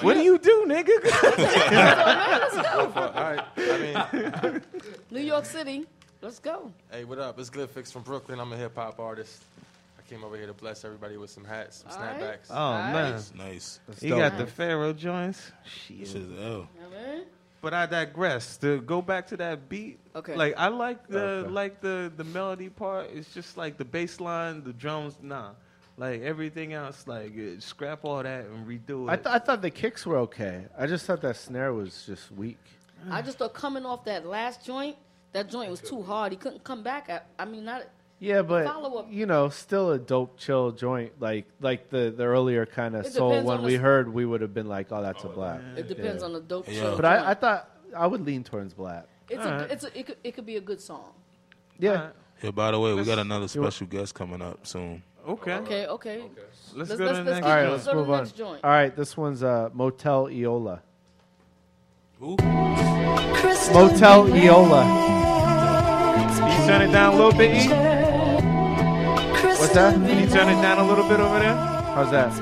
[SPEAKER 6] what do you do, nigga?
[SPEAKER 11] All right. I mean,
[SPEAKER 3] New York City. Let's go.
[SPEAKER 11] hey, what up? It's Glyphix from Brooklyn. I'm a hip hop artist. I came over here to bless everybody with some hats, some
[SPEAKER 3] All right.
[SPEAKER 11] snapbacks.
[SPEAKER 6] Oh man,
[SPEAKER 4] Nice, He
[SPEAKER 6] you got the Pharaoh joints.
[SPEAKER 4] This
[SPEAKER 6] Shit.
[SPEAKER 4] is L.
[SPEAKER 6] But I digress. To go back to that beat,
[SPEAKER 3] Okay.
[SPEAKER 6] like I like the
[SPEAKER 7] Okay.
[SPEAKER 6] like the the melody part. It's just like the bass line, the drums. Nah, like everything else, like uh, scrap all that and redo it.
[SPEAKER 7] I, th- I thought the kicks were okay. I just thought that snare was just weak.
[SPEAKER 3] I just thought coming off that last joint, that joint was too hard. He couldn't come back. At, I mean, not.
[SPEAKER 7] Yeah, but
[SPEAKER 3] follow-up-
[SPEAKER 7] you know, still a dope, chill joint. Like like the the earlier kind of
[SPEAKER 3] It
[SPEAKER 7] soul
[SPEAKER 3] depends
[SPEAKER 7] one
[SPEAKER 3] on
[SPEAKER 7] we
[SPEAKER 3] the-
[SPEAKER 7] heard, we would have been like, oh, that's a black.
[SPEAKER 3] It depends
[SPEAKER 7] Yeah.
[SPEAKER 3] on the dope
[SPEAKER 4] Yeah.
[SPEAKER 3] show.
[SPEAKER 7] But I, I thought I would lean towards black.
[SPEAKER 3] it's a, it's a, it could, it could be a good song.
[SPEAKER 7] Yeah.
[SPEAKER 6] Alright,
[SPEAKER 4] Yeah, by the way, we got another special guest coming up soon.
[SPEAKER 6] okay.
[SPEAKER 3] Okay, okay.
[SPEAKER 6] Let's,
[SPEAKER 3] Let's-
[SPEAKER 6] go
[SPEAKER 3] let's-
[SPEAKER 6] to the
[SPEAKER 3] let's
[SPEAKER 6] next.
[SPEAKER 3] keep
[SPEAKER 7] All right,
[SPEAKER 3] going.
[SPEAKER 7] let's
[SPEAKER 3] Go to the
[SPEAKER 7] move on.
[SPEAKER 3] next joint.
[SPEAKER 7] All right, this one's uh, Motel Eola.
[SPEAKER 4] Who?
[SPEAKER 7] Motel Eola.
[SPEAKER 6] Can you turn it down a little bit? E? Can you turn it down a little bit over there?
[SPEAKER 7] How's that?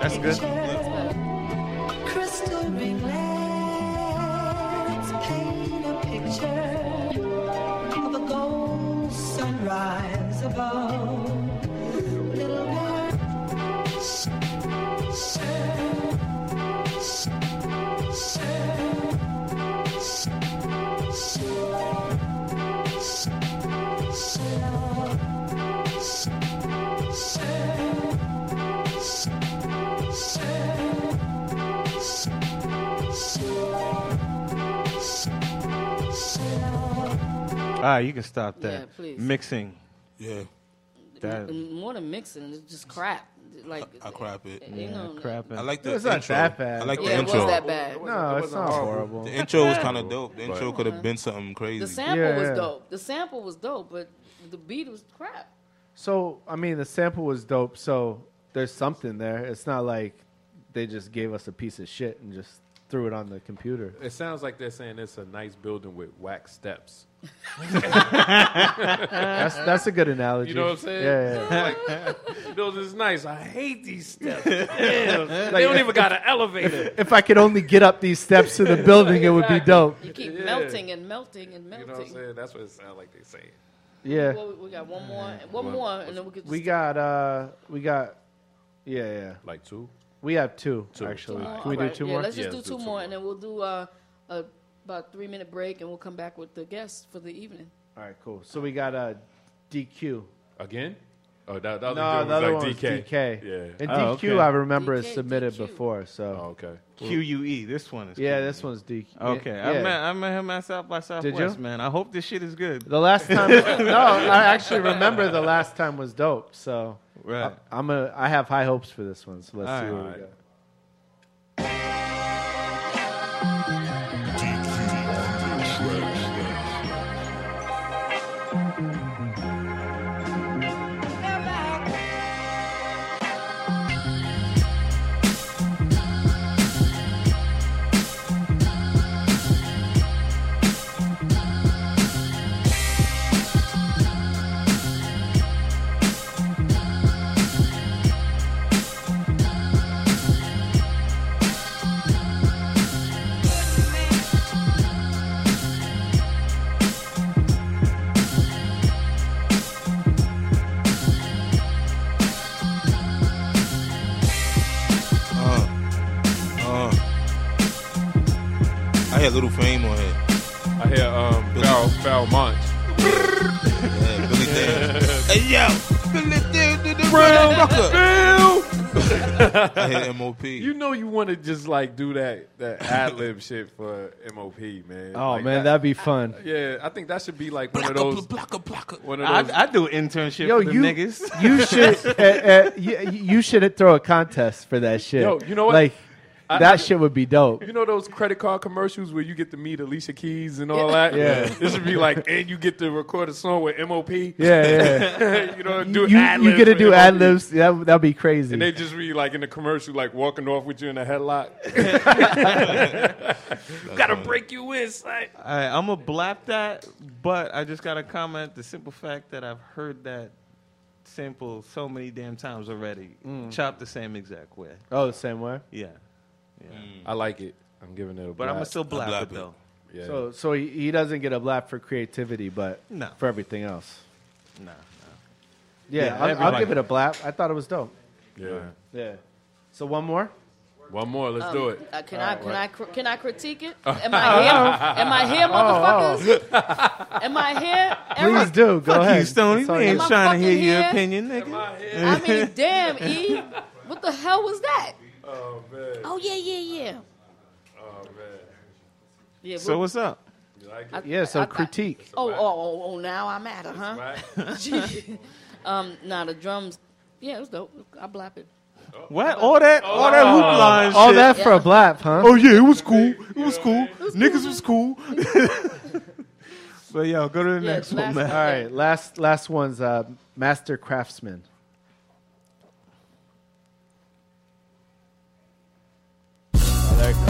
[SPEAKER 6] That's good. All right, you can stop that.
[SPEAKER 3] Yeah, please.
[SPEAKER 6] Mixing.
[SPEAKER 4] Yeah,
[SPEAKER 6] That
[SPEAKER 3] M- More than mixing, it's just crap. Like
[SPEAKER 4] I crap it.
[SPEAKER 3] you know,
[SPEAKER 6] crapping.
[SPEAKER 4] I like the
[SPEAKER 7] It's not
[SPEAKER 4] intro.
[SPEAKER 7] that bad.
[SPEAKER 4] I like the
[SPEAKER 3] yeah, it
[SPEAKER 4] intro.
[SPEAKER 3] was that bad.
[SPEAKER 7] No, it's not horrible.
[SPEAKER 4] The intro was kind of dope. The intro could have been something crazy.
[SPEAKER 3] The sample
[SPEAKER 7] Yeah,
[SPEAKER 3] was
[SPEAKER 7] yeah.
[SPEAKER 3] dope. The sample was dope, but the beat was crap.
[SPEAKER 7] So I mean, the sample was dope. So there's something there. It's not like they just gave us a piece of shit and just threw it on the computer.
[SPEAKER 5] It sounds like they're saying it's a nice building with wax steps.
[SPEAKER 7] That's that's a good analogy.
[SPEAKER 5] You know what I'm saying?
[SPEAKER 7] Yeah, yeah.
[SPEAKER 5] Like, the building is nice. I hate these steps. Damn. they don't even got an elevator.
[SPEAKER 7] If I could only get up these steps to the building, it would be dope.
[SPEAKER 3] You keep
[SPEAKER 5] Yeah.
[SPEAKER 3] melting and melting and melting.
[SPEAKER 5] You
[SPEAKER 3] melting.
[SPEAKER 5] know what I'm saying? That's what it sounds like they're saying.
[SPEAKER 7] Yeah.
[SPEAKER 3] Well, we got one more, one more, and then we could.
[SPEAKER 7] We got uh we got yeah, yeah.
[SPEAKER 5] Like two?
[SPEAKER 7] We have two,
[SPEAKER 5] Two.
[SPEAKER 7] actually.
[SPEAKER 3] Two?
[SPEAKER 7] Can we do two
[SPEAKER 3] yeah,
[SPEAKER 7] more?
[SPEAKER 3] Let's just
[SPEAKER 5] Yeah,
[SPEAKER 3] do
[SPEAKER 5] let's
[SPEAKER 3] two,
[SPEAKER 5] do two
[SPEAKER 3] more,
[SPEAKER 5] more.
[SPEAKER 3] and then we'll do uh, a about three minute break, and we'll come back with the guests for the evening.
[SPEAKER 7] All right, cool. So we got uh DQ.
[SPEAKER 5] Again? Oh, that, that
[SPEAKER 7] No,
[SPEAKER 5] other
[SPEAKER 7] the other one
[SPEAKER 5] was
[SPEAKER 7] was
[SPEAKER 5] like DK.
[SPEAKER 7] DK.
[SPEAKER 5] Yeah.
[SPEAKER 7] And
[SPEAKER 6] Oh,
[SPEAKER 7] DQ,
[SPEAKER 6] okay.
[SPEAKER 7] I remember is
[SPEAKER 3] DK,
[SPEAKER 7] submitted
[SPEAKER 3] DQ.
[SPEAKER 7] before. So
[SPEAKER 5] Oh, okay.
[SPEAKER 6] Q U E. This one is.
[SPEAKER 7] yeah,
[SPEAKER 6] Q U
[SPEAKER 7] this one's DQ.
[SPEAKER 6] Okay,
[SPEAKER 7] Yeah.
[SPEAKER 6] I met I met him at South by Southwest,
[SPEAKER 7] you?
[SPEAKER 6] man. I hope this shit is good.
[SPEAKER 7] The last time, no, I actually remember the last time was dope. So
[SPEAKER 6] Right.
[SPEAKER 7] I, am a, I have high hopes for this one. So let's
[SPEAKER 6] All
[SPEAKER 7] see
[SPEAKER 6] right.
[SPEAKER 7] what we
[SPEAKER 5] All
[SPEAKER 4] had Lil' Fame on here.
[SPEAKER 5] I hear um, Val, Val Monch.
[SPEAKER 4] Yeah, Billy Danze. hey yo, Billy Danze did the real rocker. I hit MOP.
[SPEAKER 5] You know you want to just like do that that ad lib shit for MOP, man.
[SPEAKER 7] Oh
[SPEAKER 5] Like
[SPEAKER 7] man,
[SPEAKER 5] that-
[SPEAKER 7] that'd be fun.
[SPEAKER 5] Yeah, I think that should be like one of those. One of
[SPEAKER 6] I,
[SPEAKER 5] those.
[SPEAKER 6] I do an internship
[SPEAKER 7] Yo,
[SPEAKER 6] for the
[SPEAKER 7] you
[SPEAKER 6] niggas.
[SPEAKER 7] you should uh, uh, you, you should throw a contest for that shit.
[SPEAKER 5] Yo, you know what?
[SPEAKER 7] Like
[SPEAKER 5] I-
[SPEAKER 7] that
[SPEAKER 5] I-
[SPEAKER 7] shit would be dope.
[SPEAKER 5] You know those credit card commercials where you get to meet Alicia Keys and all that?
[SPEAKER 7] Yeah.
[SPEAKER 5] This would be like, and you get to record a song with MOP.
[SPEAKER 7] Yeah, yeah.
[SPEAKER 5] you know,
[SPEAKER 7] You
[SPEAKER 5] do
[SPEAKER 7] you,
[SPEAKER 5] ad
[SPEAKER 7] you get to do ad libs. That that'd be crazy.
[SPEAKER 5] And they just be like in the commercial, like walking off with you in a headlock. Gotta break you in, son.
[SPEAKER 6] All right, I'm gonna blap that, but I just gotta comment the simple fact that I've heard that sample so many damn times already, mm. chopped the same exact way.
[SPEAKER 7] oh, the same way.
[SPEAKER 6] Yeah, yeah.
[SPEAKER 5] I like it. I'm giving it a
[SPEAKER 6] But I'm gonna
[SPEAKER 5] blast.
[SPEAKER 6] still blap,
[SPEAKER 4] blap
[SPEAKER 6] it
[SPEAKER 4] it.
[SPEAKER 6] though.
[SPEAKER 5] Yeah.
[SPEAKER 7] So so he, he doesn't get a blap for creativity, but
[SPEAKER 6] No.
[SPEAKER 7] for everything else.
[SPEAKER 6] Nah, nah.
[SPEAKER 7] Yeah,
[SPEAKER 6] Yeah,
[SPEAKER 7] I'll, I'll
[SPEAKER 6] everybody-
[SPEAKER 7] give it a blap. I thought it was dope.
[SPEAKER 5] yeah.
[SPEAKER 7] Yeah. So one more.
[SPEAKER 5] One more. Let's
[SPEAKER 3] Um,
[SPEAKER 5] do it.
[SPEAKER 3] Uh, can I can I cr- can I critique it? Am I here? Am I here, motherfuckers? Am I here? Am I-
[SPEAKER 7] Please do. Go
[SPEAKER 6] Fuck
[SPEAKER 7] ahead.
[SPEAKER 6] you, Stoney.
[SPEAKER 7] It's
[SPEAKER 6] We ain't
[SPEAKER 3] Am
[SPEAKER 6] trying to hear
[SPEAKER 3] fucking
[SPEAKER 6] your
[SPEAKER 3] here?
[SPEAKER 6] opinion, nigga.
[SPEAKER 3] I mean, damn, E. What the hell was that?
[SPEAKER 5] Oh man.
[SPEAKER 3] Oh yeah, yeah, yeah.
[SPEAKER 5] Oh man.
[SPEAKER 3] Yeah.
[SPEAKER 6] So what's up?
[SPEAKER 5] You like it?
[SPEAKER 3] I-
[SPEAKER 7] Yeah. So
[SPEAKER 3] I- I-
[SPEAKER 7] critique.
[SPEAKER 3] Oh, oh, oh, oh, now I'm at it, huh?
[SPEAKER 5] Right?
[SPEAKER 3] um, now the drums. Yeah, it was dope. I blap it.
[SPEAKER 6] What? All that, all that hoopla and
[SPEAKER 7] All
[SPEAKER 6] shit.
[SPEAKER 7] that for a blap, huh?
[SPEAKER 6] Oh yeah, it was cool. It was cool. Niggas was cool. but yo, go to the
[SPEAKER 3] Yeah,
[SPEAKER 6] next one, man.
[SPEAKER 7] All right. Last last one's uh, master craftsman. There it comes.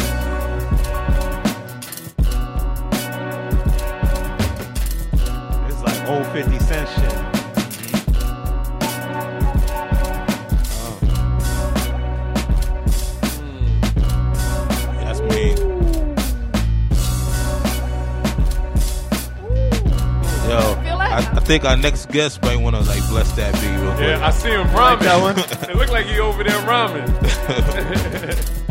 [SPEAKER 6] It's like old 50 cent shit. Oh.
[SPEAKER 4] That's me. Yo, I, I think our next guest might want to like bless that beat real quick.
[SPEAKER 5] Yeah, I see him rhyming.
[SPEAKER 7] that one?
[SPEAKER 5] it looked like he over there rhyming.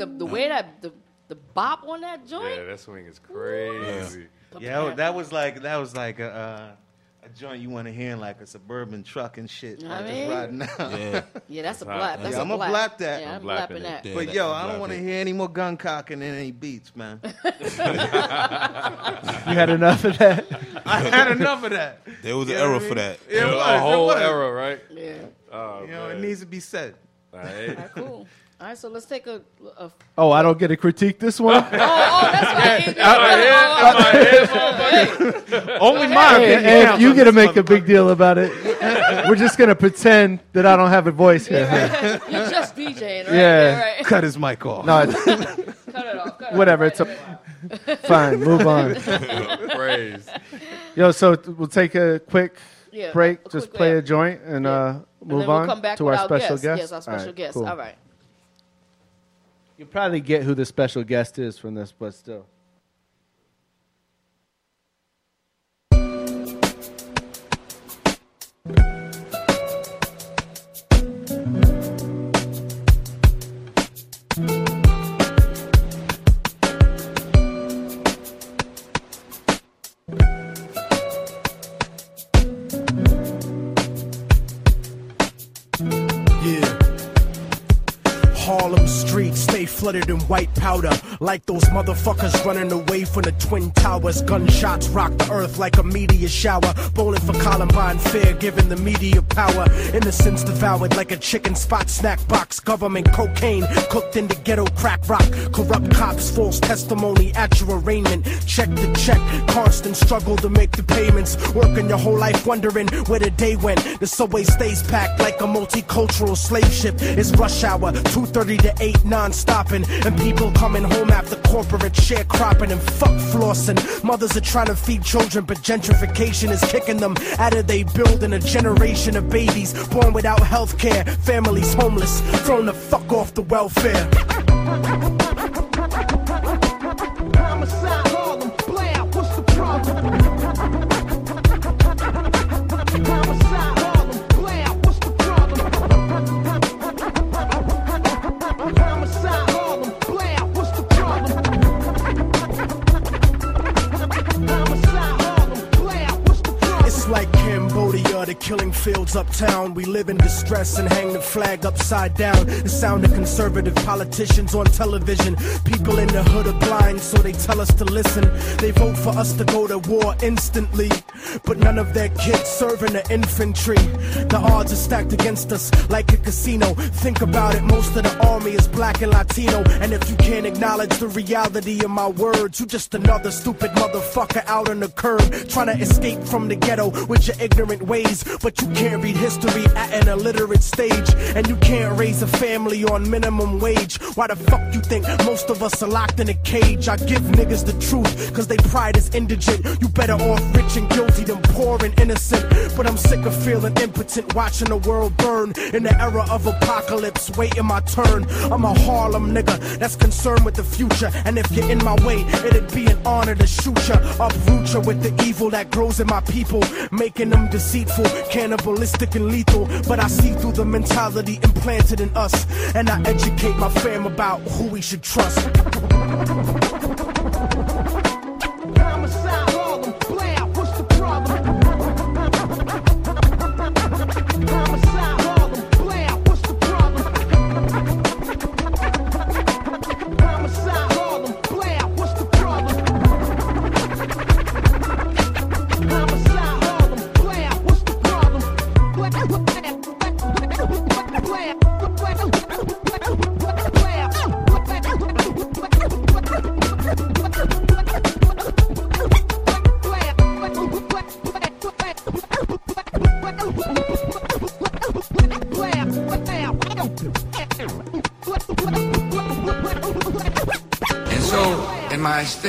[SPEAKER 3] the the way that the the bop on that joint.
[SPEAKER 5] yeah, that swing is crazy.
[SPEAKER 6] Yeah, that was like that was like a uh, a joint you want to hear in like a suburban truck and shit.
[SPEAKER 3] I
[SPEAKER 6] like just
[SPEAKER 3] mean-
[SPEAKER 6] riding out.
[SPEAKER 4] Yeah.
[SPEAKER 3] Yeah, that's a blap. That's
[SPEAKER 6] Yeah,
[SPEAKER 3] a
[SPEAKER 6] I'ma
[SPEAKER 3] blap.
[SPEAKER 6] blap that.
[SPEAKER 3] Yeah, I'm
[SPEAKER 5] I'm blapping
[SPEAKER 3] blapping
[SPEAKER 5] it.
[SPEAKER 3] that.
[SPEAKER 6] But
[SPEAKER 4] that-
[SPEAKER 6] yo, I don't want to hear any more gun cocking in any beats, man.
[SPEAKER 7] You had enough of that.
[SPEAKER 6] I had enough of that.
[SPEAKER 4] There was an
[SPEAKER 6] You know
[SPEAKER 4] era
[SPEAKER 6] what
[SPEAKER 4] for that.
[SPEAKER 6] It was,
[SPEAKER 5] a whole
[SPEAKER 6] was.
[SPEAKER 5] era, right?
[SPEAKER 3] Yeah.
[SPEAKER 5] Oh,
[SPEAKER 6] You know, it needs to be said.
[SPEAKER 5] All right.
[SPEAKER 3] All right, cool. All right, so let's take a. a
[SPEAKER 7] Oh, I don't get to critique this one.
[SPEAKER 3] oh, oh, that's right. It-
[SPEAKER 6] Only
[SPEAKER 3] ahead.
[SPEAKER 6] my
[SPEAKER 7] Hey,
[SPEAKER 6] opinion
[SPEAKER 7] hey, if you
[SPEAKER 6] on
[SPEAKER 7] get to make a big deal about it, we're just gonna pretend that I don't have a voice here.
[SPEAKER 3] You're just DJing, right?
[SPEAKER 7] Yeah.
[SPEAKER 3] right.
[SPEAKER 6] Cut his mic off.
[SPEAKER 7] No, it's,
[SPEAKER 3] Cut it off. Cut
[SPEAKER 7] whatever.
[SPEAKER 3] off.
[SPEAKER 7] It's a, fine. Move on.
[SPEAKER 5] Praise.
[SPEAKER 7] Yo, so we'll take a quick
[SPEAKER 3] Yeah,
[SPEAKER 7] break.
[SPEAKER 3] a
[SPEAKER 7] just
[SPEAKER 3] quick-
[SPEAKER 7] play
[SPEAKER 3] yeah.
[SPEAKER 7] a joint and uh,
[SPEAKER 3] And
[SPEAKER 7] move
[SPEAKER 3] then we'll
[SPEAKER 7] on
[SPEAKER 3] come back
[SPEAKER 7] to
[SPEAKER 3] with
[SPEAKER 7] our special guest.
[SPEAKER 3] Yes, our special
[SPEAKER 7] All right,
[SPEAKER 3] guest.
[SPEAKER 7] cool.
[SPEAKER 3] All right.
[SPEAKER 7] You'll probably get who the special guest is from this, but still.
[SPEAKER 12] Stay flooded in white powder. Like those motherfuckers running away from the Twin Towers. Gunshots rock the earth like a meteor shower. Bowling for Columbine fair, giving the media power. Innocence devoured like a chicken spot snack box. Government cocaine cooked in the ghetto crack rock. Corrupt cops, false testimony at your arraignment. Check the check, constant struggle to make the payments. Working your whole life wondering where the day went. The subway stays packed like a multicultural slave ship. It's rush hour, 2.30 to 8 non-stopping. And people coming home after corporate sharecropping and fuck flossing. Mothers are trying to feed children, but gentrification is kicking them out of they building a generation of babies born without health care. Families homeless, thrown the fuck off the welfare. killing fields uptown. We live in distress and hang the flag upside down. The sound of conservative politicians on television. People in the hood are blind, so they tell us to listen. They vote for us to go to war instantly, but none of their kids serve in the infantry. The odds are stacked against us like a casino. Think about it, most of the army is black and Latino. And if you can't acknowledge the reality of my words, you're just another stupid motherfucker out on the curb trying to escape from the ghetto with your ignorant ways. But you can't read history at an illiterate stage, and you can't raise a family on minimum wage. Why the fuck you think most of us are locked in a cage? I give niggas the truth, cause they pride is indigent. You better off rich and guilty than poor and innocent. But I'm sick of feeling impotent, watching the world burn in the era of apocalypse, waiting my turn. I'm a Harlem nigga that's concerned with the future, and if you're in my way, it'd be an honor to shoot ya, uproot ya with the evil that grows in my people, making them deceitful, cannibalistic, and lethal. But I see through the mentality implanted in us, and I educate my fam about who we should trust.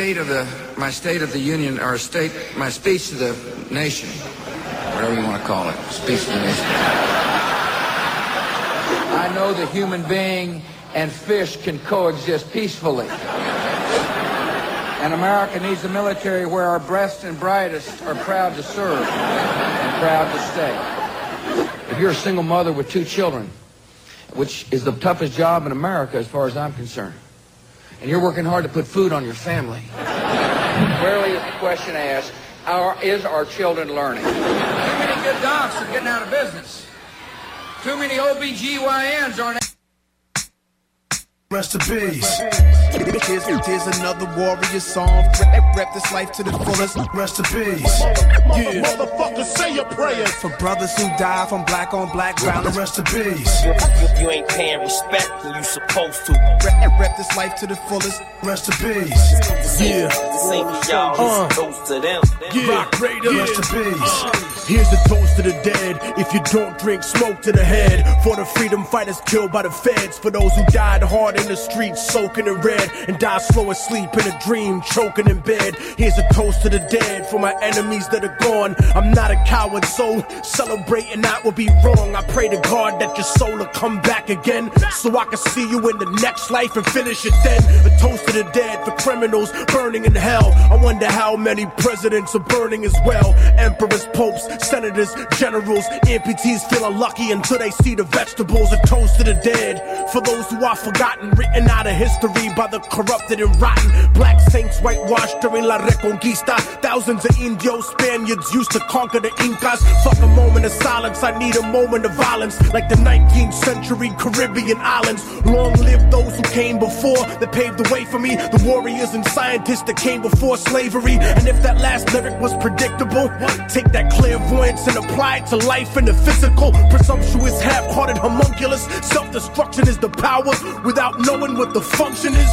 [SPEAKER 13] State of the my state of the union, or state my speech to the nation, whatever you want to call it, speech to the nation. I know the human being and fish can coexist peacefully. And America needs a military where our best and brightest are proud to serve and proud to stay. If you're a single mother with two children, which is the toughest job in America as far as I'm concerned, and you're working hard to put food on your family. Rarely is the question asked, our, is our children learning? Too many good docs are getting out of business. Too many OBGYNs aren't
[SPEAKER 12] Rest in peace.
[SPEAKER 14] Here's, here's another warrior song. Rep, rep this life to the fullest.
[SPEAKER 12] Rest in peace.
[SPEAKER 14] Yeah.
[SPEAKER 12] Motherfucker, say your prayers.
[SPEAKER 14] For brothers who die from black on black violence.
[SPEAKER 12] Rest in peace.
[SPEAKER 15] You, you ain't paying respect when you supposed to.
[SPEAKER 14] Rep, rep this life to the fullest.
[SPEAKER 12] Rest in peace.
[SPEAKER 15] Yeah. This ain't for y'all.
[SPEAKER 12] Uh.
[SPEAKER 15] This to them.
[SPEAKER 12] Yeah. Rock Raiders. Rest in peace. Here's a toast to the dead. If you don't drink, smoke to the head. For the freedom fighters killed by the feds. For those who died hard in the streets, soaking in red. And die slow asleep in a dream, choking in bed. Here's a toast to the dead. For my enemies that are gone. I'm not a coward, so celebrating that would be wrong. I pray to God that your soul will come back again. So I can see you in the next life and finish it then. A toast to the dead for criminals burning in hell. I wonder how many presidents are burning as well. Emperors, popes, senators, generals, amputees feeling lucky until they see the vegetables. A toast to the dead for those who are forgotten, written out of history by the corrupted and rotten. Black saints whitewashed during La Reconquista. Thousands of Indios, Spaniards used to conquer the Incas. Fuck a moment of silence, I need a moment of violence. Like the 19th century Caribbean islands. Long live those who came before that paved the way for me. The warriors and scientists that came before slavery. And if that last lyric was predictable, take that clairvoyance and apply it to life in the physical. Presumptuous, half-hearted homunculus. Self-destruction is the power without knowing what the function is.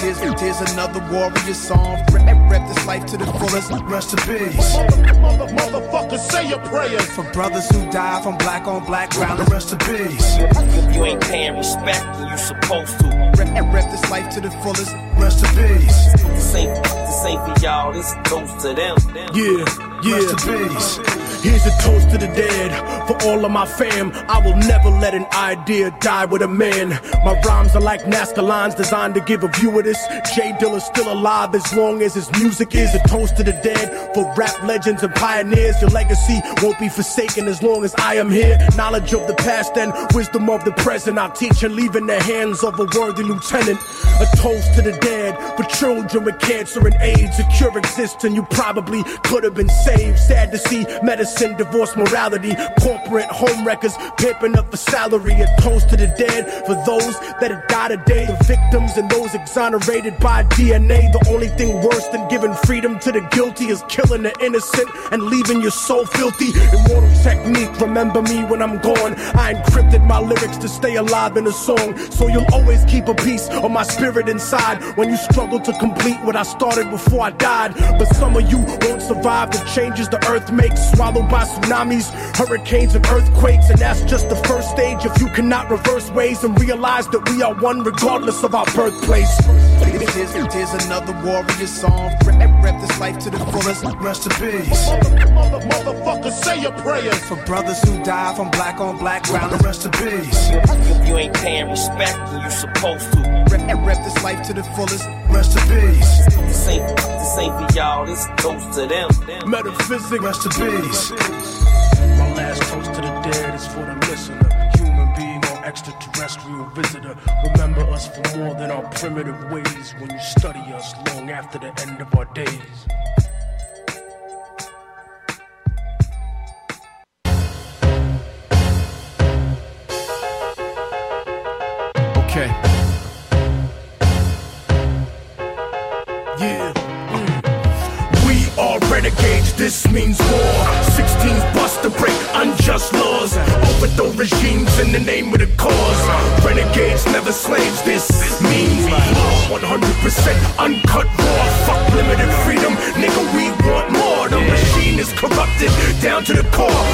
[SPEAKER 14] Here's, here's another warrior song. Rep, rep this life to the fullest.
[SPEAKER 12] Rest in peace.
[SPEAKER 14] Motherfucker, say your prayers. For brothers who die from black on black violence.
[SPEAKER 12] Rest in peace.
[SPEAKER 15] You, you ain't paying respect when you supposed to.
[SPEAKER 14] Rep, rep this life to the fullest.
[SPEAKER 12] Rest in peace.
[SPEAKER 15] This ain't, this ain't for y'all. This goes to them.
[SPEAKER 12] Yeah, yeah. Rest in peace. Here's a toast to the dead. For all of my fam, I will never let an idea die with a man. My rhymes are like Nazca lines designed to give a view of this. J Dilla's still alive as long as his music is. A toast to the dead. For rap legends and pioneers, your legacy won't be forsaken as long as I am here. Knowledge of the past and wisdom of the present, I'll teach and leave in the hands of a worthy lieutenant. A toast to the dead. For children with cancer and AIDS, a cure exists and you probably could have been saved. Sad to see medicine, divorce, morality, corporate home wreckers pimping up for salary. A toast to the dead for those that have died today. The victims and those exonerated by DNA. The only thing worse than giving freedom to the guilty is killing the innocent and leaving your soul filthy. Immortal technique, remember me when I'm gone. I encrypted my lyrics to stay alive in a song. So you'll always keep a piece of my spirit inside when you struggle to complete what I started before I died. But some of you won't survive the changes the earth makes, swallowed by tsunamis, hurricanes, and earthquakes. And that's just the first stage. If you cannot reverse ways and realize that we are one regardless of our birthplace.
[SPEAKER 14] Here's, here's another warrior song. Rep, rep this life to the fullest. Rest in peace.
[SPEAKER 16] Mother, mother, motherfucker, say your prayers.
[SPEAKER 14] For brothers who die from black on black ground. Rest in peace.
[SPEAKER 15] If you ain't paying respect, then you supposed to.
[SPEAKER 14] Rep, rep this life to the fullest. Rest in peace.
[SPEAKER 15] This ain't, this ain't for y'all, this goes to them.
[SPEAKER 12] Metaphysics.
[SPEAKER 14] Rest in peace.
[SPEAKER 12] My last toast to the dead is for the listener. Human being or extraterrestrial visitor. Remember us for more than our primitive ways when you study us long after the end of our days. This means war. 16s bust to break unjust laws. Overthrow regimes in the name of the cause. Renegades, never slaves, this means law. 100% uncut raw. Fuck limited freedom, nigga, we want more. The machine is corrupted down to the core.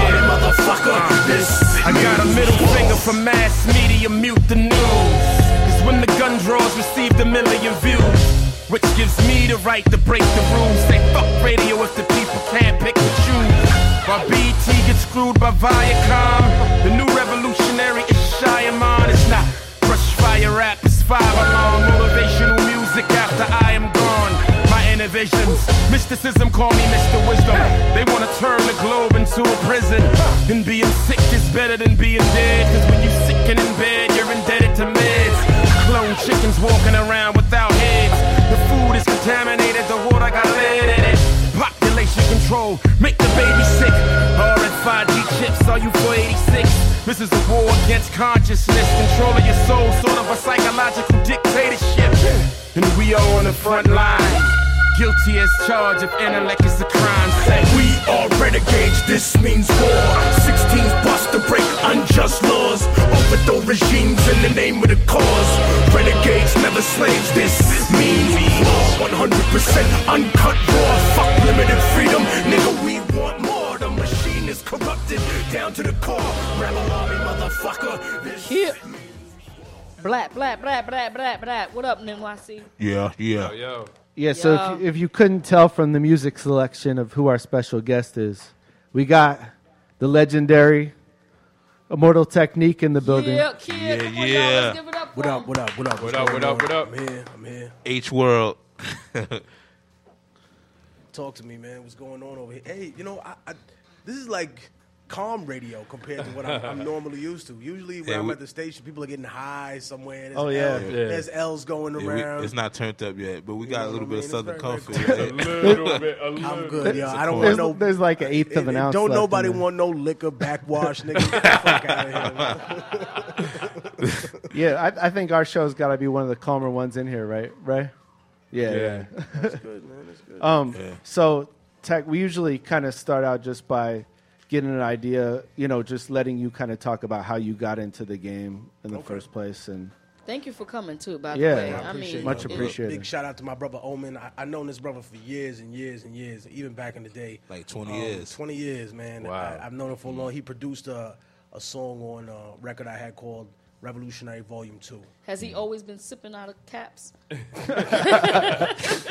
[SPEAKER 12] Army, motherfucker, this
[SPEAKER 17] I got a middle finger for mass media, mute the news. Cause when the gun draws received a million views, which gives me the right to break the rules. Say fuck radio if the people can't pick and choose. While BT gets screwed by Viacom, the new revolutionary is Shyamalan. It's not brush fire rap, it's five alarm motivational music after I am gone. My innovations, mysticism call me Mr. Wisdom. They wanna turn the globe into a prison. And being sick is better than being dead. Cause when you're sick and in bed, you're indebted to meds. Clone chickens walking around without heads. Food is contaminated, the water got lead in it. Population control, make the baby sick. RFID chips, are you for 86? This is a war against consciousness, control of your soul, sort of a psychological dictatorship. And we are on the front line. Guilty as charged if intellect is a crime. Say
[SPEAKER 12] We are renegades, this means war. 16s bust to break unjust laws. Overthrow regimes in the name of the cause. Renegades, never slaves, this means war. 100% uncut raw. Fuck limited freedom, nigga, we want more. The machine is corrupted down to the core. Rebel army, motherfucker. This
[SPEAKER 3] Yeah. Black, black, black, black, black, black. What up, NYC?
[SPEAKER 4] Yeah, yeah.
[SPEAKER 5] yo.
[SPEAKER 7] Yeah, so if you, if you couldn't tell from the music selection of who our special guest is, we got the legendary Immortal Technique in the building.
[SPEAKER 3] Yeah, kid.
[SPEAKER 4] Yeah,
[SPEAKER 3] Come on,
[SPEAKER 4] yeah.
[SPEAKER 3] y'all. Let's give it up.
[SPEAKER 12] What
[SPEAKER 3] for
[SPEAKER 12] up, what up, what up?
[SPEAKER 5] What up, what up, what up?
[SPEAKER 12] I'm here, I'm here.
[SPEAKER 4] H World.
[SPEAKER 12] Talk to me, man. What's going on over here? Hey, you know, I, I this is like calm radio compared to what I'm, I'm normally used to. Usually, when
[SPEAKER 4] Yeah,
[SPEAKER 12] I'm
[SPEAKER 4] we-
[SPEAKER 12] at the station, people are getting high somewhere. There's
[SPEAKER 7] Oh, yeah.
[SPEAKER 12] L-
[SPEAKER 5] Yeah.
[SPEAKER 12] there's L's going
[SPEAKER 4] Yeah, we-
[SPEAKER 12] around.
[SPEAKER 4] it's not turned up yet, but we got
[SPEAKER 12] know
[SPEAKER 4] a little
[SPEAKER 12] what I
[SPEAKER 4] bit of
[SPEAKER 12] mean?
[SPEAKER 4] southern
[SPEAKER 12] It's
[SPEAKER 4] comfort.
[SPEAKER 12] very,
[SPEAKER 5] A little bit, a little
[SPEAKER 12] I'm good, yo.
[SPEAKER 4] It's a
[SPEAKER 12] I don't
[SPEAKER 4] corn.
[SPEAKER 12] want
[SPEAKER 7] There's,
[SPEAKER 12] no.
[SPEAKER 7] there's like an eighth of an ounce.
[SPEAKER 12] don't
[SPEAKER 7] left in
[SPEAKER 12] nobody
[SPEAKER 7] there.
[SPEAKER 12] want no liquor backwash, nigga. Get the fuck out of here.
[SPEAKER 7] Yeah, I, I think our show's got to be one of the calmer ones in here, right? Right? Yeah.
[SPEAKER 5] Yeah.
[SPEAKER 7] yeah.
[SPEAKER 12] That's good, man. That's good.
[SPEAKER 7] Um,
[SPEAKER 4] Yeah.
[SPEAKER 7] So, Tech, we usually kind of start out just by getting an idea, you know, just letting you kind of talk about how you got into the game in the first place. And
[SPEAKER 3] Thank you for coming too. By
[SPEAKER 7] Yeah,
[SPEAKER 3] the way,
[SPEAKER 7] I
[SPEAKER 3] I,
[SPEAKER 12] appreciate
[SPEAKER 3] mean.
[SPEAKER 7] Much
[SPEAKER 3] it-
[SPEAKER 7] appreciated.
[SPEAKER 12] Big shout out to my brother Omen. I, I known this brother for years and years and years, even back in the day.
[SPEAKER 4] Like 20
[SPEAKER 12] Um,
[SPEAKER 4] years.
[SPEAKER 12] 20 years, man.
[SPEAKER 5] Wow.
[SPEAKER 12] I, I've known him for long. He produced a, a song on a record I had called Revolutionary Volume 2.
[SPEAKER 3] Has he always been sipping out of caps?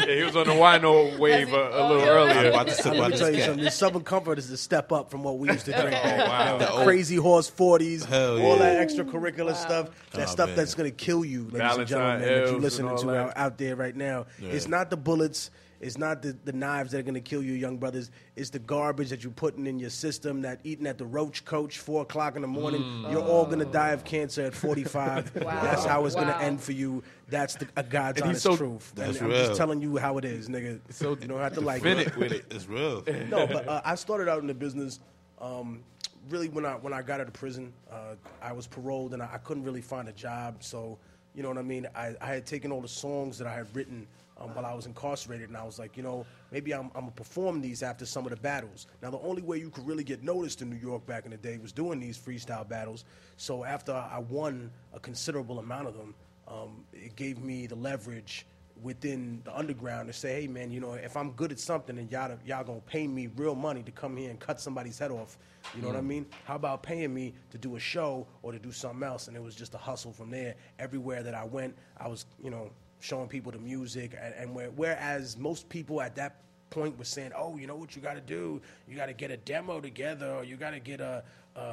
[SPEAKER 5] Yeah, he was on the wino wave
[SPEAKER 3] he-
[SPEAKER 5] a, a
[SPEAKER 3] oh,
[SPEAKER 5] little
[SPEAKER 3] yeah.
[SPEAKER 5] earlier.
[SPEAKER 4] About to sip
[SPEAKER 12] Let
[SPEAKER 4] out
[SPEAKER 12] me tell you something. This Southern Comfort is a step up from what we used to drink.
[SPEAKER 3] Okay.
[SPEAKER 12] man.
[SPEAKER 5] wow.
[SPEAKER 12] The
[SPEAKER 4] The
[SPEAKER 12] Crazy Horse 40s,
[SPEAKER 4] Hell
[SPEAKER 12] all
[SPEAKER 4] yeah.
[SPEAKER 12] that extracurricular stuff. That
[SPEAKER 4] Oh,
[SPEAKER 12] stuff
[SPEAKER 4] man.
[SPEAKER 12] that's going to kill you, ladies and gentlemen, that you're listening to out, out there right now. It's not the bullets. It's not the, the knives that are going to kill you, young brothers. It's the garbage that you're putting in your system, that eating at the Roach Coach, 4 o'clock in the morning.
[SPEAKER 5] Mm.
[SPEAKER 12] You're all going to die of cancer at 45. That's how it's going to end for you. That's the, a God's
[SPEAKER 5] And
[SPEAKER 12] honest
[SPEAKER 5] so-
[SPEAKER 12] truth.
[SPEAKER 4] That's
[SPEAKER 12] and I'm
[SPEAKER 4] real.
[SPEAKER 12] just telling you how it is, nigga.
[SPEAKER 5] So
[SPEAKER 12] you don't have to like
[SPEAKER 4] Definitive with it. It's real.
[SPEAKER 12] no, but uh, I started out in the business. Um, really, when I when I got out of prison, uh, I was paroled and I, I couldn't really find a job. So, you know what I mean. I, I had taken all the songs that I had written um, while I was incarcerated, and I was like, you know, maybe I'm, I'm gonna perform these after some of the battles. Now, the only way you could really get noticed in New York back in the day was doing these freestyle battles. So after I won a considerable amount of them, um, it gave me the leverage within the underground to say, hey man, you know, if I'm good at something and y'all y'all gonna pay me real money to come here and cut somebody's head off, you know what I
[SPEAKER 18] Mm.
[SPEAKER 12] mean? How about paying me to do a show or to do something else? And it was just a hustle from there. Everywhere that I went, I was, you know, showing people the music, and, and where, whereas most people at that point were saying, oh, you know what you got to do? You got to get a demo together, or you got to get a a, a,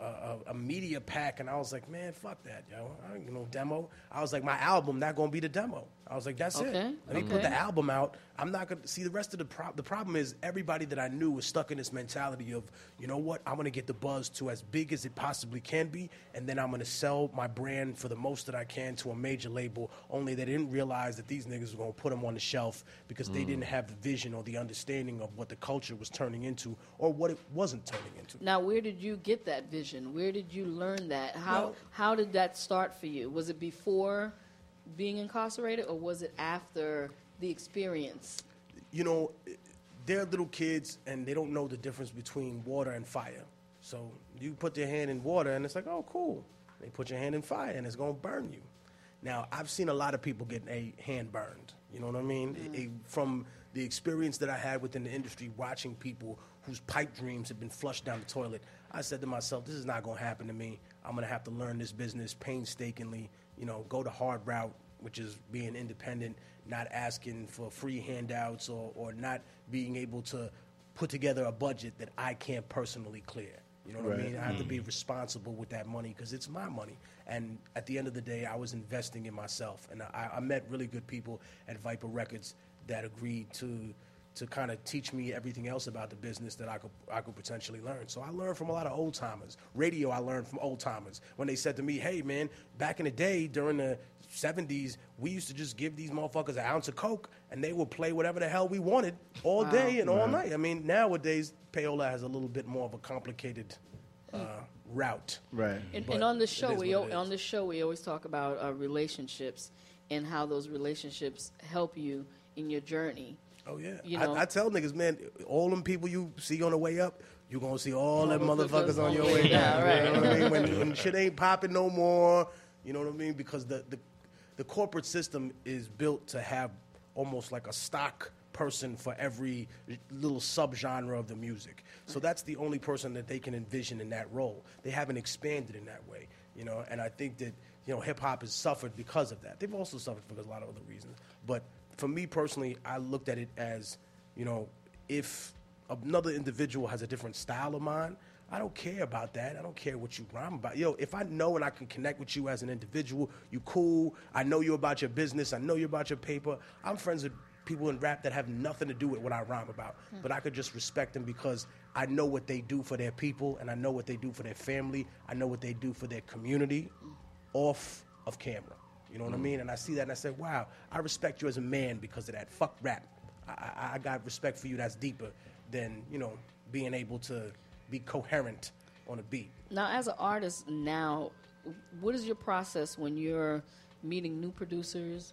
[SPEAKER 12] a, a a media pack. And I was like, man, fuck that, yo. I ain't no demo. I was like, my album not gonna be the demo. I was like, that's it.
[SPEAKER 3] Okay,
[SPEAKER 12] Let me put the album out. I'm not gonna see the rest of the problem. The problem is everybody that I knew was stuck in this mentality of, you know what? I'm gonna get the buzz to as big as it possibly can be, and then I'm gonna sell my brand for the most that I can to a major label. Only they didn't realize that these niggas were gonna put them on the shelf because they
[SPEAKER 3] Mm.
[SPEAKER 12] didn't have the vision or the understanding of what the culture was turning into or what it wasn't turning into.
[SPEAKER 3] Now, where did you get that vision? Where did you learn that? How
[SPEAKER 12] Well-
[SPEAKER 3] how did that start for you? Was it before being incarcerated, or was it after the experience?
[SPEAKER 12] you know, they're little kids and they don't know the difference between water and fire. So you put your hand in water and it's like, oh, cool. They put your hand in fire and it's going to burn you. Now, I've seen a lot of people get a hand burned. You know what I mean? Mm. It- from the experience that I had within the industry, watching people whose pipe dreams had been flushed down the toilet, I said to myself, this is not going to happen to me. I'm going to have to learn this business painstakingly, you know, go the hard route, which is being independent, not asking for free handouts or, or not being able to put together a budget that I can't personally clear. You know what I mean? I have to
[SPEAKER 6] Mm.
[SPEAKER 12] be responsible with that money because it's my money. And at the end of the day, I was investing in myself. And I, I met really good people at Viper Records that agreed to to kind of teach me everything else about the business that I could I could potentially learn. So I learned from a lot of old timers. Radio I learned from old timers when they said to me, "Hey man, back in the day during the 70s, we used to just give these motherfuckers an ounce of coke and they would play whatever the hell we wanted all
[SPEAKER 3] Wow.
[SPEAKER 12] day and all
[SPEAKER 3] Right.
[SPEAKER 12] night. I mean, nowadays payola has a little bit more of a complicated uh, route.
[SPEAKER 6] Right.
[SPEAKER 3] And, and on the show, we
[SPEAKER 12] what
[SPEAKER 3] al-
[SPEAKER 12] it is.
[SPEAKER 3] on the show we always talk about uh, relationships and how those relationships help you in your journey.
[SPEAKER 12] Oh yeah,
[SPEAKER 3] You know,
[SPEAKER 12] I, I tell niggas, man, all them people you see on the way up, you gonna see all them
[SPEAKER 3] Motherfuckers
[SPEAKER 12] on your way down.
[SPEAKER 3] down,
[SPEAKER 12] You know what I mean? When, when shit ain't popping no more, you know what I mean? Because the, the the corporate system is built to have almost like a stock person for every little subgenre of the music. So that's the only person that they can envision in that role. They haven't expanded in that way, you know. And I think that you know hip hop has suffered because of that. They've also suffered for a lot of other reasons. But for me personally, I looked at it as, you know, if another individual has a different style of mine, I don't care about that. I don't care what you rhyme about. Yo, if I know and I can connect with you as an individual, you cool. I know you about your business. I know you about your paper. I'm friends with people in rap that have nothing to do with what I rhyme about. Hmm. But I could just respect them because I know what they do for their people and I know what they do for their family. I know what they do for their community hmm. off of camera. You know what I mm. mean? And I see that and I say, wow, I respect you as a man because of that. Fuck rap. I, I, I got respect for you that's deeper than, you know, being able to be coherent on a beat.
[SPEAKER 3] Now, as an artist now, what is your process when you're meeting new producers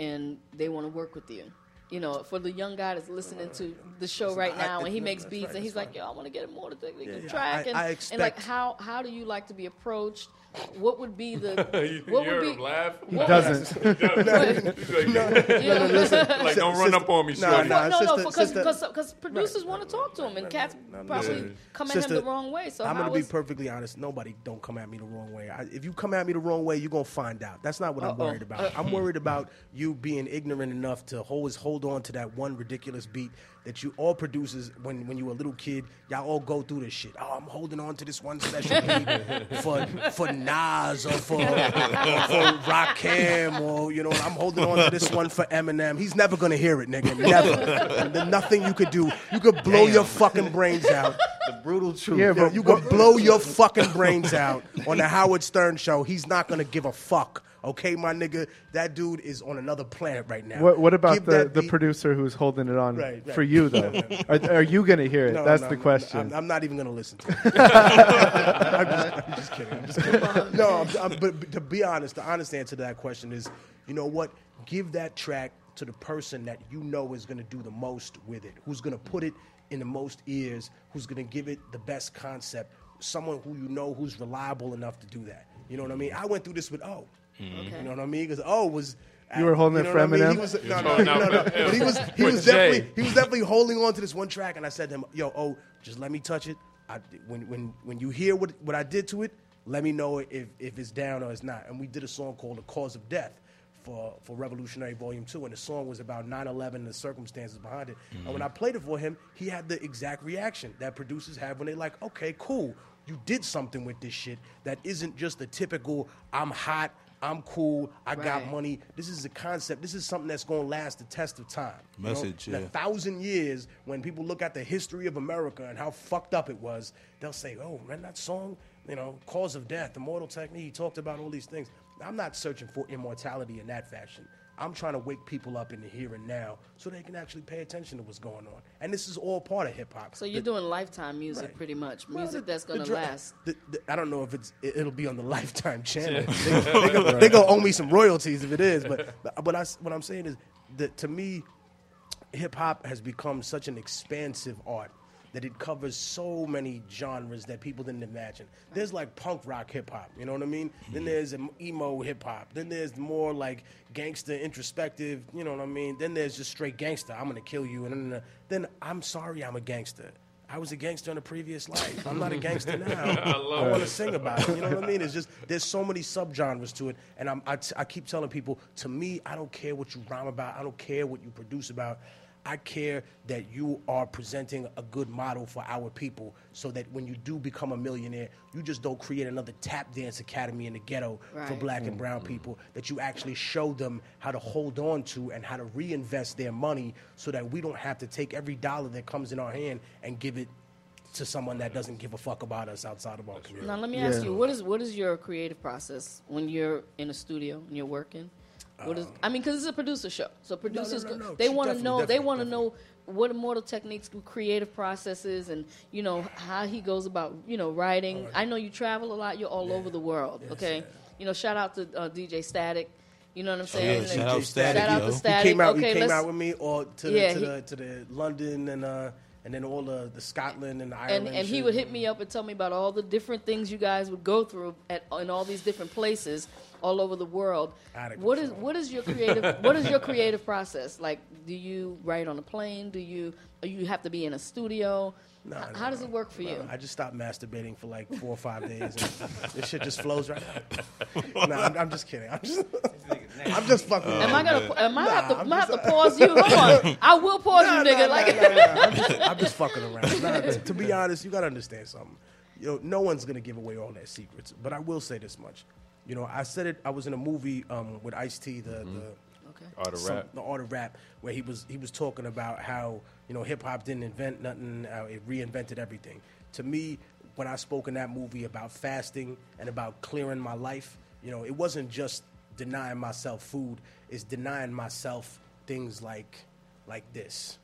[SPEAKER 3] and they want to work with you? You know, for the young guy that's listening to the show right
[SPEAKER 12] I-
[SPEAKER 3] now, and he
[SPEAKER 12] no,
[SPEAKER 3] makes beats,
[SPEAKER 12] right,
[SPEAKER 3] and he's
[SPEAKER 12] that's
[SPEAKER 3] like, "Yo, I want to get him more to the, the
[SPEAKER 12] Yeah, yeah.
[SPEAKER 3] track,"
[SPEAKER 12] I-
[SPEAKER 3] and,
[SPEAKER 12] I
[SPEAKER 3] and like, how how do you like to be approached? What would be the
[SPEAKER 5] You-
[SPEAKER 3] what
[SPEAKER 5] you
[SPEAKER 3] would
[SPEAKER 5] heard
[SPEAKER 3] be
[SPEAKER 5] him laugh? He
[SPEAKER 3] what-
[SPEAKER 5] doesn't. He doesn't. He's like,
[SPEAKER 12] No,
[SPEAKER 5] no, no, listen. Like, don't run up on me,
[SPEAKER 12] Nah,
[SPEAKER 5] shorty.
[SPEAKER 12] nah,
[SPEAKER 3] no, no,
[SPEAKER 12] sister-
[SPEAKER 3] because
[SPEAKER 12] sister-
[SPEAKER 3] because because producers want to talk to him, and cats probably
[SPEAKER 12] Yeah.
[SPEAKER 3] come at
[SPEAKER 12] Sister,
[SPEAKER 3] him the wrong way. So
[SPEAKER 12] I'm gonna be perfectly honest. Nobody don't come at me the wrong way. I, if you come at me the wrong way, you're gonna find out. That's not what I'm worried about.
[SPEAKER 3] Uh,
[SPEAKER 12] I'm worried about you being ignorant enough to always hold on to that one ridiculous beat that you all producers when when you were a little kid, y'all all go through this shit. Oh, I'm holding on to this one special beat for for Nas or for, or for Rakim or you know I'm holding on to this one for Eminem. He's never gonna hear it, nigga. Never. there's nothing you could do. You could blow your fucking brains out.
[SPEAKER 6] The brutal truth.
[SPEAKER 12] Yeah, you could blow your fucking brains out on the Howard Stern show. He's not gonna give a fuck Okay, my nigga, that dude is on another planet right now.
[SPEAKER 19] What, what about
[SPEAKER 12] Give
[SPEAKER 19] the,
[SPEAKER 12] that
[SPEAKER 19] the
[SPEAKER 12] beat-
[SPEAKER 19] producer who's holding it on
[SPEAKER 12] Right, right.
[SPEAKER 19] for you though? are, are you going to hear it?
[SPEAKER 12] No,
[SPEAKER 19] That's
[SPEAKER 12] no,
[SPEAKER 19] the
[SPEAKER 12] no,
[SPEAKER 19] question.
[SPEAKER 12] I'm, I'm not even going to listen to it. I'm, just, I'm just kidding. I'm just kidding. No, I'm, I'm- but, but to be honest, the honest answer to that question is, you know what? Give that track to the person that you know is going to do the most with it, who's going to put it in the most ears, who's going to give it the best concept, someone who you know who's reliable enough to do that. You know what I mean? I went through this with O.
[SPEAKER 19] Mhm.
[SPEAKER 12] You know what I mean? Because O was.
[SPEAKER 19] You were holding
[SPEAKER 12] you
[SPEAKER 19] it
[SPEAKER 12] know
[SPEAKER 19] for
[SPEAKER 12] what I mean?
[SPEAKER 19] Eminem?
[SPEAKER 12] He was,
[SPEAKER 19] He
[SPEAKER 12] no,
[SPEAKER 19] was
[SPEAKER 12] no, no, no. But he was, he
[SPEAKER 19] with
[SPEAKER 12] was
[SPEAKER 19] Jay.
[SPEAKER 12] definitely, he was definitely holding on to this one track, and I said to him, "Yo, oh, just let me touch it. I, when when when you hear what what I did to it, let me know if if it's down or it's not." And we did a song called "The Cause of Death." For, for Revolutionary Volume 2, and the song was about 9 11 and the circumstances behind it. And when I played it for him, he had the exact reaction that producers have when they're like, okay, cool, you did something with this shit that isn't just the typical, I'm hot, I'm cool, I got money. This is a concept. This is something that's going to last the test of time. You know,
[SPEAKER 4] Message,
[SPEAKER 12] in a thousand years, when people look at the history of America and how fucked up it was, they'll say, "Oh, man, that song, you know, cause of death, immortal technique." He talked about all these things. I'm not searching for immortality in that fashion. I'm trying to wake people up in the here and now so they can actually pay attention to what's going on. And this is all part of hip hop.
[SPEAKER 3] So you're doing lifetime music,
[SPEAKER 12] Right.
[SPEAKER 3] pretty much,
[SPEAKER 12] Well,
[SPEAKER 3] music
[SPEAKER 12] the-
[SPEAKER 3] that's gonna last.
[SPEAKER 12] the- the- I don't know if it's it- it'll be on the Lifetime channel.
[SPEAKER 3] Yeah.
[SPEAKER 12] they, they, go, they go owe me some royalties if it is. But but what I s- what I'm saying is that to me, hip hop has become such an expansive art that it covers so many genres that people didn't imagine. There's like punk rock hip hop, you know what I mean? Then there's emo hip hop. Then there's more like gangster introspective, you know what I mean? Then there's just straight gangster. I'm gonna kill you, and then, uh, then I'm sorry, I'm a gangster. I was a gangster in a previous life. I'm not a gangster now.
[SPEAKER 5] I love
[SPEAKER 12] I want to sing about it. You know what I mean? It's just there's so many subgenres to it, and I'm, I, t- I keep telling people, to me, I don't care what you rhyme about. I don't care what you produce about. I care that you are presenting a good model for our people, so that when you do become a millionaire, you just don't create another tap dance academy in the ghetto for black and mm. brown mm. people. That you actually show them how to hold on to and how to reinvest their money, so that we don't have to take every dollar that comes in our hand and give it to someone that doesn't give a fuck about us outside of our community.
[SPEAKER 3] Now let me ask you, what is what is your creative process when you're in a studio and you're working? What is I mean, because it's a producer show, so producers
[SPEAKER 12] no, no.
[SPEAKER 3] they want to know they want to know what Immortal Techniques creative processes and you know how he goes about you know writing. I know you travel a lot. You're all over the world. okay, you know, shout out to uh, DJ Statik. You know what I'm
[SPEAKER 12] Oh,
[SPEAKER 3] saying?
[SPEAKER 12] yeah,
[SPEAKER 3] And-
[SPEAKER 12] shout out Statik,
[SPEAKER 3] Shout out
[SPEAKER 12] yo.
[SPEAKER 3] to
[SPEAKER 12] He came out.
[SPEAKER 3] okay,
[SPEAKER 12] he came out with me, or to,
[SPEAKER 3] Yeah,
[SPEAKER 12] the, to
[SPEAKER 3] he-
[SPEAKER 12] the to the London and uh and then all the the Scotland and the Ireland.
[SPEAKER 3] and he would hit me up and tell me about all the different things you guys would go through at in all these different places all over the world. What is what is your creative what is your creative process? Like do you write on a plane? Do you or you have to be in a studio?
[SPEAKER 12] Nah,
[SPEAKER 3] H-
[SPEAKER 12] nah,
[SPEAKER 3] How does it work for
[SPEAKER 12] nah,
[SPEAKER 3] you?
[SPEAKER 12] I just stopped masturbating for like four or five days, and this shit just flows right out. nah, I'm, I'm just kidding. I'm just, I'm just fucking.
[SPEAKER 3] Am I gonna? Am I
[SPEAKER 12] Nah,
[SPEAKER 3] have to?
[SPEAKER 12] I'm
[SPEAKER 3] Am I have
[SPEAKER 12] just-
[SPEAKER 3] to pause you? Hold on. I will pause
[SPEAKER 12] Nah,
[SPEAKER 3] you, nigga.
[SPEAKER 12] nah,
[SPEAKER 3] like,
[SPEAKER 12] nah, nah, nah. I'm, just, I'm just fucking around. Nah, to, to be honest, you gotta understand something. You know, no one's gonna give away all their secrets. But I will say this much. You know, I said it. I was in a movie um, with Ice T, the, the mm-hmm.
[SPEAKER 5] Art of
[SPEAKER 12] some-
[SPEAKER 5] Rap.
[SPEAKER 12] the art of rap, where he was he was talking about how you know hip hop didn't invent nothing, uh, it reinvented everything. To me, when I spoke in that movie about fasting and about clearing my life, you know, it wasn't just denying myself food; it's denying myself things like like this.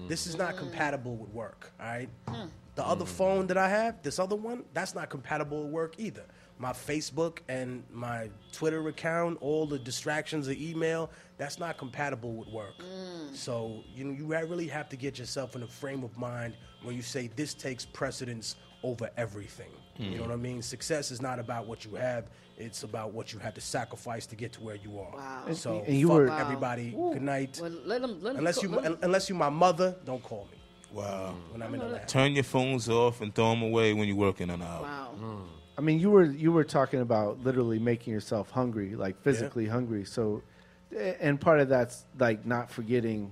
[SPEAKER 12] Mm. This is not mm. compatible with work. All right. Hmm. The other mm. phone that I have, this other one, that's not compatible with work either. My Facebook and my Twitter account, all the distractions of email, that's not compatible with work. Mm. So you know, you really have to get yourself in a frame of mind where you say this takes precedence over everything. You know mm. what I mean? Success is not about what you have; it's about what you had to sacrifice to get to where you are.
[SPEAKER 3] Wow.
[SPEAKER 12] So
[SPEAKER 19] and you
[SPEAKER 12] fuck
[SPEAKER 19] were-
[SPEAKER 12] everybody.
[SPEAKER 3] Ooh.
[SPEAKER 12] Good night.
[SPEAKER 3] Well, let him. Let him
[SPEAKER 12] Unless
[SPEAKER 3] co-
[SPEAKER 12] you,
[SPEAKER 3] let
[SPEAKER 12] unless you're my mother, don't call me.
[SPEAKER 4] Wow.
[SPEAKER 12] When I'm in the lab.
[SPEAKER 4] Turn your phones off and throw them away when you're working on an album.
[SPEAKER 3] Wow. Mm.
[SPEAKER 19] I mean, you were you were talking about literally making yourself hungry, like physically hungry. So, and part of that's like not forgetting,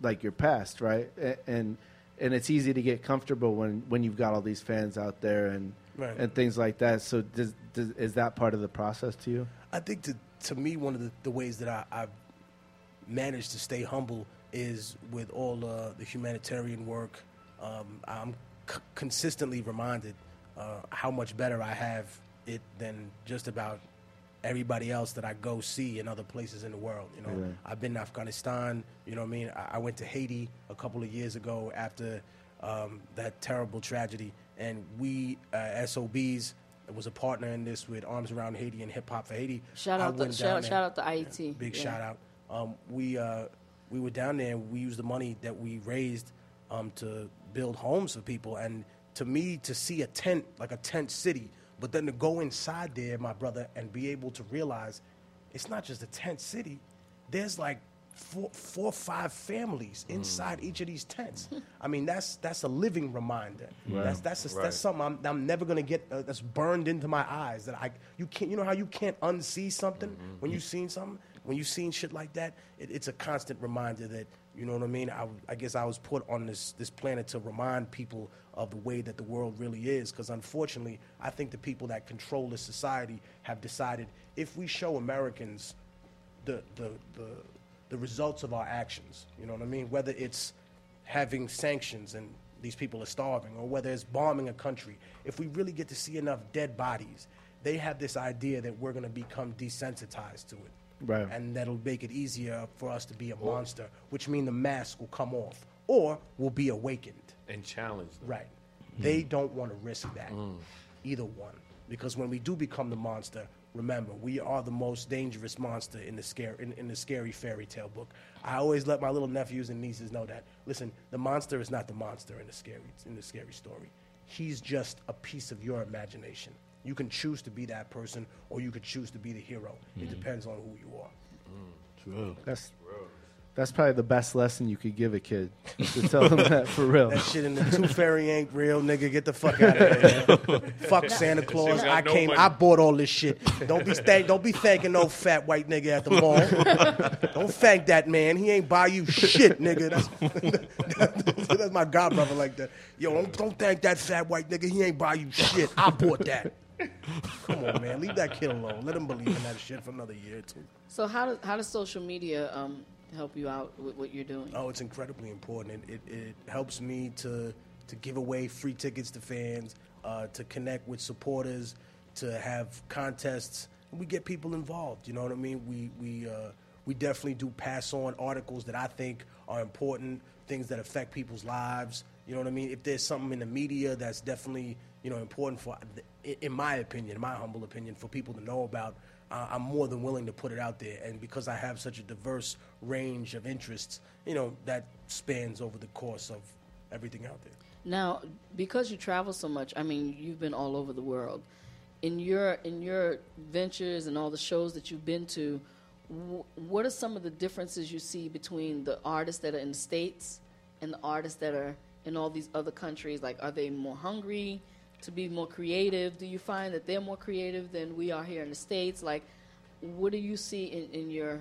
[SPEAKER 19] like your past, right? And and it's easy to get comfortable when when you've got all these fans out there and
[SPEAKER 12] Right.
[SPEAKER 19] and things like that. So, does, does is that part of the process to you?
[SPEAKER 12] I think to to me one of the, the ways that I, I've managed to stay humble is with all uh, the humanitarian work. Um, I'm c- consistently reminded uh, how much better I have it than just about everybody else that I go see in other places in the world. You know,
[SPEAKER 19] Yeah.
[SPEAKER 12] I've been in Afghanistan. You know what I mean? I, I went to Haiti a couple of years ago after um, that terrible tragedy, and we uh, SOBs was a partner in this with Arms Around Haiti and Hip Hop for Haiti.
[SPEAKER 3] Shout out to shout, out-
[SPEAKER 12] there.
[SPEAKER 3] shout out to IET.
[SPEAKER 12] Big
[SPEAKER 3] Yeah.
[SPEAKER 12] shout out. Um, we uh, we were down there. and We used the money that we raised um, to build homes for people. And to me, to see a tent like a tent city, but then to go inside there, my brother, and be able to realize it's not just a tent city. There's like four, four or five families inside each of these tents. I mean, that's that's a living reminder.
[SPEAKER 19] Right.
[SPEAKER 12] That's that's a,
[SPEAKER 19] Right.
[SPEAKER 12] that's something I'm, I'm never gonna get. Uh, that's burned into my eyes. That I you can't. You know how you can't unsee something when you've seen something. When you've seen shit like that, it, it's a constant reminder that you know what I mean. I, I guess I was put on this this planet to remind people of the way that the world really is. Because unfortunately, I think the people that control this society have decided if we show Americans the the the, the results of our actions. You know what I mean? Whether it's having sanctions and these people are starving, or whether it's bombing a country. If we really get to see enough dead bodies, they have this idea that we're going to become desensitized to it.
[SPEAKER 19] Right.
[SPEAKER 12] And that'll make it easier for us to be a monster, which means the mask will come off or we'll be awakened.
[SPEAKER 5] and challenged. them.
[SPEAKER 12] Right. They hmm. don't want to risk that. Hmm. Either one. Because when we do become the monster, remember, we are the most dangerous monster in the scare in, in the scary fairy tale book. I always let my little nephews and nieces know that. Listen, the monster is not the monster in the scary in the scary story. He's just a piece of your imagination. You can choose to be that person or you could choose to be the hero. It mm-hmm. depends on who you are. Mm.
[SPEAKER 4] True.
[SPEAKER 19] That's True. that's probably the best lesson you could give a kid to tell them that for real.
[SPEAKER 12] That shit in the tooth fairy ain't real, nigga. Get the fuck out of here. fuck Santa Claus. I
[SPEAKER 5] no
[SPEAKER 12] came.
[SPEAKER 5] money.
[SPEAKER 12] I bought all this shit. Don't be thank. Don't be thanking no fat white nigga at the mall. don't thank that man. He ain't buy you shit, nigga. That's, that's my godbrother like that. Yo, don't, don't thank that fat white nigga. He ain't buy you shit. I bought that. Come on, man. Leave that kid alone. Let him believe in that shit for another year or two.
[SPEAKER 3] So how does how does social media um, help you out with what you're doing?
[SPEAKER 12] Oh, it's incredibly important. It, it, it helps me to to give away free tickets to fans, uh, to connect with supporters, to have contests. We get people involved. You know what I mean? We we uh, we definitely do pass on articles that I think are important, things that affect people's lives. You know what I mean? If there's something in the media that's definitely you know important for, in- my opinion, in my humble opinion, for people to know about, uh, I'm more than willing to put it out there. And because I have such a diverse range of interests, you know, that spans over the course of everything out there.
[SPEAKER 3] Now, because you travel so much, I mean, you've been all over the world. In your in your ventures and all the shows that you've been to, wh- what are some of the differences you see between the artists that are in the states and the artists that are in all these other countries? Like, are they more hungry to be more creative? Do you find that they're more creative than we are here in the states? Like, what do you see in, in your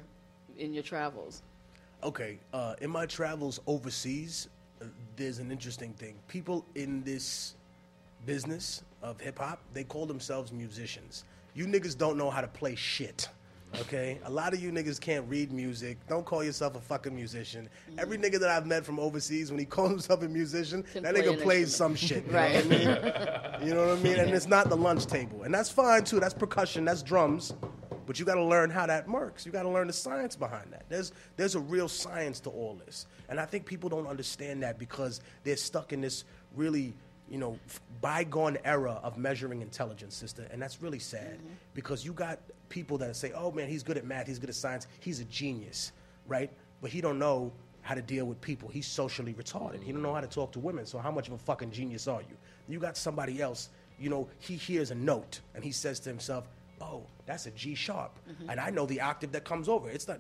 [SPEAKER 3] in your travels?
[SPEAKER 12] Okay, uh, in my travels overseas, uh, there's an interesting thing. People in this business of hip hop, they call themselves musicians. You niggas don't know how to play shit. Okay, a lot of you niggas can't read music. Don't call yourself a fucking musician. Every nigga that I've met from overseas, when he calls himself a musician,
[SPEAKER 3] Can
[SPEAKER 12] that
[SPEAKER 3] play
[SPEAKER 12] nigga
[SPEAKER 3] an
[SPEAKER 12] plays some shit. You
[SPEAKER 3] Right.
[SPEAKER 12] know what I mean? You know what I mean? And it's not the lunch table, and that's fine too. That's percussion. That's drums. But you got to learn how that works. You got to learn the science behind that. There's there's a real science to all this, and I think people don't understand that because they're stuck in this really you know bygone era of measuring intelligence, sister, and that's really sad mm-hmm. because you got people that say, "Oh man, he's good at math, he's good at science, he's a genius," right? But he don't know how to deal with people. He's socially retarded. He don't know how to talk to women. So how much of a fucking genius are you? You got somebody else. You know, he hears a note and he says to himself, oh, that's a G sharp. And I know the octave that comes over. It's not,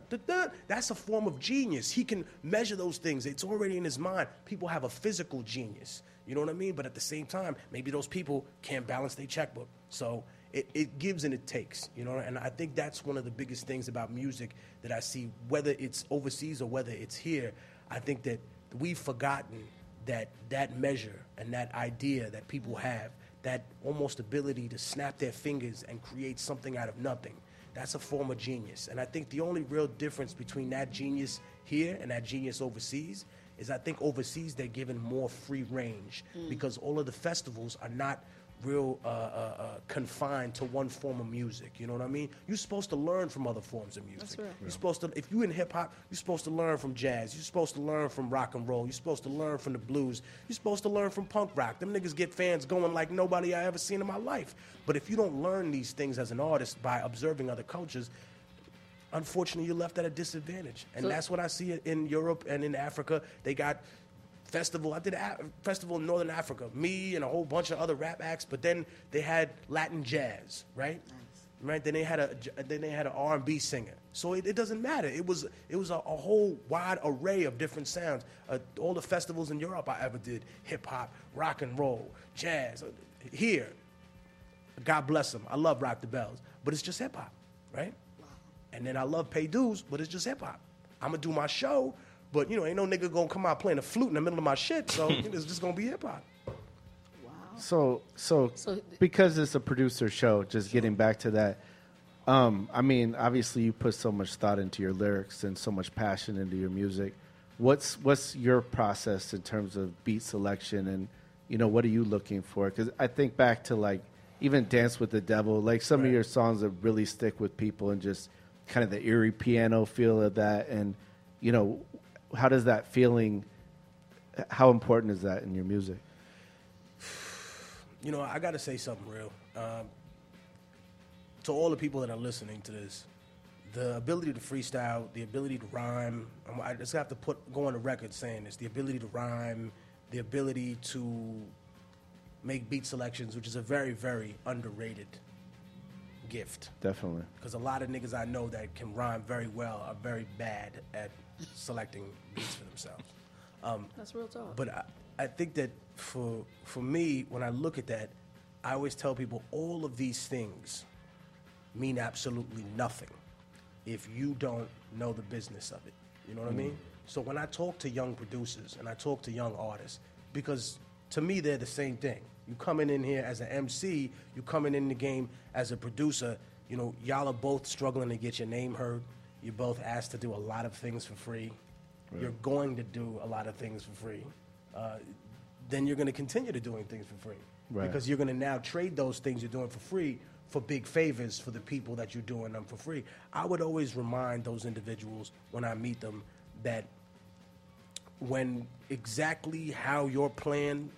[SPEAKER 12] that's a form of genius. He can measure those things. It's already in his mind. People have a physical genius. You know what I mean? But at the same time, maybe those people can't balance their checkbook. So it, it gives and it takes, you know? And I think that's one of the biggest things about music that I see, whether it's overseas or whether it's here. I think that we've forgotten that that measure and that idea that people have that almost ability to snap their fingers and create something out of nothing. That's a form of genius. And I think the only real difference between that genius here and that genius overseas is I think overseas they're given more free range
[SPEAKER 3] Mm.
[SPEAKER 12] because all of the festivals are not real uh, uh, uh, confined to one form of music. You know what I mean? You're supposed to learn from other forms of music.
[SPEAKER 3] That's right.
[SPEAKER 12] You're supposed to, if you're in hip hop, you're supposed to learn from jazz. You're supposed to learn from rock and roll. You're supposed to learn from the blues. You're supposed to learn from punk rock. Them niggas get fans going like nobody I ever seen in my life. But if you don't learn these things as an artist by observing other cultures, unfortunately, you're left at a disadvantage. And
[SPEAKER 3] So-
[SPEAKER 12] that's what I see in Europe and in Africa. They got festival. I did a festival in Northern Africa. Me and a whole bunch of other rap acts. But then they had Latin jazz, right? Right. Then they had a then they had an R and B singer. So it, it doesn't matter. It was it was a, a whole wide array of different sounds. Uh, all the festivals in Europe I ever did: hip hop, rock and roll, jazz. Uh, Here, God bless them. I love Rock the Bells, but it's just hip hop, right? And then I love Paid Dues, but it's just hip hop. I'm gonna do my show, but you know, ain't no nigga gonna come out playing a flute in the middle of my shit. So it's just gonna be hip hop.
[SPEAKER 19] So, so,
[SPEAKER 3] So-
[SPEAKER 19] because it's a producer show, just getting back to that. Um, I mean, obviously, you put so much thought into your lyrics and so much passion into your music. What's what's your process in terms of beat selection and you know what are you looking for? Because I think back to like even Dance with the Devil, like some of your songs that really stick with people and just kind of the eerie piano feel of that. And you know, how does that feeling? How important is that in your music?
[SPEAKER 12] You know, I got to say something real. Um, to all the people that are listening to this, the ability to freestyle, the ability to rhyme, I just have to put go on the record saying this: the ability to rhyme, the ability to make beat selections, which is a very, very underrated gift.
[SPEAKER 19] Definitely.
[SPEAKER 12] Because a lot of niggas I know that can rhyme very well are very bad at selecting beats for themselves. Um,
[SPEAKER 3] That's real talk.
[SPEAKER 12] but I, I think that for for me, when I look at that, I always tell people all of these things mean absolutely nothing if you don't know the business of it. You know what I mean? So when I talk to young producers and I talk to young artists, because to me they're the same thing. You coming in here as an MC, you coming in the game as a producer. You know, y'all are both struggling to get your name heard. You're both asked to do a lot of things for free.
[SPEAKER 19] Right.
[SPEAKER 12] You're going to do a lot of things for free. Uh, then you're going to continue to doing things for free
[SPEAKER 19] Right.
[SPEAKER 12] because you're going to now trade those things you're doing for free for big favors for the people that you're doing them for free. I would always remind those individuals when I meet them that when exactly how your plan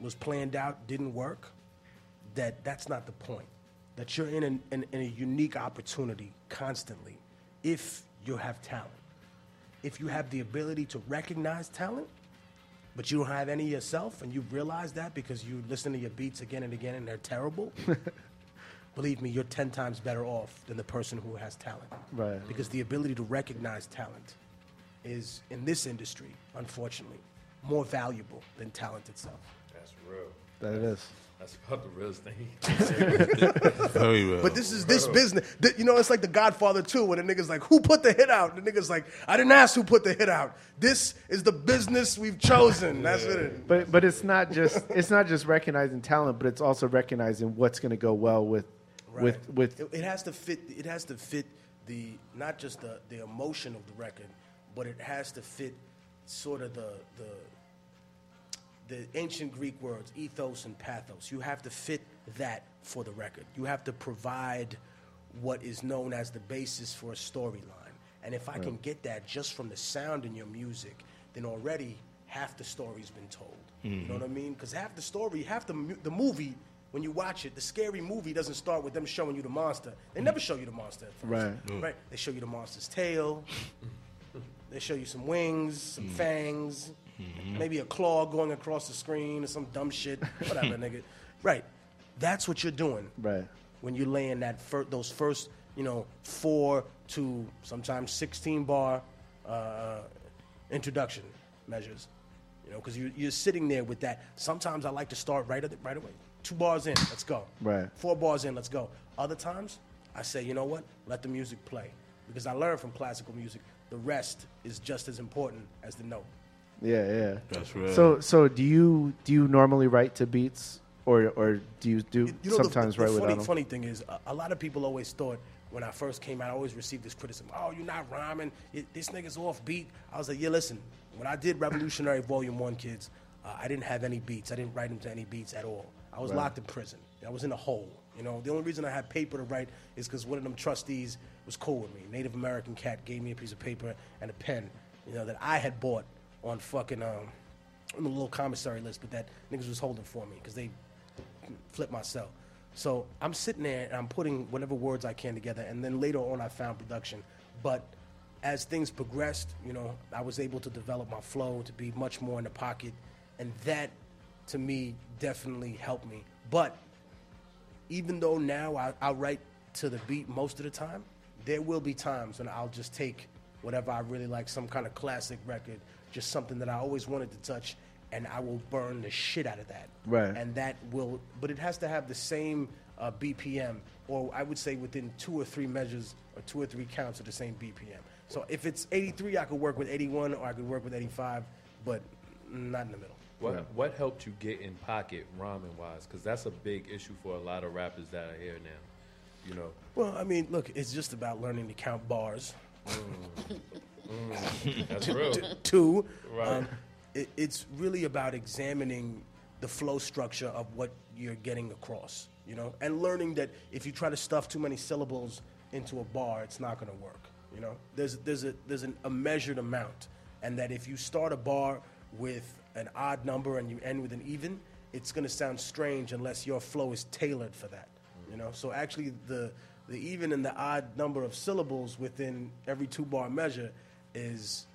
[SPEAKER 12] was planned out didn't work, that that's not the point. That you're in, an, in, in a unique opportunity constantly if you have talent. If you have the ability to recognize talent, but you don't have any yourself and you realize that because you listen to your beats again and again and they're terrible, believe me, you're 10 times better off than the person who has talent.
[SPEAKER 19] Right.
[SPEAKER 12] Because the ability to recognize talent is, in this industry, unfortunately, more valuable than talent itself.
[SPEAKER 5] That's real.
[SPEAKER 19] That it is.
[SPEAKER 5] That's about the realest thing.
[SPEAKER 4] Very real.
[SPEAKER 12] But this is this business. Th- You know, it's like The Godfather too, where the nigga's like, who put the hit out? The nigga's like, I didn't ask who put the hit out. This is the business we've chosen. That's it.
[SPEAKER 19] But but it's not just it's not just recognizing talent, but it's also recognizing what's going to go well with with with
[SPEAKER 12] it, it has to fit it has to fit the not just the, the emotion of the record but it has to fit sort of the the the ancient greek words ethos and pathos you have to fit that for the record you have to provide what is known as the basis for a storyline and if i can get that just from the sound in your music then already half the story's been told you know what i mean because half the story half the, the movie when you watch it, the scary movie doesn't start with them showing you the monster. They never show you the monster at first.
[SPEAKER 19] Right. Mm.
[SPEAKER 12] Right. They show you the monster's tail. they show you some wings, some fangs, maybe a claw going across the screen or some dumb shit. Whatever, nigga. Right. That's what you're doing
[SPEAKER 19] right.
[SPEAKER 12] when you're laying that fir- those first, you know, four to sometimes 16 bar uh, introduction measures. You know, because you, you're sitting there with that. Sometimes I like to start right, at the, right away. Two bars in, let's go.
[SPEAKER 19] Right.
[SPEAKER 12] Four bars in, let's go. Other times, I say, you know what? Let the music play. Because I learned from classical music, the rest is just as important as the note.
[SPEAKER 19] Yeah yeah.
[SPEAKER 4] That's right.
[SPEAKER 19] So so do you do you normally write to beats or or do you do
[SPEAKER 12] You know, the-
[SPEAKER 19] sometimes
[SPEAKER 12] the, the,
[SPEAKER 19] write
[SPEAKER 12] funny,
[SPEAKER 19] without them?
[SPEAKER 12] funny thing is, a, a lot of people always thought when I first came out, I always received this criticism. Oh, you're not rhyming. It, this nigga's off beat. I was like, yeah, listen. When I did Revolutionary Volume One, kids, uh, I didn't have any beats. I didn't write them to any beats at all. I was
[SPEAKER 19] Right.
[SPEAKER 12] locked in prison. I was in a hole. You know, the only reason I had paper to write is because one of them trustees was cool with me. Native American cat gave me a piece of paper and a pen, you know, that I had bought on fucking um, on the little commissary list, but that niggas was holding for me because they flipped my cell. So I'm sitting there and I'm putting whatever words I can together, and then later on I found production. But as things progressed, you know, I was able to develop my flow to be much more in the pocket, and that to me definitely helped me. But even though now I, I write to the beat most of the time, there will be times when I'll just take whatever I really like, some kind of classic record, just something that I always wanted to touch, and I will burn the shit out of that.
[SPEAKER 19] Right.
[SPEAKER 12] And that will, but it has to have the same uh, BPM, or I would say within two or three measures or two or three counts of the same BPM. So if it's 83, I could work with 81, or I could work with 85, but not in the middle.
[SPEAKER 5] What what helped you get in pocket rhyming wise? Because that's a big issue for a lot of rappers that are here now. You know,
[SPEAKER 12] Well, I mean, look, it's just about learning to count bars.
[SPEAKER 5] Mm, that's real.
[SPEAKER 12] Two,
[SPEAKER 5] Right.
[SPEAKER 12] um, it, it's really about examining the flow structure of what you're getting across, you know, and learning that if you try to stuff too many syllables into a bar, it's not going to work. You know, there's there's a there's an, a measured amount, and that if you start a bar with an odd number and you end with an even, it's going to sound strange unless your flow is tailored for that. You know, so actually the the even and the odd number of syllables within every two bar measure is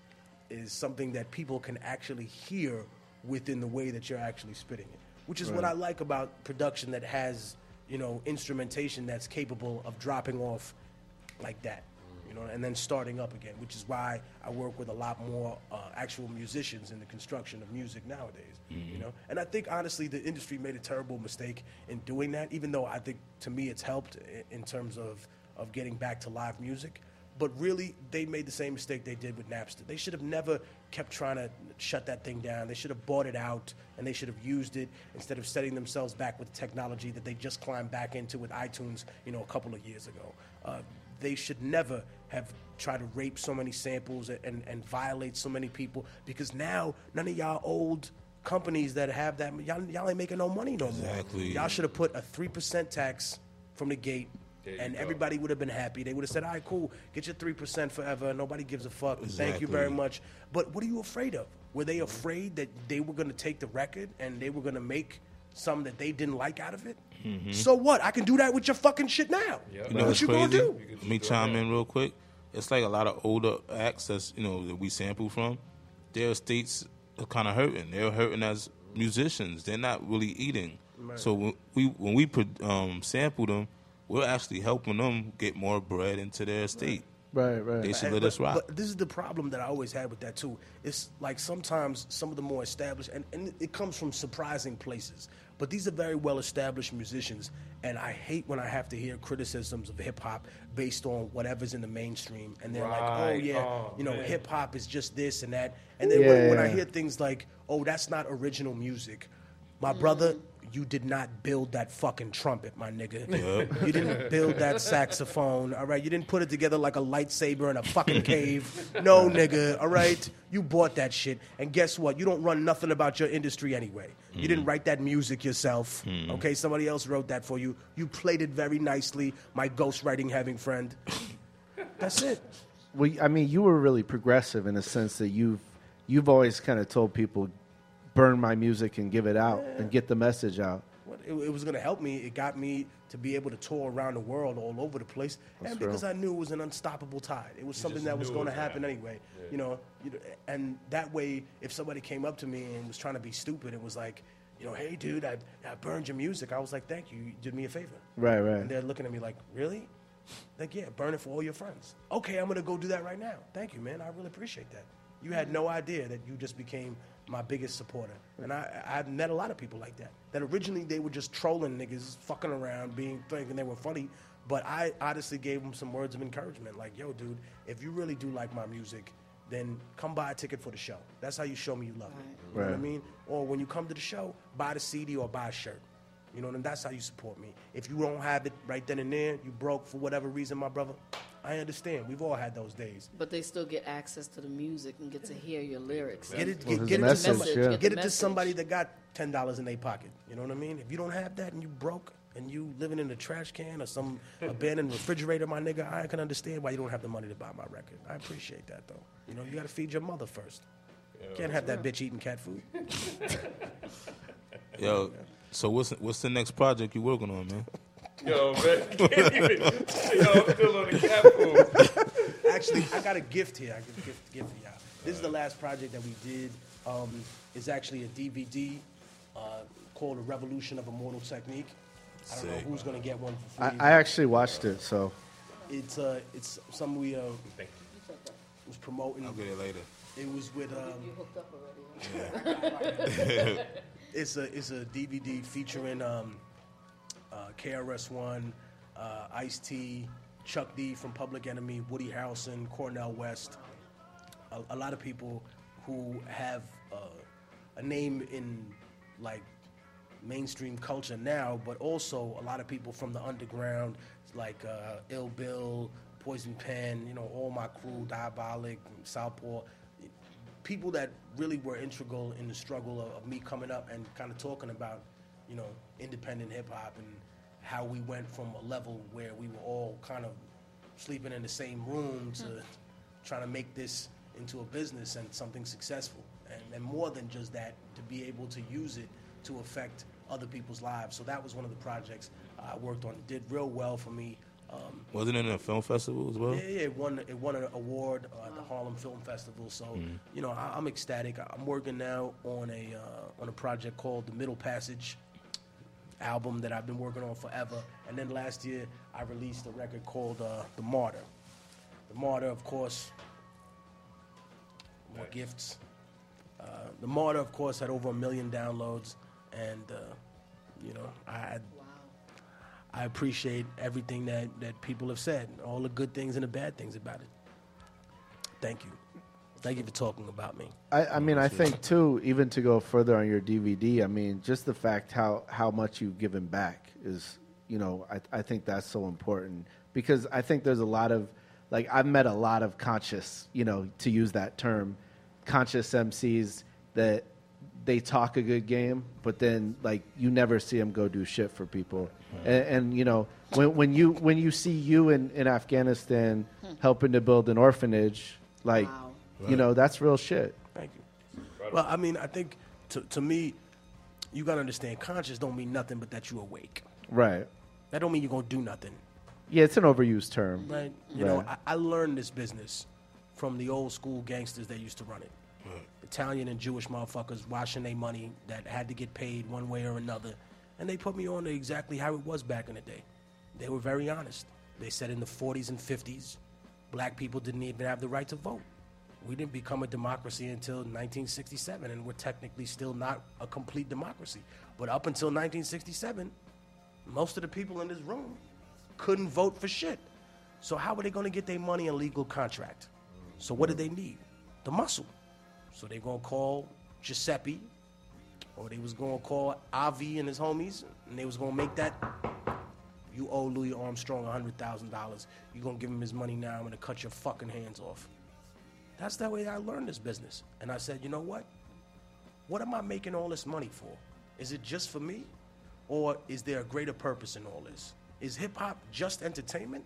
[SPEAKER 12] is something that people can actually hear within the way that you're actually spitting it. Which is what I like about production that has, you know, instrumentation that's capable of dropping off like that. You know, and then starting up again, which is why I work with a lot more uh, actual musicians in the construction of music nowadays. You know, and I think honestly the industry made a terrible mistake in doing that. Even though I think to me it's helped in terms of of getting back to live music. But really, they made the same mistake they did with Napster. They should have never kept trying to shut that thing down. They should have bought it out and they should have used it instead of setting themselves back with technology that they just climbed back into with iTunes, you know, a couple of years ago. Uh, they should never have tried to rape so many samples and, and, and violate so many people because now none of y'all old companies that have that y'all, y'all ain't making no money no
[SPEAKER 4] Exactly.
[SPEAKER 12] more. Y'all should have put a three percent tax from the gate, and
[SPEAKER 5] go.
[SPEAKER 12] everybody would have been happy. They would have said, "All right, cool, get your three percent forever. Nobody gives a fuck. Thank you very much." But what are you afraid of? Were they afraid that they were going to take the record and they were going to make some that they didn't like out of it?
[SPEAKER 4] Mhm.
[SPEAKER 12] So what? I can do that with your fucking shit now.
[SPEAKER 4] You
[SPEAKER 12] What
[SPEAKER 4] know what's
[SPEAKER 12] you
[SPEAKER 4] crazy?
[SPEAKER 12] gonna do?
[SPEAKER 4] Let me chime in real quick. It's like a lot of older acts that's you know that we sample from. Their estates are kind of hurting. They're hurting as musicians. They're not really eating.
[SPEAKER 12] Right.
[SPEAKER 4] So when we when we um, sample them, we're actually helping them get more bread into their estate.
[SPEAKER 19] Right, right.
[SPEAKER 4] They should
[SPEAKER 12] And-
[SPEAKER 4] let
[SPEAKER 12] but,
[SPEAKER 4] us rock.
[SPEAKER 12] But this is the problem that I always had with that too. It's like sometimes some of the more established, and, and it comes from surprising places. But these are very well established musicians, and I hate when I have to hear criticisms of hip hop based on whatever's in the mainstream, and they're like, "Oh yeah,
[SPEAKER 5] Oh,
[SPEAKER 12] you know, hip hop is just this and that." And then when,
[SPEAKER 19] Yeah,
[SPEAKER 12] when I hear things like, "Oh, that's not original music," my brother. Mm. You did not build that fucking trumpet, my nigga.
[SPEAKER 4] Yep.
[SPEAKER 12] You didn't build that saxophone, all right? You didn't put it together like a lightsaber in a fucking cave. No, nigga, all right? You bought that shit. And guess what? You don't run nothing about your industry anyway. You didn't hmm. write that music yourself, hmm. okay? Somebody else wrote that for you. You played it very nicely, my ghostwriting having friend. That's it.
[SPEAKER 19] Well, I mean, you were really progressive in the sense that you've you've always kind of told people, burn my music and give it out and get the message out.
[SPEAKER 12] It, it was going to help me. It got me to be able to tour around the world all over the place,
[SPEAKER 19] That's
[SPEAKER 12] and because
[SPEAKER 19] real.
[SPEAKER 12] I knew it was an unstoppable tide. It was
[SPEAKER 5] You
[SPEAKER 12] something that was going to happen
[SPEAKER 5] gonna
[SPEAKER 12] anyway.
[SPEAKER 5] Yeah.
[SPEAKER 12] You know, you and that way, if somebody came up to me and was trying to be stupid, it was like, you know, hey, dude, I, I burned your music. I was like, thank you. You did me a favor.
[SPEAKER 19] Right, right.
[SPEAKER 12] And they're looking at me like, really? Like, yeah, burn it for all your friends. Okay, I'm gonna go do that right now. Thank you, man. I really appreciate that. You had no idea that you just became my biggest supporter. And I, I've met a lot of people like that. That originally they were just trolling niggas, fucking around, being thinking they were funny. But I honestly gave them some words of encouragement, like, yo, dude, if you really do like my music, then come buy a ticket for the show. That's how you show me you love me. You know what I mean? Or when you come to the show, buy the CD or buy a shirt. You know, and that's how you support me. If you don't have it right then and there, you broke for whatever reason, my brother. I understand. We've all had those days.
[SPEAKER 3] But they still get access to the music and get to hear your lyrics.
[SPEAKER 12] Get it,
[SPEAKER 19] Well,
[SPEAKER 12] get,
[SPEAKER 19] his
[SPEAKER 12] get it to
[SPEAKER 19] message,
[SPEAKER 12] somebody.
[SPEAKER 19] yeah.
[SPEAKER 12] Get
[SPEAKER 3] the
[SPEAKER 12] it to somebody that got ten dollars in their pocket. You know what I mean? If you don't have that and you broke and you living in a trash can or some abandoned refrigerator, my nigga, I can understand why you don't have the money to buy my record. I appreciate that though. You know, you got to feed your mother first. Can't have that bitch eating cat food.
[SPEAKER 4] Yo, so what's what's the next project you working on, man?
[SPEAKER 5] Yo, man, can't even. Yo, I'm still on the cat food.
[SPEAKER 12] actually, I got a gift here. I can gift, gift for y'all. This is the last project that we did. Um, it's actually a DVD uh, called "A Revolution of Immortal Technique." I don't know who's gonna get one for
[SPEAKER 19] I,
[SPEAKER 12] free.
[SPEAKER 19] I actually watched it, so
[SPEAKER 12] It's uh, it's something we uh, was promoting. I'll
[SPEAKER 4] get it later.
[SPEAKER 12] It was with um.
[SPEAKER 3] You hooked up already. huh?
[SPEAKER 12] it's a it's a DVD featuring um, uh, KRS One, uh, Ice T, Chuck D from Public Enemy, Woody Harrelson, Cornel West. A, a lot of people who have uh, a name in like mainstream culture now, but also a lot of people from the underground, like uh, Ill Bill, Poison Pen, you know, all my crew, Diabolic, Southpaw, people that really were integral in the struggle of, of me coming up and kind of talking about, you know, independent hip hop and how we went from a level where we were all kind of sleeping in the same room to trying to make this into a business and something successful. And, and more than just that, to be able to use it to affect other people's lives. So that was one of the projects I worked on. It did real well for me. Um,
[SPEAKER 4] Wasn't it in a film festival as well?
[SPEAKER 12] yeah, yeah, it won it won an award uh, at the Harlem Film Festival. So
[SPEAKER 4] Mhm.
[SPEAKER 12] you know, I, I'm ecstatic. I'm working now on a uh, on a project called The Middle Passage album that I've been working on forever. And then last year, I released a record called uh, The Martyr. The Martyr, of course, more gifts. Uh, the Martyr, of course, had over a million downloads, and uh, you know, I I appreciate everything that, that people have said, all the good things and the bad things about it. Thank you. Thank you for talking about me.
[SPEAKER 19] I, I mean, I think too, even to go further on your DVD, I mean, just the fact how, how much you've given back is, you know, I, I think that's so important. Because I think there's a lot of, like, I've met a lot of conscious, you know, to use that term, conscious MCs that they talk a good game, but then like you never see them go do shit for people. And, and you know, when when you when you see you in in Afghanistan hmm. helping to build an orphanage, like, you know, that's real shit.
[SPEAKER 12] Thank you. Well, I mean, I think to, to me, you got to understand, conscious don't mean nothing but that you awake.
[SPEAKER 19] Right.
[SPEAKER 12] That don't mean you're going to do nothing.
[SPEAKER 19] Yeah, it's an overused term.
[SPEAKER 12] Right. You
[SPEAKER 19] Right.
[SPEAKER 12] know, I, I learned this business from the old school gangsters that used to run it. Italian and Jewish motherfuckers washing their money that had to get paid one way or another. And they put me on to exactly how it was back in the day. They were very honest. They said in the 40s and 50s, black people didn't even have the right to vote. We didn't become a democracy until 1967, and we're technically still not a complete democracy. But up until 1967, most of the people in this room couldn't vote for shit. So how are they going to get their money in legal contract? So what do they need? The muscle. So they're going to call Giuseppe, or they was going to call Avi and his homies, and they was going to make that. You owe Louis Armstrong $100,000. You're going to give him his money now. I'm going to cut your fucking hands off. That's the way I learned this business. And I said, you know what? What am I making all this money for? Is it just for me? Or is there a greater purpose in all this? Is hip hop just entertainment?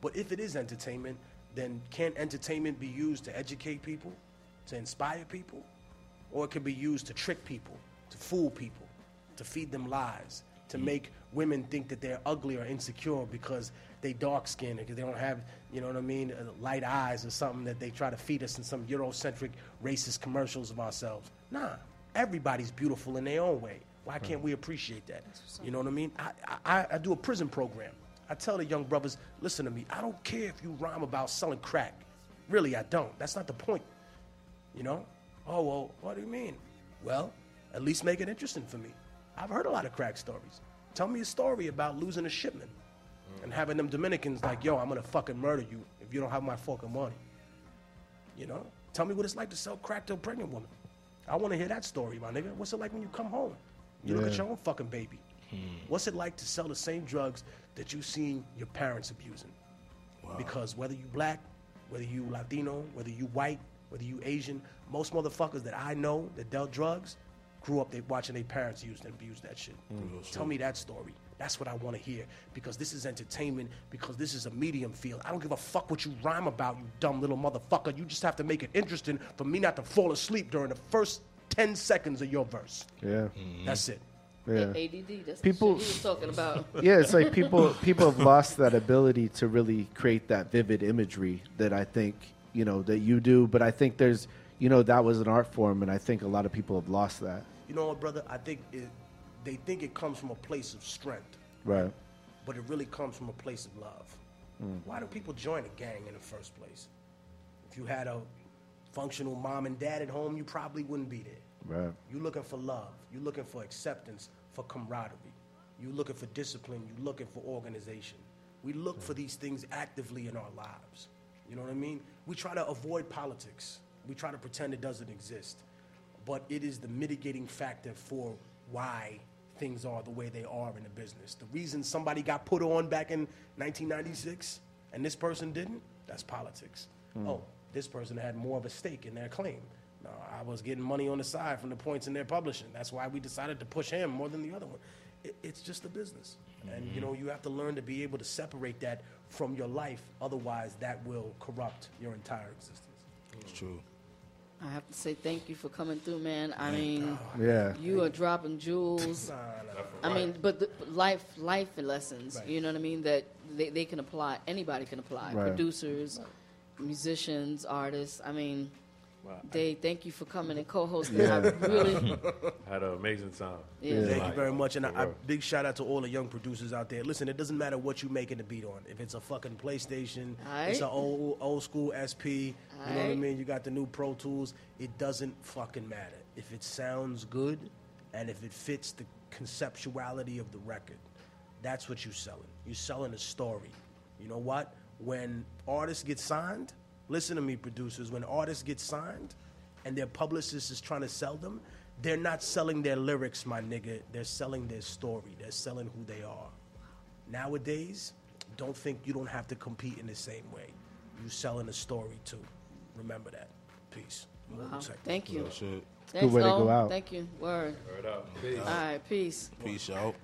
[SPEAKER 12] But if it is entertainment, then can entertainment be used to educate people, to inspire people? Or it can be used to trick people, to fool people, to feed them lies, to mm. make women think that they're ugly or insecure because they dark skinned because they don't have, you know what I mean, uh, light eyes or something that they try to feed us in some Eurocentric racist commercials of ourselves. Nah, everybody's beautiful in their own way. Why can't we appreciate that? You know what I mean? I, I, I do a prison program. I tell the young brothers, listen to me. I don't care if you rhyme about selling crack. Really, I don't. That's not the point. You know? Oh, well, what do you mean? Well, at least make it interesting for me. I've heard a lot of crack stories. Tell me a story about losing a shipment and having them Dominicans like, yo, I'm gonna fucking murder you if you don't have my fucking money. You know? Tell me what it's like to sell crack to a pregnant woman. I wanna hear that story, my nigga. What's it like when you come home? You look at your own fucking baby. Hmm. What's it like to sell the same drugs that you've seen your parents abusing? Because whether you black, whether you Latino, whether you white, whether you Asian, most motherfuckers that I know that dealt drugs grew up they watching their parents use and abuse that shit. Mm. Tell me that story. That's what I want to hear because this is entertainment, because this is a medium field. I don't give a fuck what you rhyme about, you dumb little motherfucker. You just have to make it interesting for me not to fall asleep during the first 10 seconds of your verse.
[SPEAKER 19] Yeah. Mm-hmm.
[SPEAKER 12] That's it.
[SPEAKER 19] Yeah.
[SPEAKER 3] ADD. That's
[SPEAKER 19] People-
[SPEAKER 3] the shit he was talking about.
[SPEAKER 19] yeah, it's like people people have lost that ability to really create that vivid imagery that I think you know that you do. But I think there's you know that was an art form, and I think a lot of people have lost that.
[SPEAKER 12] You know what, brother? I think it, they think it comes from a place of strength,
[SPEAKER 19] Right.
[SPEAKER 12] but it really comes from a place of love.
[SPEAKER 19] Mm.
[SPEAKER 12] Why do people join a gang in the first place? If you had a functional mom and dad at home, you probably wouldn't be there.
[SPEAKER 19] Right.
[SPEAKER 12] You're looking for love. You're looking for acceptance, for camaraderie. You're looking for discipline. You're looking for organization. We look for these things actively in our lives. You know what I mean? We try to avoid politics. We try to pretend it doesn't exist. But it is the mitigating factor for why things are the way they are in the business. The reason somebody got put on back in 1996 and this person didn't, that's politics.
[SPEAKER 19] Hmm.
[SPEAKER 12] Oh, this person had more of a stake in their claim. No, I was getting money on the side from the points in their publishing. That's why we decided to push him more than the other one. It, it's just a business. And you know, you have to learn to be able to separate that from your life. Otherwise, that will corrupt your entire existence.
[SPEAKER 4] It's true.
[SPEAKER 3] I have to say thank you for coming through, man. I mean,
[SPEAKER 19] Yeah.
[SPEAKER 3] you are dropping jewels. I mean, but the, life, life lessons.
[SPEAKER 12] Right.
[SPEAKER 3] You know what I mean? That they, they can apply. Anybody can apply.
[SPEAKER 19] Right.
[SPEAKER 3] Producers, musicians, artists. I mean, they thank you for coming and co-hosting.
[SPEAKER 19] Yeah.
[SPEAKER 3] I really,
[SPEAKER 5] Had an amazing time.
[SPEAKER 3] Yeah.
[SPEAKER 12] Thank you very much, and
[SPEAKER 5] for
[SPEAKER 12] I, I, big shout out to all the young producers out there. Listen, it doesn't matter what you making the beat on. If it's a fucking PlayStation, it's an old old school SP. You know what I mean? You got the new Pro Tools. It doesn't fucking matter if it sounds good, and if it fits the conceptuality of the record. That's what you're selling. You're selling a story. You know what? When artists get signed, listen to me, producers. When artists get signed, and their publicist is trying to sell them, they're not selling their lyrics, my nigga. They're selling their story. They're selling who they are. Nowadays, don't think you don't have to compete in the same way. You selling a story too. Remember that. Peace.
[SPEAKER 3] Wow. Thank you.
[SPEAKER 4] Real shit.
[SPEAKER 19] Way to go out.
[SPEAKER 3] Thank you. Word.
[SPEAKER 5] Word up. Peace.
[SPEAKER 3] All right, peace.
[SPEAKER 4] Peace out.